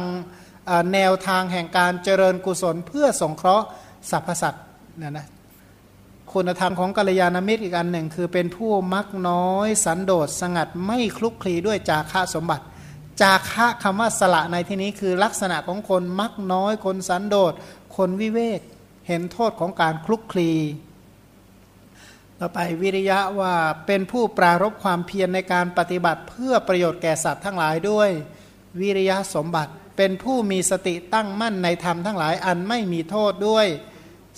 แนวทางแห่งการเจริญกุศลเพื่อสงเคราะห์สรรพสัตว์นะนะ คุณธรรมของกัลยาณมิตรอีกอันหนึ่ง คือเป็นผู้มักน้อย สันโดษสงัดไม่คลุกคลีด้วยจาคะสมบัติ จาคะคำว่าสละในที่นี้คือลักษณะของคนมักน้อย คนสันโดษ คนวิเวก เห็นโทษของการคลุกคลี ต่อไปวิริยะว่าเป็นผู้ปรารบความเพียรในการปฏิบัติเพื่อประโยชน์แก่สัตว์ทั้งหลายด้วย วิริยะสมบัติ เป็นผู้มีสติตั้งมั่นในธรรมทั้งหลายอันไม่มีโทษด้วย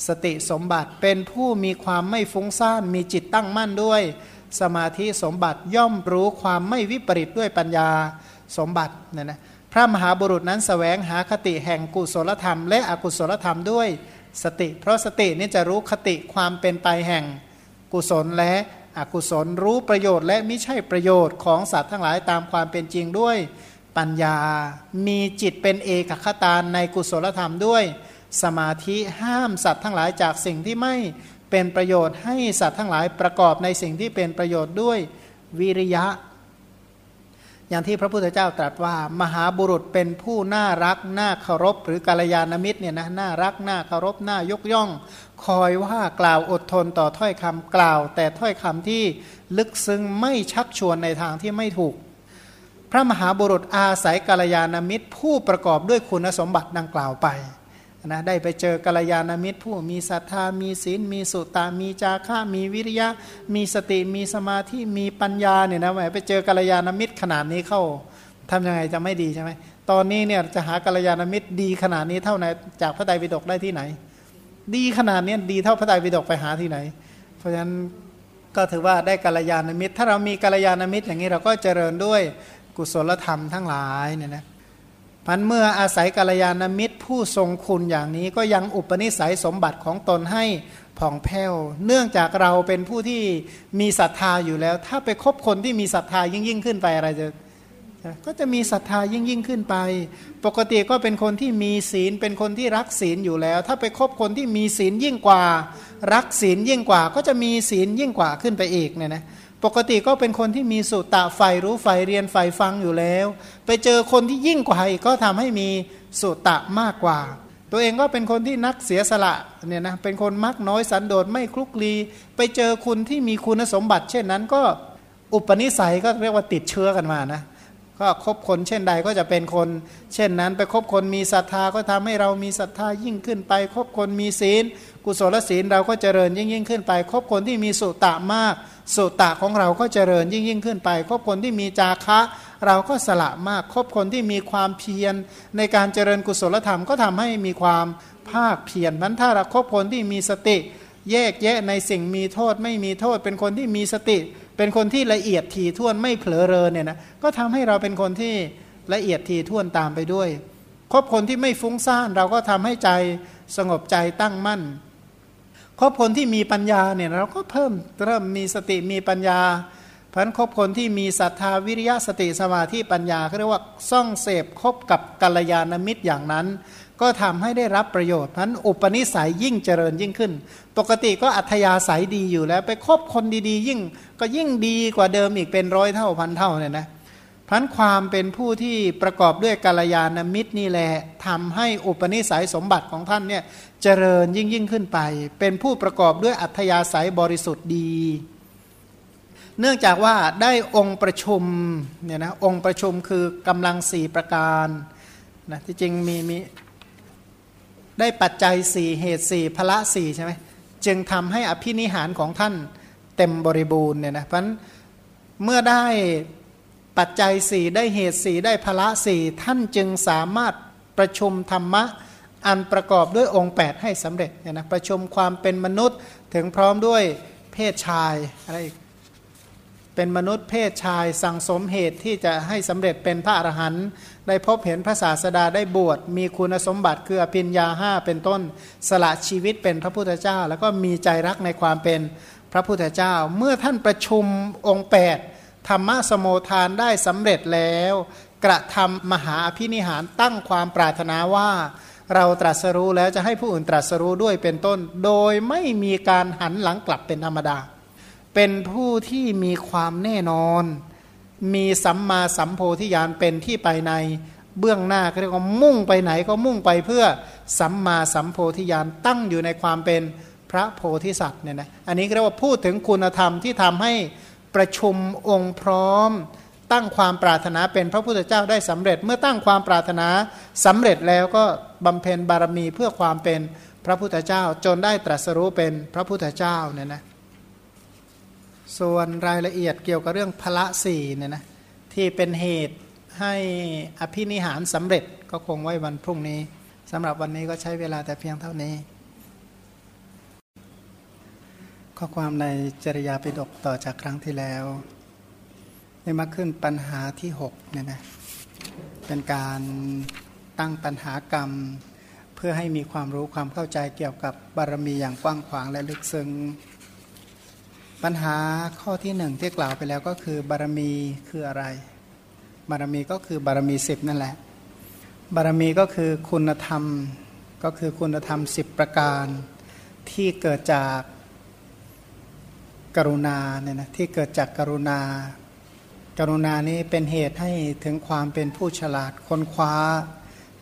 สติสมบัติเป็นผู้มีความไม่ฟุ้งซ่านมีจิตตั้งมั่นด้วย สมาธิสมบัติย่อมรู้ความไม่วิปริตด้วยปัญญาสมบัติเนี่ยนะพระมหาบุรุษนั้นสแสวงหาคติแห่งกุศลธรรม และอกุศลธรรมด้วยสติ เพราะสตินี่จะรู้คติความเป็นไปแห่งกุศลและอกุศลรู้ประโยชน์ และไม่ใช่ประโยชน์ของสัตว์ทั้งหลายตามความเป็นจริงด้วยปัญญา มีจิตเป็นเอกคตาในกุศลธรรมด้วย สมาธิห้ามสัตว์ทั้งหลายจากสิ่งที่ไม่เป็นประโยชน์ให้สัตว์ทั้งหลายประกอบในสิ่งที่เป็นประโยชน์ด้วยวิริยะ อย่างที่พระพุทธเจ้าตรัสว่า มหาบุรุษเป็นผู้น่ารักน่าเคารพ หรือกาลยานมิตรเนี่ยนะน่ารักน่าเคารพน่ายกย่อง คอยว่ากล่าวอดทนต่อถ้อยคำกล่าว แต่ถ้อยคำที่ลึกซึ้งไม่ชักชวนในทางที่ไม่ถูก พระมหาบุรุษอาศัยกาลยานมิตร ผู้ประกอบด้วยคุณสมบัติดังกล่าวไป นะได้ไปเจอกัลยาณมิตร ผู้มีศรัทธามีศีลมีสุตตามีจาระมีวิริยะ มีสติมีสมาธิมีปัญญาเนี่ยนะแหมไปเจอกัลยาณมิตรขนาดนี้เข้าทำยังไงจะไม่ดีใช่ไหมตอนนี้เนี่ยจะหากัลยาณมิตรดีขนาดนี้เท่าไหนจากพระไตรปิฎกได้ที่ไหน ดีขนาดนี้ดีเท่าพระไตรปิฎกไปหาที่ไหน เพราะฉะนั้นก็ถือว่าได้กัลยาณมิตร ถ้าเรามีกัลยาณมิตรอย่างนี้เราก็เจริญด้วยกุศลธรรมทั้งหลายเนี่ยนะ พันเมื่ออาศัยกัลยาณมิตรผู้ทรงคุณอย่างนี้ก็ยังอุปนิสัยสมบัติของตนให้ผ่องแผ้ว เนื่องจากเราเป็นผู้ที่มีศรัทธาอยู่แล้ว ถ้าไปคบคนที่มีศรัทธายิ่งยิ่งขึ้นไปอะไรจะก็จะมีศรัทธายิ่งยิ่งขึ้นไป ปกติก็เป็นคนที่มีศีลเป็นคนที่รักศีลอยู่แล้ว ถ้าไปคบคนที่มีศีลยิ่งกว่า รักศีลยิ่งกว่า ก็จะมีศีลยิ่งกว่าขึ้นไปอีกเนี่ยนะ ปกติก็เป็นคนที่มีสุตตะไฟรู้ไฟเรียนไฟฟังอยู่แล้ว ไปเจอคนที่ยิ่งกว่าอีกก็ทำให้มีสุตตะมากกว่า ตัวเองก็เป็นคนที่นักเสียสละเนี่ยนะเป็นคนมักน้อยสันโดษไม่คลุกคลีไปเจอคุณที่มีคุณสมบัติ เช่นนั้นก็อุปนิสัยก็เรียกว่าติดเชื้อกันมานะ ก็คบคนเช่นใดก็จะเป็นคน เช่นนั้นไปคบคนมีศรัทธาก็ทำให้เรามีศรัทธายิ่งขึ้นไป คบคนมีศีล กุศลศีลเราก็เจริญยิ่งยิ่งขึ้นไป คบคนที่มีสุตะมาก สุตะของเราก็เจริญยิ่งยิ่งขึ้นไป คบคนที่มีจาคะ เราก็สละมาก คบคนที่มีความเพียร ในการเจริญกุศลธรรมก็ทำให้มีความภาคเพียรนั้นถ้าเราคบคนที่มีสติ แยกแยะในสิ่งมีโทษไม่มีโทษเป็นคนที่มีสติ เป็นคนที่ละเอียดทีท่วนไม่เผลอเรอเนี่ยนะก็ทำให้เราเป็นคนที่ละเอียดทีท่วนตามไปด้วยคบคนที่ไม่ฟุ้งซ่านเราก็ทำให้ใจสงบใจตั้งมั่นคบคนที่มีปัญญาเนี่ยเราก็เพิ่มเริ่มมีสติมีปัญญา พันคบคนที่มีศรัทธาวิริยะสติสมาธิปัญญาเขาเรียกว่าซ่องเสพคบกับกัลยาณมิตรอย่างนั้น ก็ทำให้ได้รับประโยชน์นั้นอุปนิสัยยิ่งเจริญยิ่งขึ้น ปกติก็อัธยาศัยดีอยู่แล้วไปคบคนดีๆ ยิ่งก็ยิ่งดีกว่าเดิมอีกเป็นร้อยเท่าพันเท่าเนี่ยนะพันความเป็นผู้ที่ประกอบด้วยกาลยานมิตรนี่แหละทำให้อุปนิสัยสมบัติของท่านเนี่ยเจริญยิ่งยิ่งขึ้นไป เป็นผู้ประกอบด้วยอัธยาศัยบริสุทธิ์ดี เนื่องจากว่าได้องค์ประชุมเนี่ยนะองค์ประชุมคือกำลังสี่ประการนะที่จริงมีมีได้ปัจจัยสี่เหตุสี่พละสี่ใช่ไหมจึงทำให้อภินิหารของท่านเต็มบริบูรณ์เนี่ยนะเพราะเมื่อได้ปัจจัยสี่ได้เหตุสี่ได้พละสี่ท่านจึงสามารถประชุมธรรมะอันประกอบด้วยองค์ 8 ให้สำเร็จเนี่ยนะประชุมความเป็นมนุษย์ถึงพร้อมด้วยเพศชายอะไรอีก เป็นมนุษย์เพศชายสั่งสมเหตุที่จะให้สำเร็จเป็นพระอรหันต์ได้พบเห็นพระศาสดาได้บวชมีคุณสมบัติคืออภิญญาห้าเป็นต้นสละชีวิตเป็นพระพุทธเจ้า แล้วก็มีใจรักในความเป็นพระพุทธเจ้า เมื่อท่านประชุมองค์ 8 ธรรมะสมโมทานได้สำเร็จแล้ว กระทำมหาอภินิหารตั้งความปรารถนาว่า เราตรัสรู้แล้วจะให้ผู้อื่นตรัสรู้ด้วยเป็นต้น โดยไม่มีการหันหลังกลับเป็นธรรมดา เป็นผู้ที่มีความแน่นอน มีสัมมาสัมโพธิญาณเป็นที่ไปในเบื้องหน้าเรียกว่ามุ่งไปไหนก็มุ่งไปเพื่อสัมมาสัมโพธิญาณตั้งอยู่ในความเป็นพระโพธิสัตว์เนี่ยนะอันนี้เรียกว่าพูดถึงคุณธรรมที่ทำให้ประชุมองค์พร้อม ตั้งความปรารถนาเป็นพระพุทธเจ้าได้สำเร็จ เมื่อตั้งความปรารถนาสำเร็จแล้วก็บำเพ็ญบารมีเพื่อความเป็นพระพุทธเจ้าจนได้ตรัสรู้เป็นพระพุทธเจ้าเนี่ยนะ ส่วนรายละเอียดเกี่ยวกับเรื่องพละสี่เนี่ยนะที่เป็นเหตุให้อภินิหารสำเร็จก็คงไว้วันพรุ่งนี้สำหรับวันนี้ก็ใช้เวลาแต่เพียงเท่านี้ ข้อความในจริยาปิฎกต่อจากครั้งที่แล้วได้มาขึ้นปัญหาที่6เนี่ยนะเป็นการตั้งปัญหากรรม เพื่อให้มีความรู้ความเข้าใจเกี่ยวกับบารมีอย่างกว้างขวางและลึกซึ้ง ปัญหาข้อที่หนึ่งที่กล่าวไปแล้วก็คือบารมีคืออะไร บารมีก็คือบารมีสิบนั่นแหละ บารมีก็คือคุณธรรมก็คือคุณธรรมสิบประการที่เกิดจากกรุณาเนี่ยนะที่เกิดจากกรุณา กรุณานี้เป็นเหตุให้ถึงความเป็นผู้ฉลาดค้นคว้า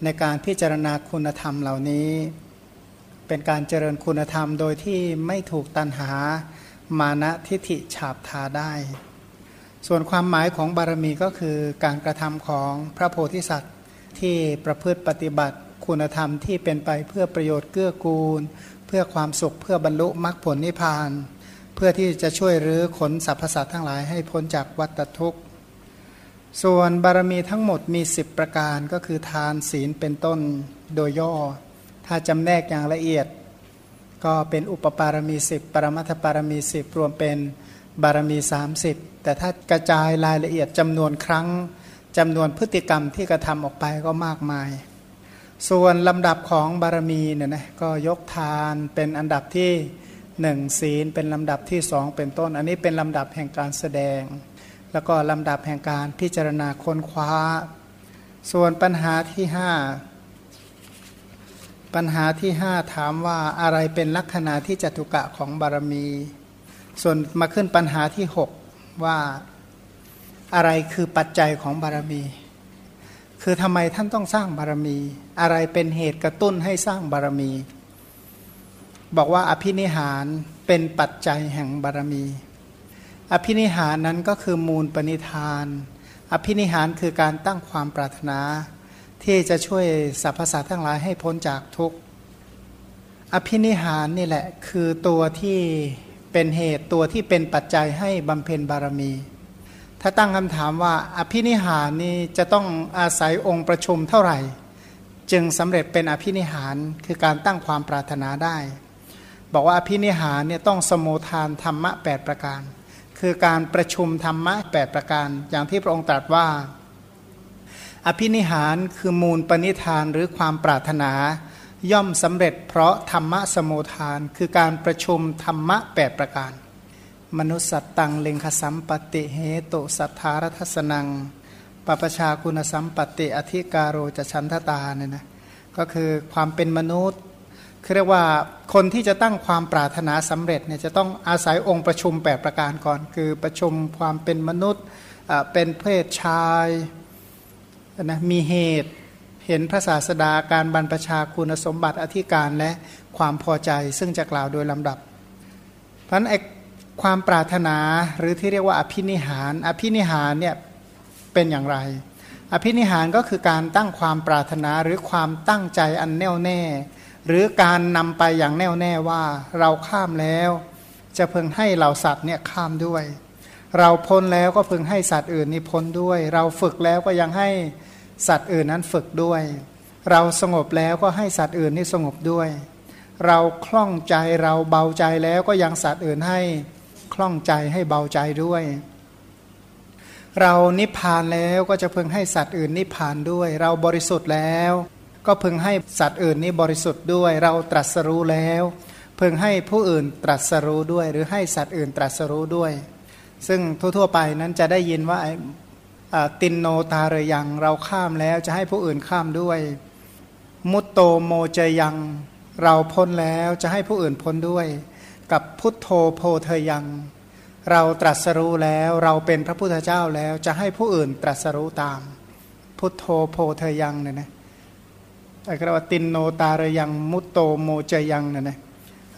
ในการพิจารณาคุณธรรมเหล่านี้ เป็นการเจริญคุณธรรมโดยที่ไม่ถูกตันหา มานะทิฐิฉาบทาได้ ส่วนความหมายของบารมีก็คือการกระทำของพระโพธิสัตว์ที่ประพฤติปฏิบัติคุณธรรมที่เป็นไปเพื่อประโยชน์เกื้อกูล เพื่อความสุขเพื่อบรรลุมรรคผลนิพพาน เพื่อที่จะช่วยรื้อขนสรรพสัตว์ทั้งหลายให้พ้นจากวัฏทุกข์ ส่วนบารมีทั้งหมดมี 10 ประการก็คือทานศีลเป็นต้นโดยย่อ ถ้าจำแนกอย่างละเอียด ก็เป็นอุปปารมีสิบปรมัตถปารมีสิบรวมเป็นบารมี 30 แต่ถ้ากระจายรายละเอียดจำนวนครั้งจำนวนพฤติกรรมที่กระทำออกไปก็มากมาย ส่วนลำดับของบารมีเนี่ยนะก็ยกทานเป็นอันดับที่หนึ่งศีลเป็นลำดับที่สองเป็นต้น อันนี้เป็นลำดับแห่งการแสดง แล้วก็ลำดับแห่งการพิจารณาค้นคว้า ส่วนปัญหาที่ห้า ปัญหาที่ห้าถามว่าอะไรเป็นลักษณะที่จตุกะของบารมี ส่วนมาขึ้นปัญหาที่หกว่าอะไรคือปัจจัยของบารมี คือทำไมท่านต้องสร้างบารมี อะไรเป็นเหตุกระตุ้นให้สร้างบารมี บอกว่าอภินิหารเป็นปัจจัยแห่งบารมี อภินิหารนั้นก็คือมูลปณิธาน อภินิหารคือการตั้งความปรารถนา ที่จะช่วยสรรพสัตว์ทั้งหลายให้พ้นจากทุกข์อภินิหารนี่แหละคือตัวที่เป็นเหตุตัวที่เป็นปัจจัยให้บำเพ็ญบารมี ถ้าตั้งคำถามว่าอภินิหารนี่จะต้องอาศัยองค์ประชุมเท่าไหร่ จึงสำเร็จเป็นอภินิหารคือการตั้งความปรารถนาได้ บอกว่าอภินิหารเนี่ยต้องสมุทานธรรมะ 8 ประการ คือการประชุมธรรมะ 8 ประการ อย่างที่พระองค์ตรัสว่า อภินิหารคือมูลปณิธานหรือความปรารถนา ย่อมสำเร็จเพราะธรรมะสมุทาน คือการประชุมธรรมะ 8 ประการ มนุสัตตังเลงคสัมปติเหตุสัทธารทัสนังปปชาคุณสัมปติอธิการโรจะชันทตาเนี่ยนะก็คือความเป็นมนุษย์คือเรียกว่าคนที่จะตั้งความปรารถนาสำเร็จเนี่ยจะต้องอาศัยองค์ประชุม 8 ประการก่อน คือประชุมความเป็นมนุษย์เป็นเพศชาย นะมีเหตุเห็นพระศาสดาการบรรพชาคุณสมบัติอธิการและความพอใจซึ่งจะกล่าวโดยลำดับ เพราะนั้นความปรารถนาหรือที่เรียกว่าอภินิหาร อภินิหารเนี่ยเป็นอย่างไร อภินิหารก็คือการตั้งความปรารถนาหรือความตั้งใจอันแน่วแน่ หรือการนำไปอย่างแน่วแน่ว่าเราข้ามแล้ว จะเพิ่งให้เหล่าสัตว์เนี่ยข้ามด้วย เราพ้นแล้วก็เพิ่งให้สัตว์อื่นนี่พ้นด้วย เราฝึกแล้วก็ยังให้สัตว์อื่นนั้นฝึกด้วย เราสงบแล้วก็ให้สัตว์อื่นนี่สงบด้วย เราคล่องใจเราเบาใจแล้วก็ยังสัตว์อื่นให้คล่องใจให้เบาใจด้วย เรานิพพานแล้วก็จะพึงให้สัตว์อื่นนิพพานด้วย เราบริสุทธิ์แล้ว ก็พึงให้สัตว์อื่นนี้บริสุทธิ์ด้วย เราตรัสรู้แล้ว พึงให้ผู้อื่นตรัสรู้ด้วย หรือให้สัตว์อื่นตรัสรู้ด้วย ซึ่งทั่วๆไปนั้นจะได้ยินว่าตินโนตาเรยังเราข้ามแล้วจะให้ผู้อื่นข้ามด้วย มุตโตโมเจยัง เราพ้นแล้วจะให้ผู้อื่นพ้นด้วย กับพุทโธโพเทยัง เราตรัสรู้แล้วเราเป็นพระพุทธเจ้าแล้วจะให้ผู้อื่นตรัสรู้ตาม พุทโธโพเทยังเนี่ยนะไอ้กระว่าตินโนตาเรยัง มุตโตโมเจยังเนี่ยนะ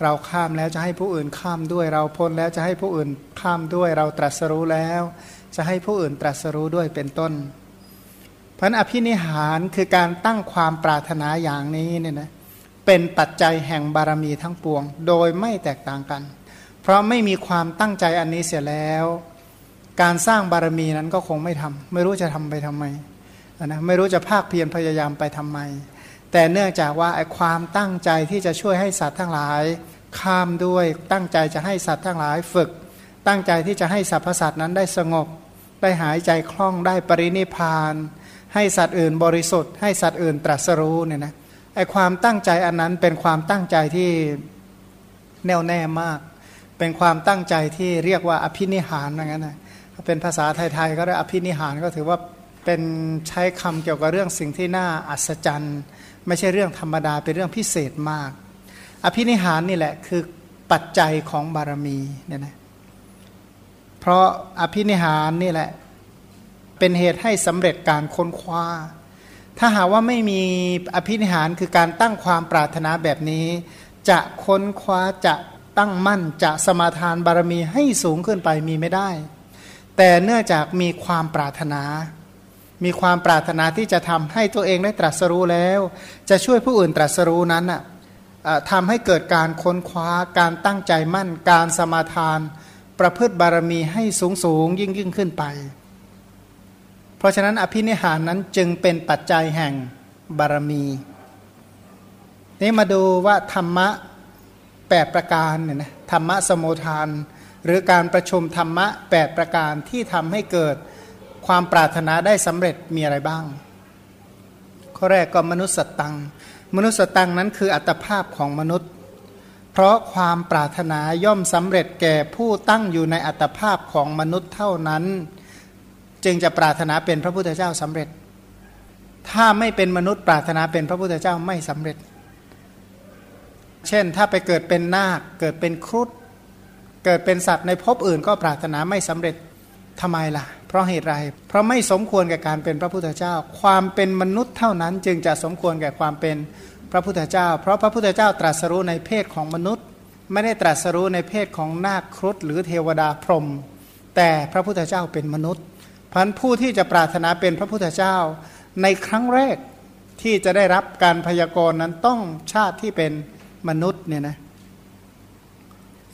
เราข้ามแล้วจะให้ผู้อื่นข้ามด้วย เราพ้นแล้วจะให้ผู้อื่นข้ามด้วย เราตรัสรู้แล้ว จะให้ผู้อื่นตรัสรู้ด้วยเป็นต้นพันอภินิหารคือการตั้งความปรารถนาอย่างนี้เนี่ยนะเป็นปัจจัยแห่งบารมีทั้งปวง โดยไม่แตกต่างกัน เพราะไม่มีความตั้งใจอันนี้เสียแล้ว การสร้างบารมีนั้นก็คงไม่ทำไม่รู้จะทำไปทำไมนะไม่รู้จะภาคเพียรพยายามไปทำไม แต่เนื่องจากว่าไอ้ความตั้งใจที่จะช่วยให้สัตว์ทั้งหลาย ข้ามด้วยตั้งใจจะให้สัตว์ทั้งหลายฝึก ตั้งใจที่จะให้สรรพสัตว์นั้นได้สงบ ได้หายใจคล่องได้ปรินิพาน ให้สัตว์อื่นบริสุทธิ์ให้สัตว์อื่นตรัสรู้เนี่ยนะไอความตั้งใจอันนั้นเป็นความตั้งใจที่แน่วแน่มาก เป็นความตั้งใจที่เรียกว่าอภินิหารอย่างนั้นนะเป็นภาษาไทยๆก็ได้อภินิหารก็ถือว่าเป็นใช้คำเกี่ยวกับเรื่องสิ่งที่น่าอัศจรรย์ ไม่ใช่เรื่องธรรมดาเป็นเรื่องพิเศษมาก อภินิหารนี่แหละคือปัจจัยของบารมีเนี่ยนะเพราะอภินิหารนี่แหละเป็นเหตุให้สำเร็จการค้นคว้า ถ้าหาว่าไม่มีอภินิหารคือการตั้งความปรารถนาแบบนี้ จะค้นคว้าจะตั้งมั่นจะสมาทานบารมีให้สูงขึ้นไปมีไม่ได้ แต่เนื่องจากมีความปรารถนา มีความปรารถนาที่จะทำให้ตัวเองได้ตรัสรู้แล้ว จะช่วยผู้อื่นตรัสรู้นั้นอะทำให้เกิดการค้นคว้าการตั้งใจมั่น การสมาทาน ประพฤติบารมีให้สูงสูงยิ่งยิ่งขึ้นไป เพราะฉะนั้นอภินิหารนั้นจึงเป็นปัจจัยแห่งบารมี นี่มาดูว่าธรรมะแปดประการเนี่ยนะธรรมะสมุทาน หรือการประชุมธรรมะแปดประการที่ทำให้เกิด ความปรารถนาได้สำเร็จมีอะไรบ้าง ข้อแรกก็มนุษย์สตัง มนุษย์สตังนั้นคืออัตภาพของมนุษย์ เพราะความปรารถนาย่อมสำเร็จแก่ผู้ตั้งอยู่ในอัตภาพของมนุษย์เท่านั้น จึงจะปรารถนาเป็นพระพุทธเจ้าสำเร็จ ถ้าไม่เป็นมนุษย์ปรารถนาเป็นพระพุทธเจ้าไม่สำเร็จ เช่นถ้าไปเกิดเป็นนาคเกิดเป็นครุฑเกิดเป็นสัตว์ในภพอื่นก็ปรารถนาไม่สำเร็จทำไมล่ะ เพราะเหตุไร เพราะไม่สมควรแก่การเป็นพระพุทธเจ้า ความเป็นมนุษย์เท่านั้นจึงจะสมควรแก่ความเป็นพระพุทธเจ้า เพราะพระพุทธเจ้าตรัสรู้ในเพศของมนุษย์ ไม่ได้ตรัสรู้ในเพศของนาคครุฑหรือเทวดาพรหมแต่พระพุทธเจ้าเป็นมนุษย์พันผู้ที่จะปรารถนาเป็นพระพุทธเจ้า ในครั้งแรกที่จะได้รับการพยากรณ์นั้นต้องชาติที่เป็นมนุษย์เนี่ยนะ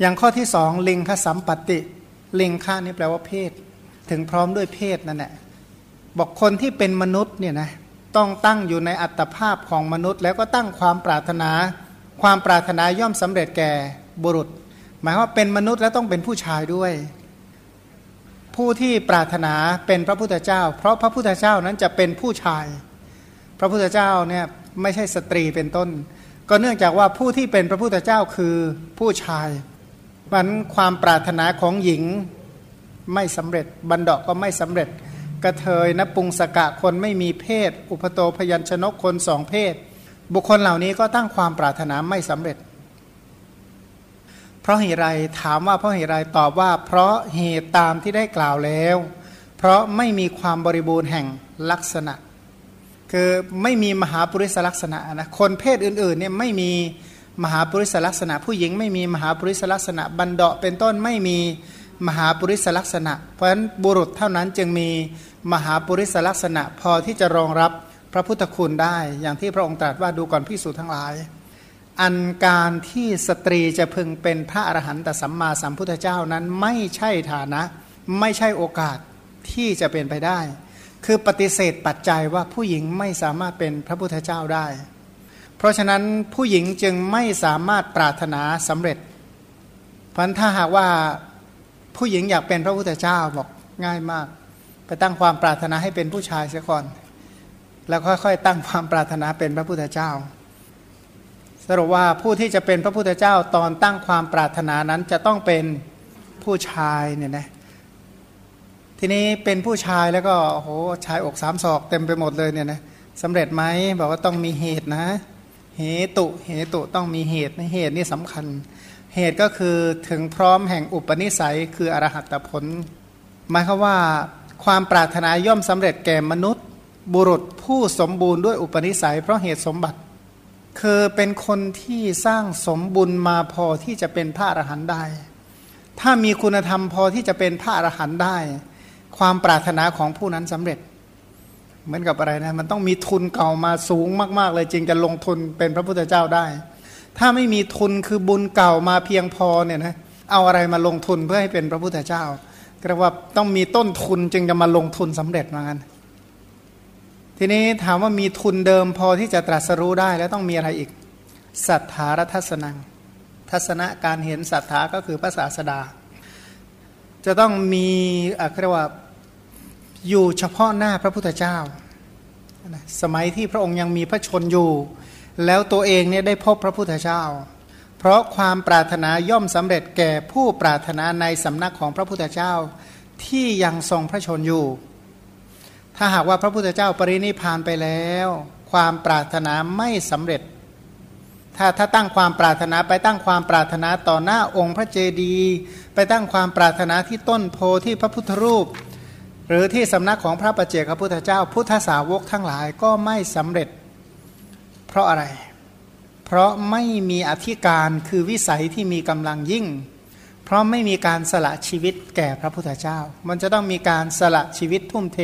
อย่างข้อที่สองลิงคสัมปติ ลิงค่านี่แปลว่าเพศ ถึงพร้อมด้วยเพศนั่นแหละบอกคนที่เป็นมนุษย์เนี่ยนะต้องตั้งอยู่ในอัตภาพของมนุษย์ แล้วก็ตั้งความปรารถนา ความปรารถนาย่อมสำเร็จแก่บุรุษ หมายว่าเป็นมนุษย์แล้วต้องเป็นผู้ชายด้วย ผู้ที่ปรารถนาเป็นพระพุทธเจ้า เพราะพระพุทธเจ้านั้นจะเป็นผู้ชาย พระพุทธเจ้าเนี่ยไม่ใช่สตรีเป็นต้น ก็เนื่องจากว่าผู้ที่เป็นพระพุทธเจ้าคือผู้ชายมันความปรารถนาของหญิง ไม่สำเร็จ บันดาก็ไม่สำเร็จ กระเทยนปุงสกะคนไม่มีเพศ อุปโตพยัญชนกคนสองเพศ บุคคลเหล่านี้ก็ตั้งความปรารถนาไม่สำเร็จ เพราะเหตุไรถามว่าเพราะเหตุไรตอบว่า เพราะเหตุตามที่ได้กล่าวแล้ว เพราะไม่มีความบริบูรณ์แห่งลักษณะ คือไม่มีมหาปุริสลักษณะนะคนเพศอื่นๆเนี่ยไม่มีมหาปุริสลักษณะ ผู้หญิงไม่มีมหาปุริสลักษณะ บันเดาะเป็นต้นไม่มี มหาปุริสลักษณะ เพราะฉะนั้นบุรุษเท่านั้นจึงมีมหาปุริสลักษณะ พอที่จะรองรับพระพุทธคุณได้ อย่างที่พระองค์ตรัสว่าดูก่อนพิสูจน์ทั้งหลาย อันการที่สตรีจะพึงเป็นพระอรหันตสัมมาสัมพุทธเจ้านั้นไม่ใช่ฐานะ ไม่ใช่โอกาสที่จะเป็นไปได้ คือปฏิเสธปัจจัยว่าผู้หญิงไม่สามารถเป็นพระพุทธเจ้าได้ เพราะฉะนั้นผู้หญิงจึงไม่สามารถปรารถนาสำเร็จเพราะถ้าหากว่า ผู้หญิงอยากเป็นพระพุทธเจ้าบอกง่ายมาก ไปตั้งความปรารถนาให้เป็นผู้ชายเสียก่อน แล้วค่อยๆ ตั้งความปรารถนาเป็นพระพุทธเจ้า สรุปว่าผู้ที่จะเป็นพระพุทธเจ้าตอนตั้งความปรารถนานั้นจะต้องเป็นผู้ชายเนี่ยนะทีนี้เป็นผู้ชายแล้วก็โอ้โหชายอกสามศอกเต็มไปหมดเลยเนี่ยนะสำเร็จไหมบอกว่าต้องมีเหตุนะ เหตุ เหตุต้องมีเหตุในเหตุนี่สำคัญ เหตุก็คือถึงพร้อมแห่งอุปนิสัยคืออรหัตผล หมายคือว่าความปรารถนาย่อมสำเร็จแก่มนุษย์ บุรุษผู้สมบูรณ์ด้วยอุปนิสัย เพราะเหตุสมบัติ คือเป็นคนที่สร้างสมบุญมาพอที่จะเป็นพระอรหันต์ได้ ถ้ามีคุณธรรมพอที่จะเป็นพระอรหันต์ได้ ความปรารถนาของผู้นั้นสำเร็จ เหมือนกับอะไรนะมันต้องมีทุนเก่ามาสูงมาก ๆ เลยจึงจะลงทุนเป็นพระพุทธเจ้าได้ ถ้าไม่มีทุนคือบุญเก่ามาเพียงพอเนี่ยนะเอาอะไรมาลงทุนเพื่อให้เป็นพระพุทธเจ้าก็ว่าต้องมีต้นทุนจึงจะมาลงทุนสำเร็จมางั้นทีนี้ถามว่ามีทุนเดิมพอที่จะตรัสรู้ได้แล้วต้องมีอะไรอีกสัทธารทัศนัง ทัศนะการเห็นสัทธาก็คือภาษาสดา จะต้องมีอะไรว่าอยู่เฉพาะหน้าพระพุทธเจ้า สมัยที่พระองค์ยังมีพระชนอยู่ แล้วตัวเองเนี่ยได้พบพระพุทธเจ้า เพราะความปรารถนาย่อมสำเร็จแก่ผู้ปรารถนาในสำนักของพระพุทธเจ้าที่ยังทรงพระชนอยู่ ถ้าหากว่าพระพุทธเจ้าปรินิพานไปแล้ว ความปรารถนาไม่สำเร็จ ถ้าถ้าตั้งความปรารถนาไปตั้งความปรารถนาต่อหน้าองค์พระเจดีย์ไปตั้งความปรารถนาที่ต้นโพที่พระพุทธรูป หรือที่สำนักของพระประเจกพระพุทธเจ้า พุทธสาวกทั้งหลายก็ไม่สำเร็จ เพราะอะไร เพราะไม่มีอธิการคือวิสัยที่มีกำลังยิ่ง เพราะไม่มีการสละชีวิตแก่พระพุทธเจ้า มันจะต้องมีการสละชีวิตทุ่มเท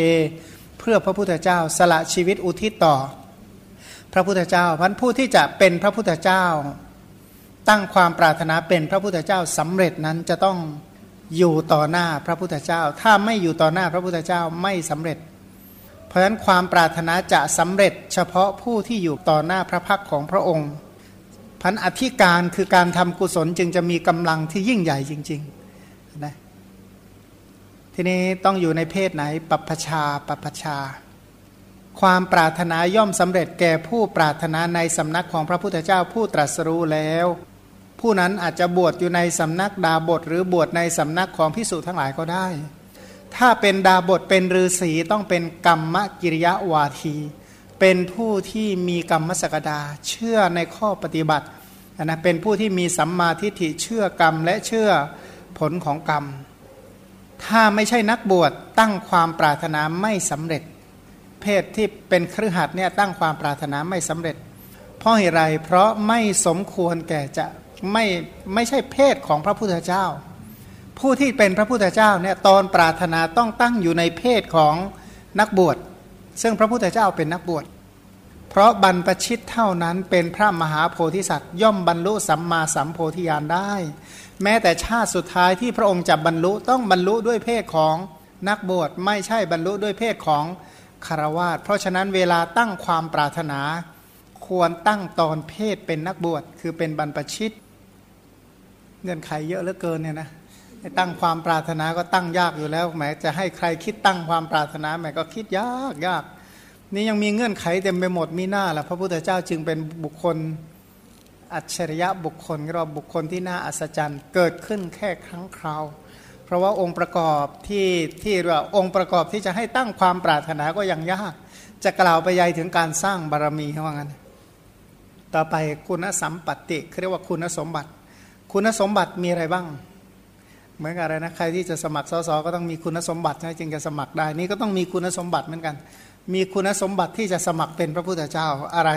เพื่อพระพุทธเจ้า สละชีวิตอุทิศต่อ พระพุทธเจ้าพันผู้ที่จะเป็นพระพุทธเจ้า ตั้งความปรารถนาเป็นพระพุทธเจ้าสำเร็จนั้นจะต้องอยู่ต่อหน้าพระพุทธเจ้า ถ้าไม่อยู่ต่อหน้าพระพุทธเจ้าไม่สำเร็จ เพราะฉะนั้นความปรารถนาจะสำเร็จเฉพาะผู้ที่อยู่ต่อหน้าพระพักของพระองค์พันอธิการคือการทำกุศลจึงจะมีกำลังที่ยิ่งใหญ่จริงๆนะทีนี้ต้องอยู่ในเพศไหนปัปชาปัปชา ความปรารถนาย่อมสำเร็จแก่ผู้ปรารถนาในสำนักของพระพุทธเจ้าผู้ตรัสรู้แล้ว ผู้นั้นอาจจะบวชอยู่ในสำนักดาบทหรือบวชในสำนักของพิสุทั้งหลายก็ได้ ถ้าเป็นดาบทเป็นฤาษีต้องเป็นกรรมกิริยาวาที เป็นผู้ที่มีกรรมสกดา เชื่อในข้อปฏิบัตินะเป็นผู้ที่มีสัมมาทิฏฐิเชื่อกรรมและเชื่อผลของกรรม ถ้าไม่ใช่นักบวชตั้งความปรารถนาไม่สำเร็จ เพศที่เป็นครือขัดเนี่ยตั้งความปรารถนาไม่สำเร็จ เพราะเหตุไรเพราะไม่สมควรแก่จะไม่ไม่ใช่เพศของพระพุทธเจ้า ผู้ที่เป็นพระพุทธเจ้าเนี่ยตอนปรารถนาต้องตั้งอยู่ในเพศของนักบวช ซึ่งพระพุทธเจ้าเป็นนักบวช เพราะบรรพชิตเท่านั้นเป็นพระมหาโพธิสัตว์ย่อมบรรลุสัมมาสัมโพธิญาณได้ แม้แต่ชาติสุดท้ายที่พระองค์จะบรรลุต้องบรรลุด้วยเพศของนักบวชไม่ใช่บรรลุด้วยเพศของคารวาสเพราะฉะนั้นเวลาตั้งความปรารถนา ควรตั้งตอนเพศเป็นนักบวชคือเป็นบรรพชิต เงื่อนไขเยอะเหลือเกินเนี่ยนะ ตั้งความปรารถนาก็ตั้งยากอยู่แล้วแหมจะให้ใครคิดตั้งความปรารถนาแหมก็คิดยากยาก นี่ยังมีเงื่อนไขเต็มไปหมดมีหน้าละพระพุทธเจ้าจึงเป็นบุคคลอัจฉริยะบุคคลเราบุคคลที่น่าอัศจรรย์เกิดขึ้นแค่ครั้งคราว เพราะว่าองค์ประกอบที่ที่ว่าองค์ประกอบที่จะให้ตั้งความปรารถนาก็ยังยาก จะกล่าวไปยัยถึงการสร้างบารมีเขาว่างั้นต่อไปคุณสัมปัติเรียกว่าคุณสมบัติ คุณสมบัติมีอะไรบ้าง เหมือนกับอะไรนะใครที่จะสมัครสสก็ต้องมีคุณสมบัตินะจึงจะสมัครได้นี่ก็ต้องมีคุณสมบัติเหมือนกัน มีคุณสมบัติที่จะสมัครเป็นพระพุทธเจ้าอะไร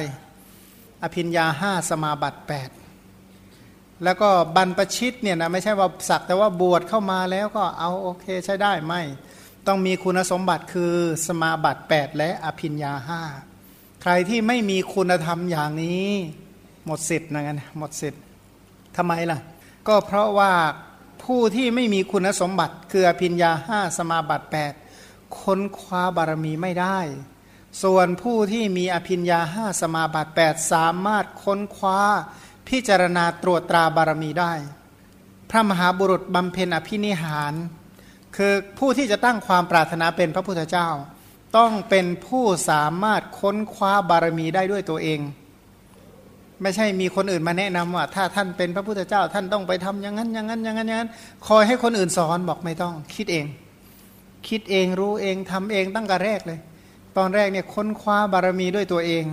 อภิญญาห้าสมาบัติ 8 แล้วก็บรรปชิตเนี่ยนะไม่ใช่ว่าสักแต่ว่าบวชเข้ามาแล้วก็เอาโอเคใช้ได้ไม่ ต้องมีคุณสมบัติคือสมาบัติ 8 และอภิญญาห้าใครที่ไม่มีคุณธรรมอย่างนี้หมดสิทธิ์นะงั้นหมดสิทธิ์ทำไมล่ะ ก็เพราะว่า ผู้ที่ไม่มีคุณสมบัติคืออภิญญาห้าสมาบัติ8ค้นคว้าบารมีไม่ได้ ส่วนผู้ที่มีอภิญญาห้าสมาบัติ8สามารถค้นคว้าพิจารณาตรวจตราบารมีได้ พระมหาบุรุษบำเพ็ญอภินิหาร คือผู้ที่จะตั้งความปรารถนาเป็นพระพุทธเจ้า ต้องเป็นผู้สามารถค้นคว้าบารมีได้ด้วยตัวเอง ไม่ใช่มีคนอื่นมาแนะนำว่า ถ้าท่านเป็นพระพุทธเจ้า ท่านต้องไปทำอย่างนั้นอย่างนั้นอย่างนั้นอย่างนั้น คอยให้คนอื่นสอนบอกไม่ต้อง คิดเอง คิดเองรู้เองทำเองตั้งแต่แรกเลย ตอนแรกเนี่ยค้นคว้าบารมีด้วยตัวเอง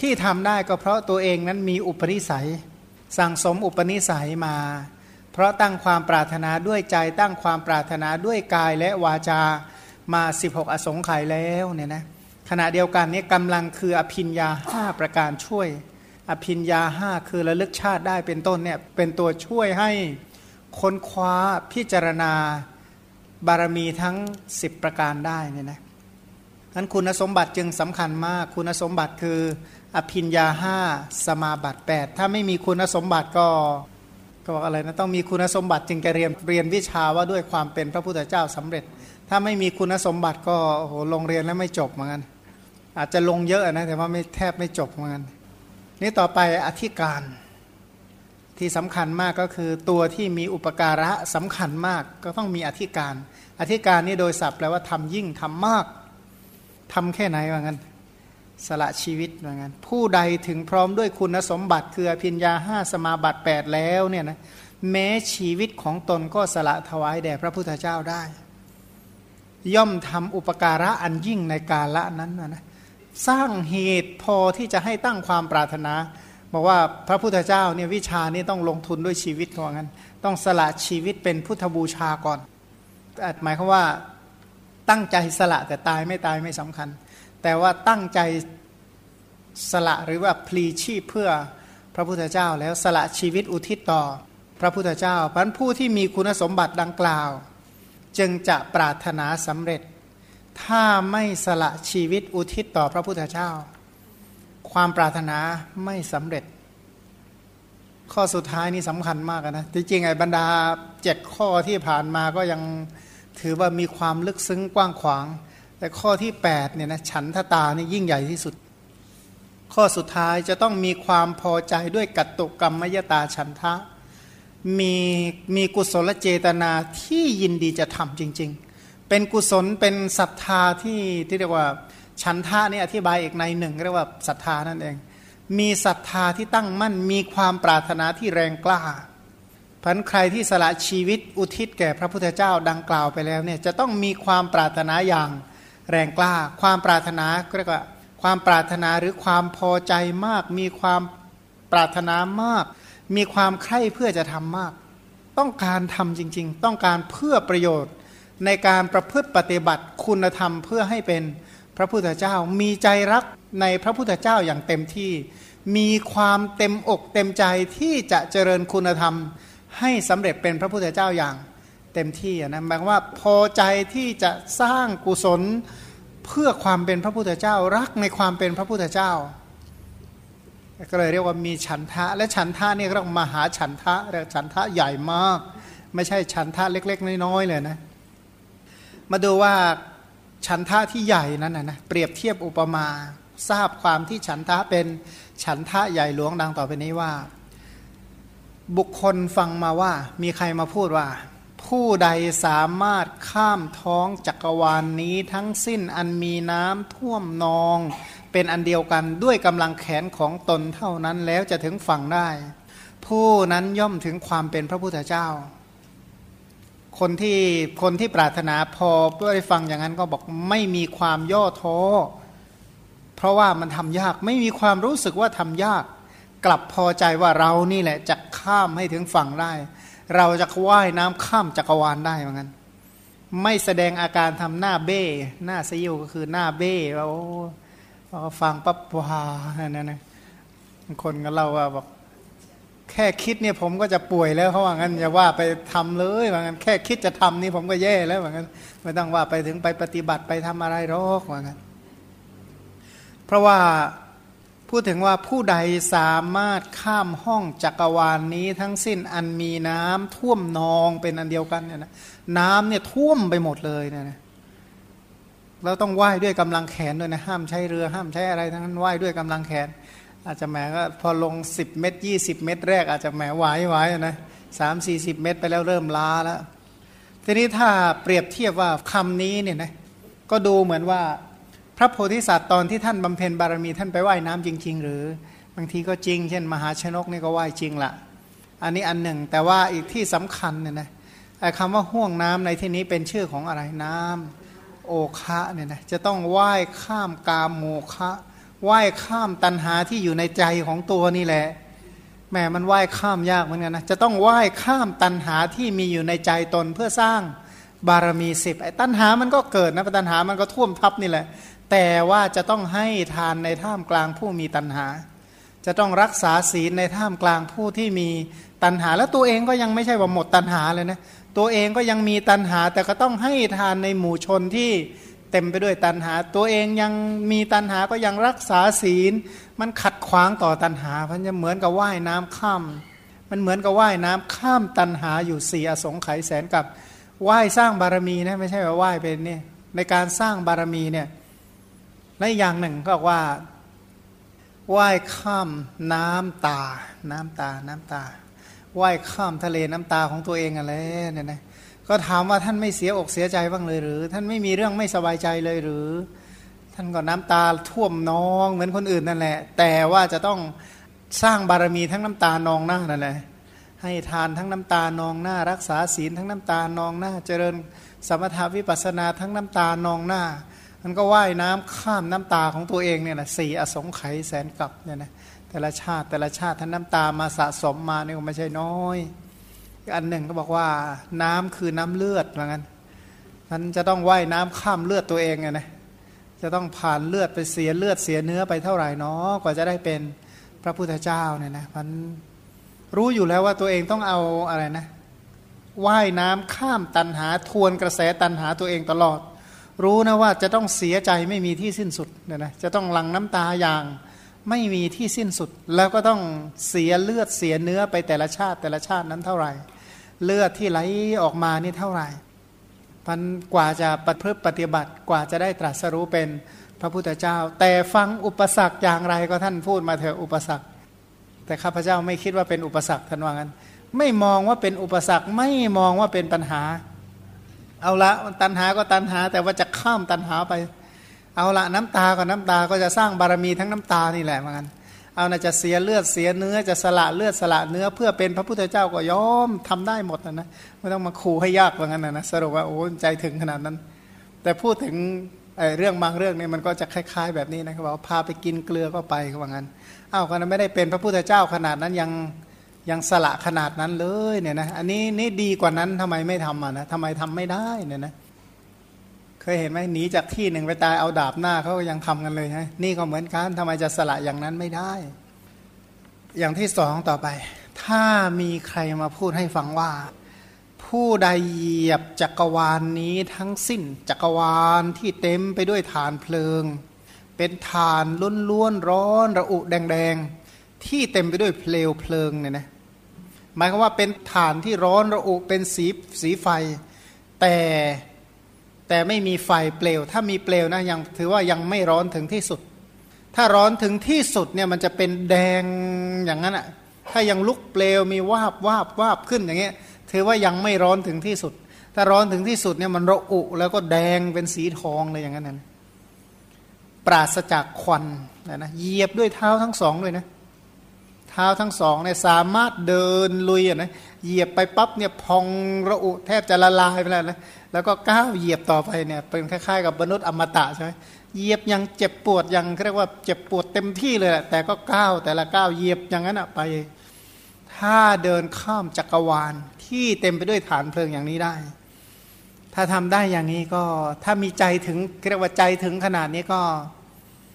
ที่ทำได้ก็เพราะตัวเองนั้นมีอุปนิสัย สั่งสมอุปนิสัยมา เพราะตั้งความปรารถนาด้วยใจตั้งความปรารถนาด้วยกายและวาจามา 16 อสงไขยแล้วเนี่ยนะขณะเดียวกันนี้กำลังคืออภินยาห้าประการช่วย อภินยาห้าคือระลึกชาติได้เป็นต้นเนี่ยเป็นตัวช่วยให้ค้นคว้าพิจารณาบารมีทั้ง 10 ประการได้เนี่ยนะนั้นคุณสมบัติจึงสำคัญมาก คุณสมบัติคือ อภินยาห้าสมาบัติ 8 ถ้าไม่มีคุณสมบัติก็ก็บอกอะไรนะต้องมีคุณสมบัติจึงจะเรียนเรียนวิชาว่าด้วยความเป็นพระพุทธเจ้าสำเร็จ ถ้าไม่มีคุณสมบัติก็โอ้โหลงเรียนแล้วไม่จบเหมือนกันอาจจะลงเยอะนะแต่ว่าไม่แทบไม่จบเหมือนกัน นี่ต่อไปอธิการที่สำคัญมากก็คือตัวที่มีอุปการะสำคัญมากก็ต้องมีอธิการ อธิการนี่โดยศัพท์แปลว่าทำยิ่งทำมากทำแค่ไหนว่างั้น สละชีวิตว่างั้น ผู้ใดถึงพร้อมด้วยคุณสมบัติ คือพิญญาห้าสมาบัติ 8 แล้วเนี่ยนะแม้ชีวิตของตนก็สละถวายแด่พระพุทธเจ้าได้ ย่อมทำอุปการะอันยิ่งในกาละนั้นนะ สร้างเหตุพอที่จะให้ตั้งความปรารถนาบอกว่าพระพุทธเจ้าเนี่ยวิชานี้ต้องลงทุนด้วยชีวิตเขางั้นต้องสละชีวิตเป็นพุทธบูชาก่อนหมายความว่าตั้งใจสละแต่ตายไม่ตายไม่สำคัญ แต่ว่าตั้งใจสละหรือว่าพลีชีพเพื่อพระพุทธเจ้า แล้วสละชีวิตอุทิศต่อพระพุทธเจ้าพันผู้ที่มีคุณสมบัติดังกล่าว จึงจะปรารถนาสำเร็จ ถ้าไม่สละชีวิตอุทิศต่อพระพุทธเจ้า ความปรารถนาไม่สำเร็จ ข้อสุดท้ายนี่สำคัญมากนะจริงๆไอ้บรรดาเจ็ดข้อที่ผ่านมาก็ยังถือว่ามีความลึกซึ้งกว้างขวาง แต่ข้อที่8เนี่ยนะฉันทตานี่ยิ่งใหญ่ที่สุด ข้อสุดท้ายจะต้องมีความพอใจด้วยกัตตุกรรมมยตาฉันทะ มีมีกุศลเจตนาที่ยินดีจะทำจริง ๆ เป็นกุศลเป็นศรัทธาที่ที่เรียกว่าฉันทะนี่อธิบายอีกในหนึ่งเรียกว่าศรัทธานั่นเอง มีศรัทธาที่ตั้งมั่นมีความปรารถนาที่แรงกล้าพันใครที่สละชีวิตอุทิศแก่พระพุทธเจ้าดังกล่าวไปแล้วเนี่ยจะต้องมีความปรารถนาอย่างแรงกล้า ความปรารถนาเรียกว่าความปรารถนาหรือความพอใจมาก มีความปรารถนามาก มีความใคร่เพื่อจะทำมาก ต้องการทำจริง ๆ ต้องการเพื่อประโยชน์ ในการประพฤติปฏิบัติคุณธรรมเพื่อให้เป็นพระพุทธเจ้า มีใจรักในพระพุทธเจ้าอย่างเต็มที่ มีความเต็มอกเต็มใจที่จะเจริญคุณธรรม ให้สำเร็จเป็นพระพุทธเจ้าอย่างเต็มที่นะหมายว่าพอใจที่จะสร้างกุศลเพื่อความเป็นพระพุทธเจ้า รักในความเป็นพระพุทธเจ้า ก็เลยเรียกว่ามีฉันทะ และฉันทะนี่เรียกมหาฉันทะเรียกฉันทะใหญ่มาก ไม่ใช่ฉันทะเล็ก ๆ น้อยๆเลยนะ มาดูว่าฉันทะที่ใหญ่นั้นนะนะเปรียบเทียบอุปมาทราบความที่ฉันทะเป็นฉันทะใหญ่หลวงดังต่อไปนี้ว่า บุคคลฟังมาว่ามีใครมาพูดว่า ผู้ใดสามารถข้ามท้องจักรวาลนนี้ทั้งสิ้นอันมีน้ำท่วมนอง เป็นอันเดียวกันด้วยกำลังแขนของตนเท่านั้นแล้วจะถึงฝั่งได้ ผู้นั้นย่อมถึงความเป็นพระพุทธเจ้า คนที่คนที่ปรารถนาพอเพื่อได้ฟังอย่างนั้นก็บอกไม่มีความย่อท้อ เพราะว่ามันทำยากไม่มีความรู้สึกว่าทำยาก กลับพอใจว่าเรานี่แหละจะข้ามให้ถึงฝั่งได้ เราจะว่ายน้ำข้ามจักรวาลได้เหมือนกันไม่แสดงอาการทำหน้าเบ้หน้าซิวก็คือหน้าเบ้เราฟังปั๊บว้านั่นนะคนก็เล่าว่าบอก แค่คิดเนี่ยผมก็จะป่วยแล้วเขาว่างั้นอย่าว่าไปทำเลยว่างั้นแค่คิดจะทำนี่ผมก็แย่แล้วว่างั้นไม่ต้องว่าไปถึงไปปฏิบัติไปทำอะไรหรอกว่างั้น เพราะว่าพูดถึงว่าผู้ใดสามารถข้ามห้องจักรวาลนนี้ทั้งสิ้นอันมีน้ำท่วมนองเป็นอันเดียวกันเนี่ยนะน้ำเนี่ยท่วมไปหมดเลยเนี่ยนะเราต้องว่ายด้วยกำลังแขนด้วยนะห้ามใช้เรือห้ามใช้อะไรทั้งนั้นว่ายด้วยกำลังแขน อาจจะแหมก็พอลง 10 เมตร 20 เมตร แรก อาจจะแหมไหวไหวนะสามสี่สิบเมตรไปแล้วเริ่มล้าแล้ว ทีนี้ถ้าเปรียบเทียบว่าคำนี้เนี่ยนะก็ดูเหมือนว่าพระโพธิสัตว์ตอนที่ท่านบำเพ็ญบารมีท่านไปไว่ายน้ำจริง ๆ หรือบางทีก็จริง เช่น มหาชนกนี่ก็ว่ายจริงละอันนี้อันหนึ่งแต่ว่าอีกที่สำคัญเนี่ยนะไอ้คำว่าห่วงน้ำในที่นี้เป็นชื่อของอะไรน้ำโอคะเนี่ยนะจะต้องว่ายข้ามกามโมคะ ว่ายข้ามตันหาที่อยู่ในใจของตัวนี่แหละแหมมันว่ายข้ามยากเหมือนกันนะจะต้องว่ายข้ามตันหาที่มีอยู่ในใจตนเพื่อสร้างบารมีสิบไอ้ตันหามันก็เกิดนะตันหามันก็ท่วมทับนี่แหละ แต่ว่าจะต้องให้ทานในท่ามกลางผู้มีตัณหา จะต้องรักษาศีลในท่ามกลางผู้ที่มีตัณหา แล้วตัวเองก็ยังไม่ใช่ว่าหมดตัณหาเลยนะตัวเองก็ยังมีตัณหาแต่ก็ต้องให้ทานในหมู่ชนที่ เต็มไปด้วยตัณหา ตัวเองยังมีตัณหาก็ยังรักษาศีล มันขัดขวางต่อตัณหามันจะเหมือนกับว่ายน้ำข้าม มันเหมือนกับว่ายน้ำข้ามตัณหาอยู่สี่อสงไขยแสนกับว่ายสร้างบารมีนะไม่ใช่ว่าว่ายเป็นนี่ในการสร้างบารมีเนี่ยและอย่างหนึ่งก็ว่าว่ายข้ามน้ำตา น้ำตาน้ำตาว่ายข้ามทะเลน้ำตาของตัวเองอะไรเนี่ยนะ ก็ถามว่าท่านไม่เสียอกเสียใจบ้างเลยหรือ ท่านไม่มีเรื่องไม่สบายใจเลยหรือ ท่านก็น้ำตาท่วมนองเหมือนคนอื่นนั่นแหละ แต่ว่าจะต้องสร้างบารมีทั้งน้ำตานองหน้านั่นแหละให้ทานทั้งน้ำตานองหน้า รักษาศีลทั้งน้ำตานองหน้า เจริญสมถาวิปัสนาทั้งน้ำตานองหน้ามันก็ว่ายน้ำข้ามน้ำตาของตัวเองเนี่ยนะสี่อสงไขยแสนกลับเนี่ยนะแต่ละชาติแต่ละชาติท่านน้ำตามาสะสมมาเนี่ยไม่ใช่น้อย อันหนึ่งก็บอกว่าน้ำคือน้ำเลือดเหมือนกันมันจะต้องว่ายน้ำข้ามเลือดตัวเองไงนะจะต้องผ่านเลือดไปเสียเลือดเสียเนื้อไปเท่าไหร่เนาะกว่าจะได้เป็นพระพุทธเจ้าเนี่ยนะมันรู้อยู่แล้วว่าตัวเองต้องเอาอะไรนะว่ายน้ำข้ามตันหาทวนกระแสตันหาตัวเองตลอด รู้นะว่าจะต้องเสียใจไม่มีที่สิ้นสุดเนี่ยนะจะต้องหลั่งน้ำตาอย่างไม่มีที่สิ้นสุด แล้วก็ต้องเสียเลือดเสียเนื้อไปแต่ละชาติแต่ละชาตินั้นเท่าไหร่ เลือดที่ไหลออกมานี่เท่าไหร่พันกว่าจะปฏิพฤติปฏิบัติกว่าจะได้ตรัสรู้เป็นพระพุทธเจ้า แต่ฟังอุปสรรคอย่างไรก็ท่านพูดมาเถอะอุปสรรค แต่ข้าพเจ้าไม่คิดว่าเป็นอุปสรรคท่านว่างั้น ไม่มองว่าเป็นอุปสรรคไม่มองว่าเป็นปัญหา เอาละตัณหาก็ตัณหา แต่ว่าจะข้ามตัณหาไป เอาละน้ำตาก็น้ำตาก็จะสร้างบารมีทั้งน้ำตานี่แหละเหมือนกัน เอานะจะเสียเลือดเสียเนื้อจะสละเลือดสละเนื้อ เพื่อเป็นพระพุทธเจ้าก็ยอมทำได้หมดนะนะไม่ต้องมาขู่ให้ยากว่างั้นนะนะสรุปว่าโอ้ใจถึงขนาดนั้น แต่พูดถึงเรื่องบางเรื่องเนี่ยมันก็จะคล้าย ๆ แบบนี้นะครับว่าพาไปกินเกลือก็ไปว่างั้นอ้าวคนไม่ได้เป็นพระพุทธเจ้าขนาดนั้นยังยังสละขนาดนั้นเลยเนี่ยนะอันนี้นี่ดีกว่านั้นทำไมไม่ทำอะนะทำไมทำไม่ได้เนี่ยนะ เคยเห็นไหมหนีจากที่หนึ่งไปตายเอาดาบหน้าเขาก็ยังทำกันเลยฮะนี่ก็เหมือนกันทำไมจะสละอย่างนั้นไม่ได้ อย่างที่สองต่อไป ถ้ามีใครมาพูดให้ฟังว่า ผู้ใดเหยียบจักรวาลนนี้ทั้งสิ้นจักรวาลที่เต็มไปด้วยฐานเพลิง เป็นฐานล้วนๆร้อนระอุแดงๆ ที่เต็มไปด้วยเพลวเพลิงเนี่ยนะหมายความว่าเป็นฐานที่ร้อนระอุเป็นสีสีไฟ แต่ แต่ไม่มีไฟเปลว ถ้ามีเปลวนะยังถือว่ายังไม่ร้อนถึงที่สุด ถ้าร้อนถึงที่สุดเนี่ยมันจะเป็นแดงอย่างนั้นอะถ้ายังลุกเปลวมีวาบวาบวาบขึ้นอย่างเงี้ยถือว่ายังไม่ร้อนถึงที่สุด ถ้าร้อนถึงที่สุดเนี่ยมันระอุแล้วก็แดงเป็นสีทองเลยอย่างนั้นนะปราศจากควันนะนะเหยียบด้วยเท้าทั้งสองด้วยนะเท้าทั้งสองเนี่ยสามารถเดินลุยอะนะ เหยียบไปปั๊บเนี่ยพองระอุแทบจะละลายไปแล้วนะแล้วก็ก้าวเหยียบต่อไปเนี่ยเป็นคล้ายๆ กับมนุษย์อมตะใช่ไหมเหยียบยังเจ็บปวดยังเรียกว่าเจ็บปวดเต็มที่เลยแหละแต่ก็ก้าวแต่ละก้าวเหยียบอย่างนั้นอะไป ถ้าเดินข้ามจักรวาลที่เต็มไปด้วยฐานเพลิงอย่างนี้ได้ ถ้าทำได้อย่างนี้ก็ถ้ามีใจถึงเรียกว่าใจถึงขนาดนี้ก็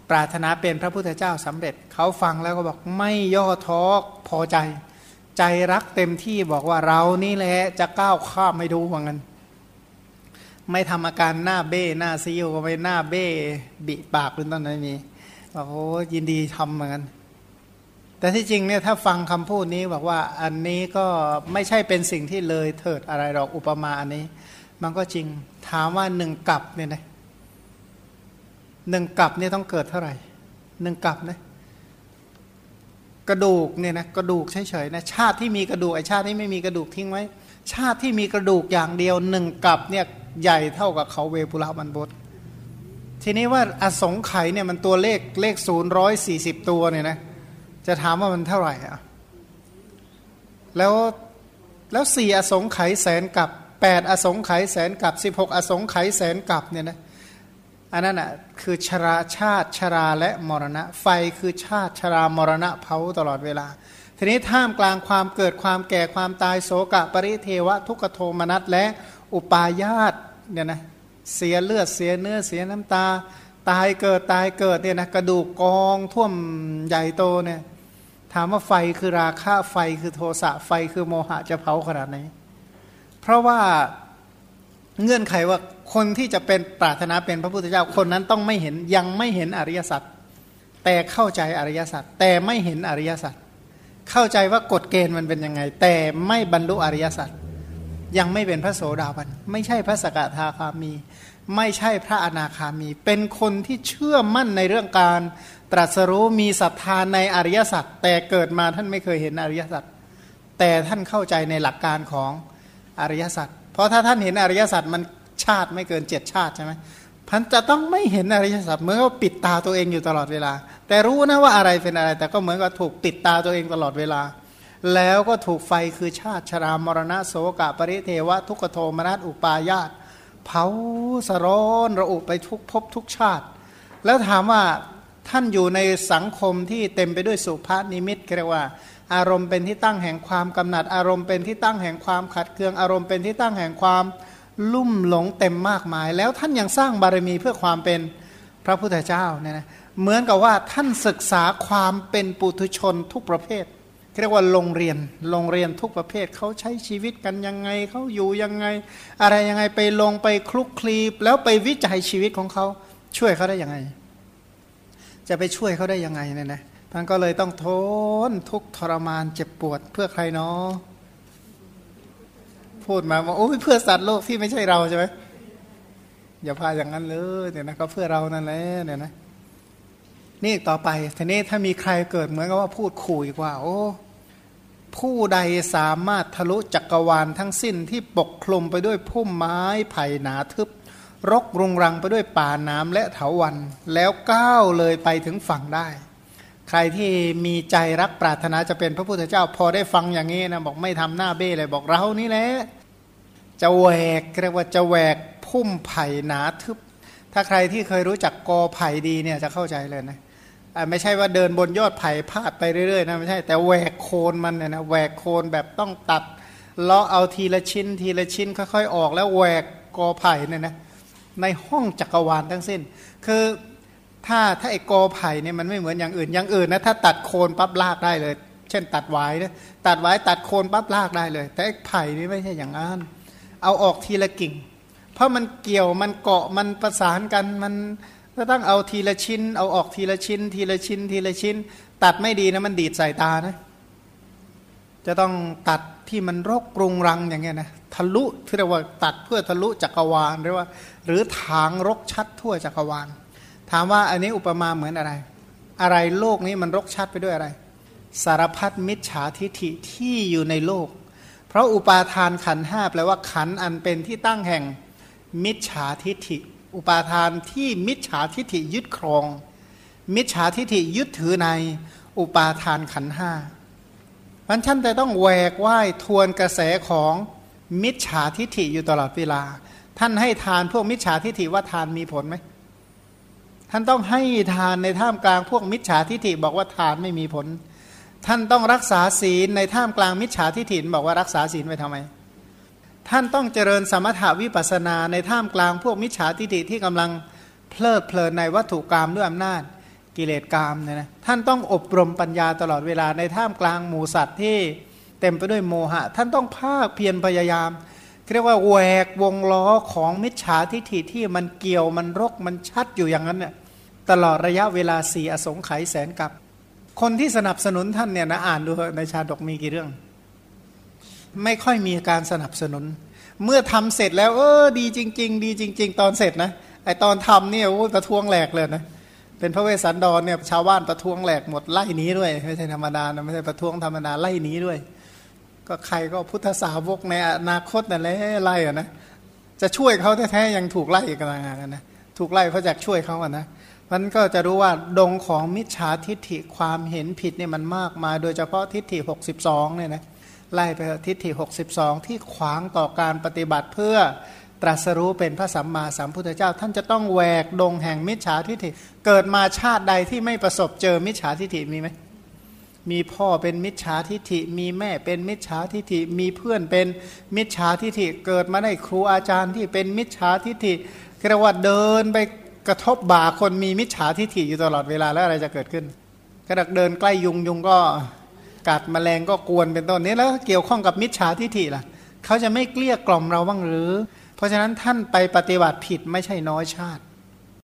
ปรารถนาเป็นพระพุทธเจ้าสำเร็จเขาฟังแล้วก็บอกไม่ย่อท้อพอใจ ใจรักเต็มที่บอกว่าเรานี่แหละจะก้าวข้ามไม่ดูว่างั้น ไม่ทำอาการหน้าเบ้หน้าซีอิวก็ไปหน้าเบ้บิปากเป็นต้นไม่มีบอกโอ้ยินดีทำเหมือนกันแต่ที่จริงเนี่ยถ้าฟังคำพูดนี้บอกว่าอันนี้ก็ไม่ใช่เป็นสิ่งที่เลยเถิดอะไรหรอกอุปมาอันนี้ มันก็จริงถามว่าหนึ่งกับเนี่ยนะหนึ่งกับเนี่ยต้องเกิดเท่าไหร่หนึ่งกับนะ กระดูกเนี่ยนะกระดูกเฉยๆนะชาติที่มีกระดูกไอชาติที่ไม่มีกระดูกทิ้งไว้ ชาติที่มีกระดูกอย่างเดียวหนึ่งกับเนี่ยใหญ่เท่ากับเขาเวปุระมันบดทีนี้ว่าอสงไขยเนี่ยมันตัวเลขเลขศูนย์ร้อยสี่สิบตัวเนี่ยนะจะถามว่ามันเท่าไหร่อะแล้วแล้วสี่อสงไขยแสนกับแปดอสงไขยแสนกับสิบหกอสงไขยแสนกับเนี่ยนะ อันนั้นอะคือชราชาติชราและมรณะ ไฟคือชาติชรามรณะเผาตลอดเวลา ทีนี้ท่ามกลางความเกิดความแก่ความตายโศกะปริเทวะ ทุกขโทมนัสและอุปาญาตเนี่ยนะเสียเลือดเสียเนื้อเสียน้ำตา ตายเกิดตายเกิดเนี่ยนะกระดูกกองท่วมใหญ่โตเนี่ยถามว่าไฟคือราคะไฟคือโทสะไฟคือโมหะจะเผาขนาดไหนเพราะว่าเงื่อนไขว่า คนที่จะเป็นปรารถนาเป็นพระพุทธเจ้าคนนั้นต้องไม่เห็นยังไม่เห็นอริยสัจแต่เข้าใจอริยสัจแต่ไม่เห็นอริยสัจเข้าใจว่ากฎเกณฑ์มันเป็นยังไง แต่ไม่บรรลุอริยสัจยังไม่เป็นพระโสดาบัน ไม่ใช่พระสกทาคามี ไม่ใช่พระอนาคามี เป็นคนที่เชื่อมั่นในเรื่องการ ตรัสรู้มีศรัทธาในอริยสัจแต่เกิดมาท่านไม่เคยเห็นอริยสัจแต่ท่านเข้าใจในหลักการของอริยสัจเพราะถ้าท่านเห็นอริยสัจมัน ชาติไม่เกินเจ็ดชาติใช่ไหมพันจะต้องไม่เห็นอริยสัจเหมือนกับปิดตาตัวเองอยู่ตลอดเวลา แต่รู้นะว่าอะไรเป็นอะไร แต่ก็เหมือนกับถูกปิดตาตัวเองตลอดเวลา แล้วก็ถูกไฟคือชาติชรามรณะโสกะปริเทวะ ทุกโทมนัสอุปายาตเผาสร้อนระอุไปทุกภพทุกชาติ แล้วถามว่าท่านอยู่ในสังคมที่เต็มไปด้วยสุภานิมิตเรียกว่า อารมณ์เป็นที่ตั้งแห่งความกำหนัด อารมณ์เป็นที่ตั้งแห่งความขัดเคืองอารมณ์เป็นที่ตั้งแห่งความ ลุ่มหลงเต็มมากมาย แล้วท่านยังสร้างบารมีเพื่อความเป็นพระพุทธเจ้าเนี่ยนะเหมือนกับว่าท่านศึกษาความเป็นปุถุชนทุกประเภทเรียกว่าโรงเรียนโรงเรียนทุกประเภทเขาใช้ชีวิตกันยังไงเขาอยู่ยังไง อะไรยังไงไปลงไปคลุกคลีแล้วไปวิจัยชีวิตของเขาช่วยเขาได้ยังไง จะไปช่วยเขาได้ยังไงเนี่ยนะท่านก็เลยต้องทนทุกทรมานเจ็บปวดเพื่อใครเนาะ พูดมาว่าโอ้ยเพื่อสัตว์โลกที่ไม่ใช่เราใช่ไหมอย่าพาอย่างนั้นเลยเนี่ยนะก็เพื่อเรานั่นแหละเนี่ยนะนี่ต่อไปทีนี้ถ้ามีใครเกิดเหมือนกับว่าพูดขู่อีกว่า โอ้ ผู้ใดสามารถทะลุจักรวาลทั้งสิ้นที่ปกคลุมไปด้วยพุ่มไม้ไผ่หนาทึบ รกรุงรังไปด้วยป่าน้ำและเถาวัน แล้วก้าวเลยไปถึงฝั่งได้ ใครที่มีใจรักปรารถนาจะเป็นพระพุทธเจ้า พอได้ฟังอย่างนี้นะบอกไม่ทำหน้าเบ้เลยบอกเรานี่แหละ จะแหวกเรียกว่าจะแหวกพุ่มไผ่หนาทึบ ถ้าใครที่เคยรู้จักกอไผ่ดีเนี่ยจะเข้าใจเลยนะไม่ใช่ว่าเดินบนยอดไผ่พาดไปเรื่อยๆนะไม่ใช่แต่แหวกโคนมันเนี่ยนะแหวกโคนแบบต้องตัดเลาะเอาทีละชิ้น ทีละชิ้นค่อยๆออกแล้วแหวกกอไผ่เนี่ยนะในห้องจักรวาลทั้งสิ้น คือถ้าถ้าไอ้กอไผ่เนี่ยมันไม่เหมือนอย่างอื่นอย่างอื่นนะถ้าตัดโคนปั๊บลากได้เลย เช่น ตัดไว้นะตัดไว้ตัดโคนปั๊บลากได้เลย แต่ไอ้ไผ่นี่ไม่ใช่อย่างนั้น เอาออกทีละกิ่ง เพราะมันเกี่ยวมันเกาะมันประสานกันมันก็ต้องเอาทีละชิ้น เอาออกทีละชิ้น ทีละชิ้น ทีละชิ้น ตัดไม่ดีนะมันดีดใส่ตานะ จะต้องตัดที่มันรกกรุงรังอย่างเงี้ยนะทะลุที่เรียกว่าตัดเพื่อทะลุจักรวาลหรือว่า หรือถางรกชัดทั่วจักรวาล ถามว่าอันนี้อุปมาเหมือนอะไร อะไรโลกนี้มันรกชัดไปด้วยอะไร สารพัดมิจฉาทิฐิที่อยู่ในโลก ราะอุปาทานขันห้าแปลว่าขันอันเป็นที่ตั้งแห่งมิจฉาทิฐิ อุปาทานที่มิจฉาทิฐิยึดครอง มิจฉาทิฐิยึดถือในอุปาทานขันห้ามันท่านแต่ต้องแหวกว่ายทวนกระแสของมิจฉาทิฐิอยู่ตลอดเวลา ท่านให้ทานพวกมิจฉาทิฐิว่าทานมีผลไหมท่านต้องให้ทานในท่ามกลางพวกมิจฉาทิฐิบอกว่าทานไม่มีผล ท่านต้องรักษาศีลในท่ามกลางมิจฉาทิฐิบอกว่ารักษาศีลไว้ทำไม ท่านต้องเจริญสมถาวิปัสนาในท่ามกลางพวกมิจฉาทิฏฐิที่กำลังเพลิดเพลินในวัตถุกรรมด้วยอำนาจกิเลสกรรมเนี่ยนะท่านต้องอบรมปัญญาตลอดเวลาในท่ามกลางหมู่สัตว์ที่เต็มไปด้วยโมหะ ท่านต้องภาคเพียรพยายาม เรียกว่าแหวกวงล้อของมิจฉาทิฏฐิที่มันเกี่ยวมันรกมันชัดอยู่อย่างนั้นเนี่ยตลอดระยะเวลาสี่อสงไขยแสนกับ คนที่สนับสนุนท่านเนี่ยนะอ่านดูในชาดกมีกี่เรื่อง ไม่ค่อยมีการสนับสนุน เมื่อทำเสร็จแล้ว เออ ดีจริง ๆ ดีจริง ๆ ตอนเสร็จนะไอตอนทำเนี่ยโอ้ประท้วงแหลกเลยนะเป็นพระเวสสันดรเนี่ยชาวบ้านประท้วงแหลกหมดไล่นี้ด้วยไม่ใช่ธรรมดานะไม่ใช่ประท้วงธรรมดาไล่นี้ด้วย ก็ใครก็พุทธสาวกในอนาคตนั่นแหละไล่อะนะจะช่วยเขาแท้ๆยังถูกไล่อีกต่างหากนะถูกไล่เพราะอยากช่วยเขาอะนะ มันก็จะรู้ว่าดงของมิจฉาทิฏฐิความเห็นผิดเนี่ยมันมากมาโดยเฉพาะทิฏฐิ 62เนี่ยนะไล่ไปทิฏฐิ 62 ที่ขวางต่อการปฏิบัติเพื่อตรัสรู้เป็นพระสัมมาสัมพุทธเจ้า ท่านจะต้องแหวกดงแห่งมิจฉาทิฏฐิ เกิดมาชาติใดที่ไม่ประสบเจอมิจฉาทิฏฐิมีไหมมีพ่อเป็นมิจฉาทิฏฐิ มีแม่เป็นมิจฉาทิฏฐิ มีเพื่อนเป็นมิจฉาทิฏฐิ เกิดมาได้ครูอาจารย์ที่เป็นมิจฉาทิฏฐิเรียกว่าเดินไป กระทบบ่าคนมีมิจฉาทิฏฐิอยู่ตลอดเวลาแล้วอะไรจะเกิดขึ้นกระดักเดินใกล้ยุงยุงก็กัดมแมลงก็กวนเป็นต้นนี้แล้วเกี่ยวข้องกับมิจฉาทิฐิล่ะเขาจะไม่เกลี้ยกล่อมเราบ้างหรือ เพราะฉะนั้นท่านไปปฏิบัติผิดไม่ใช่น้อยชาติ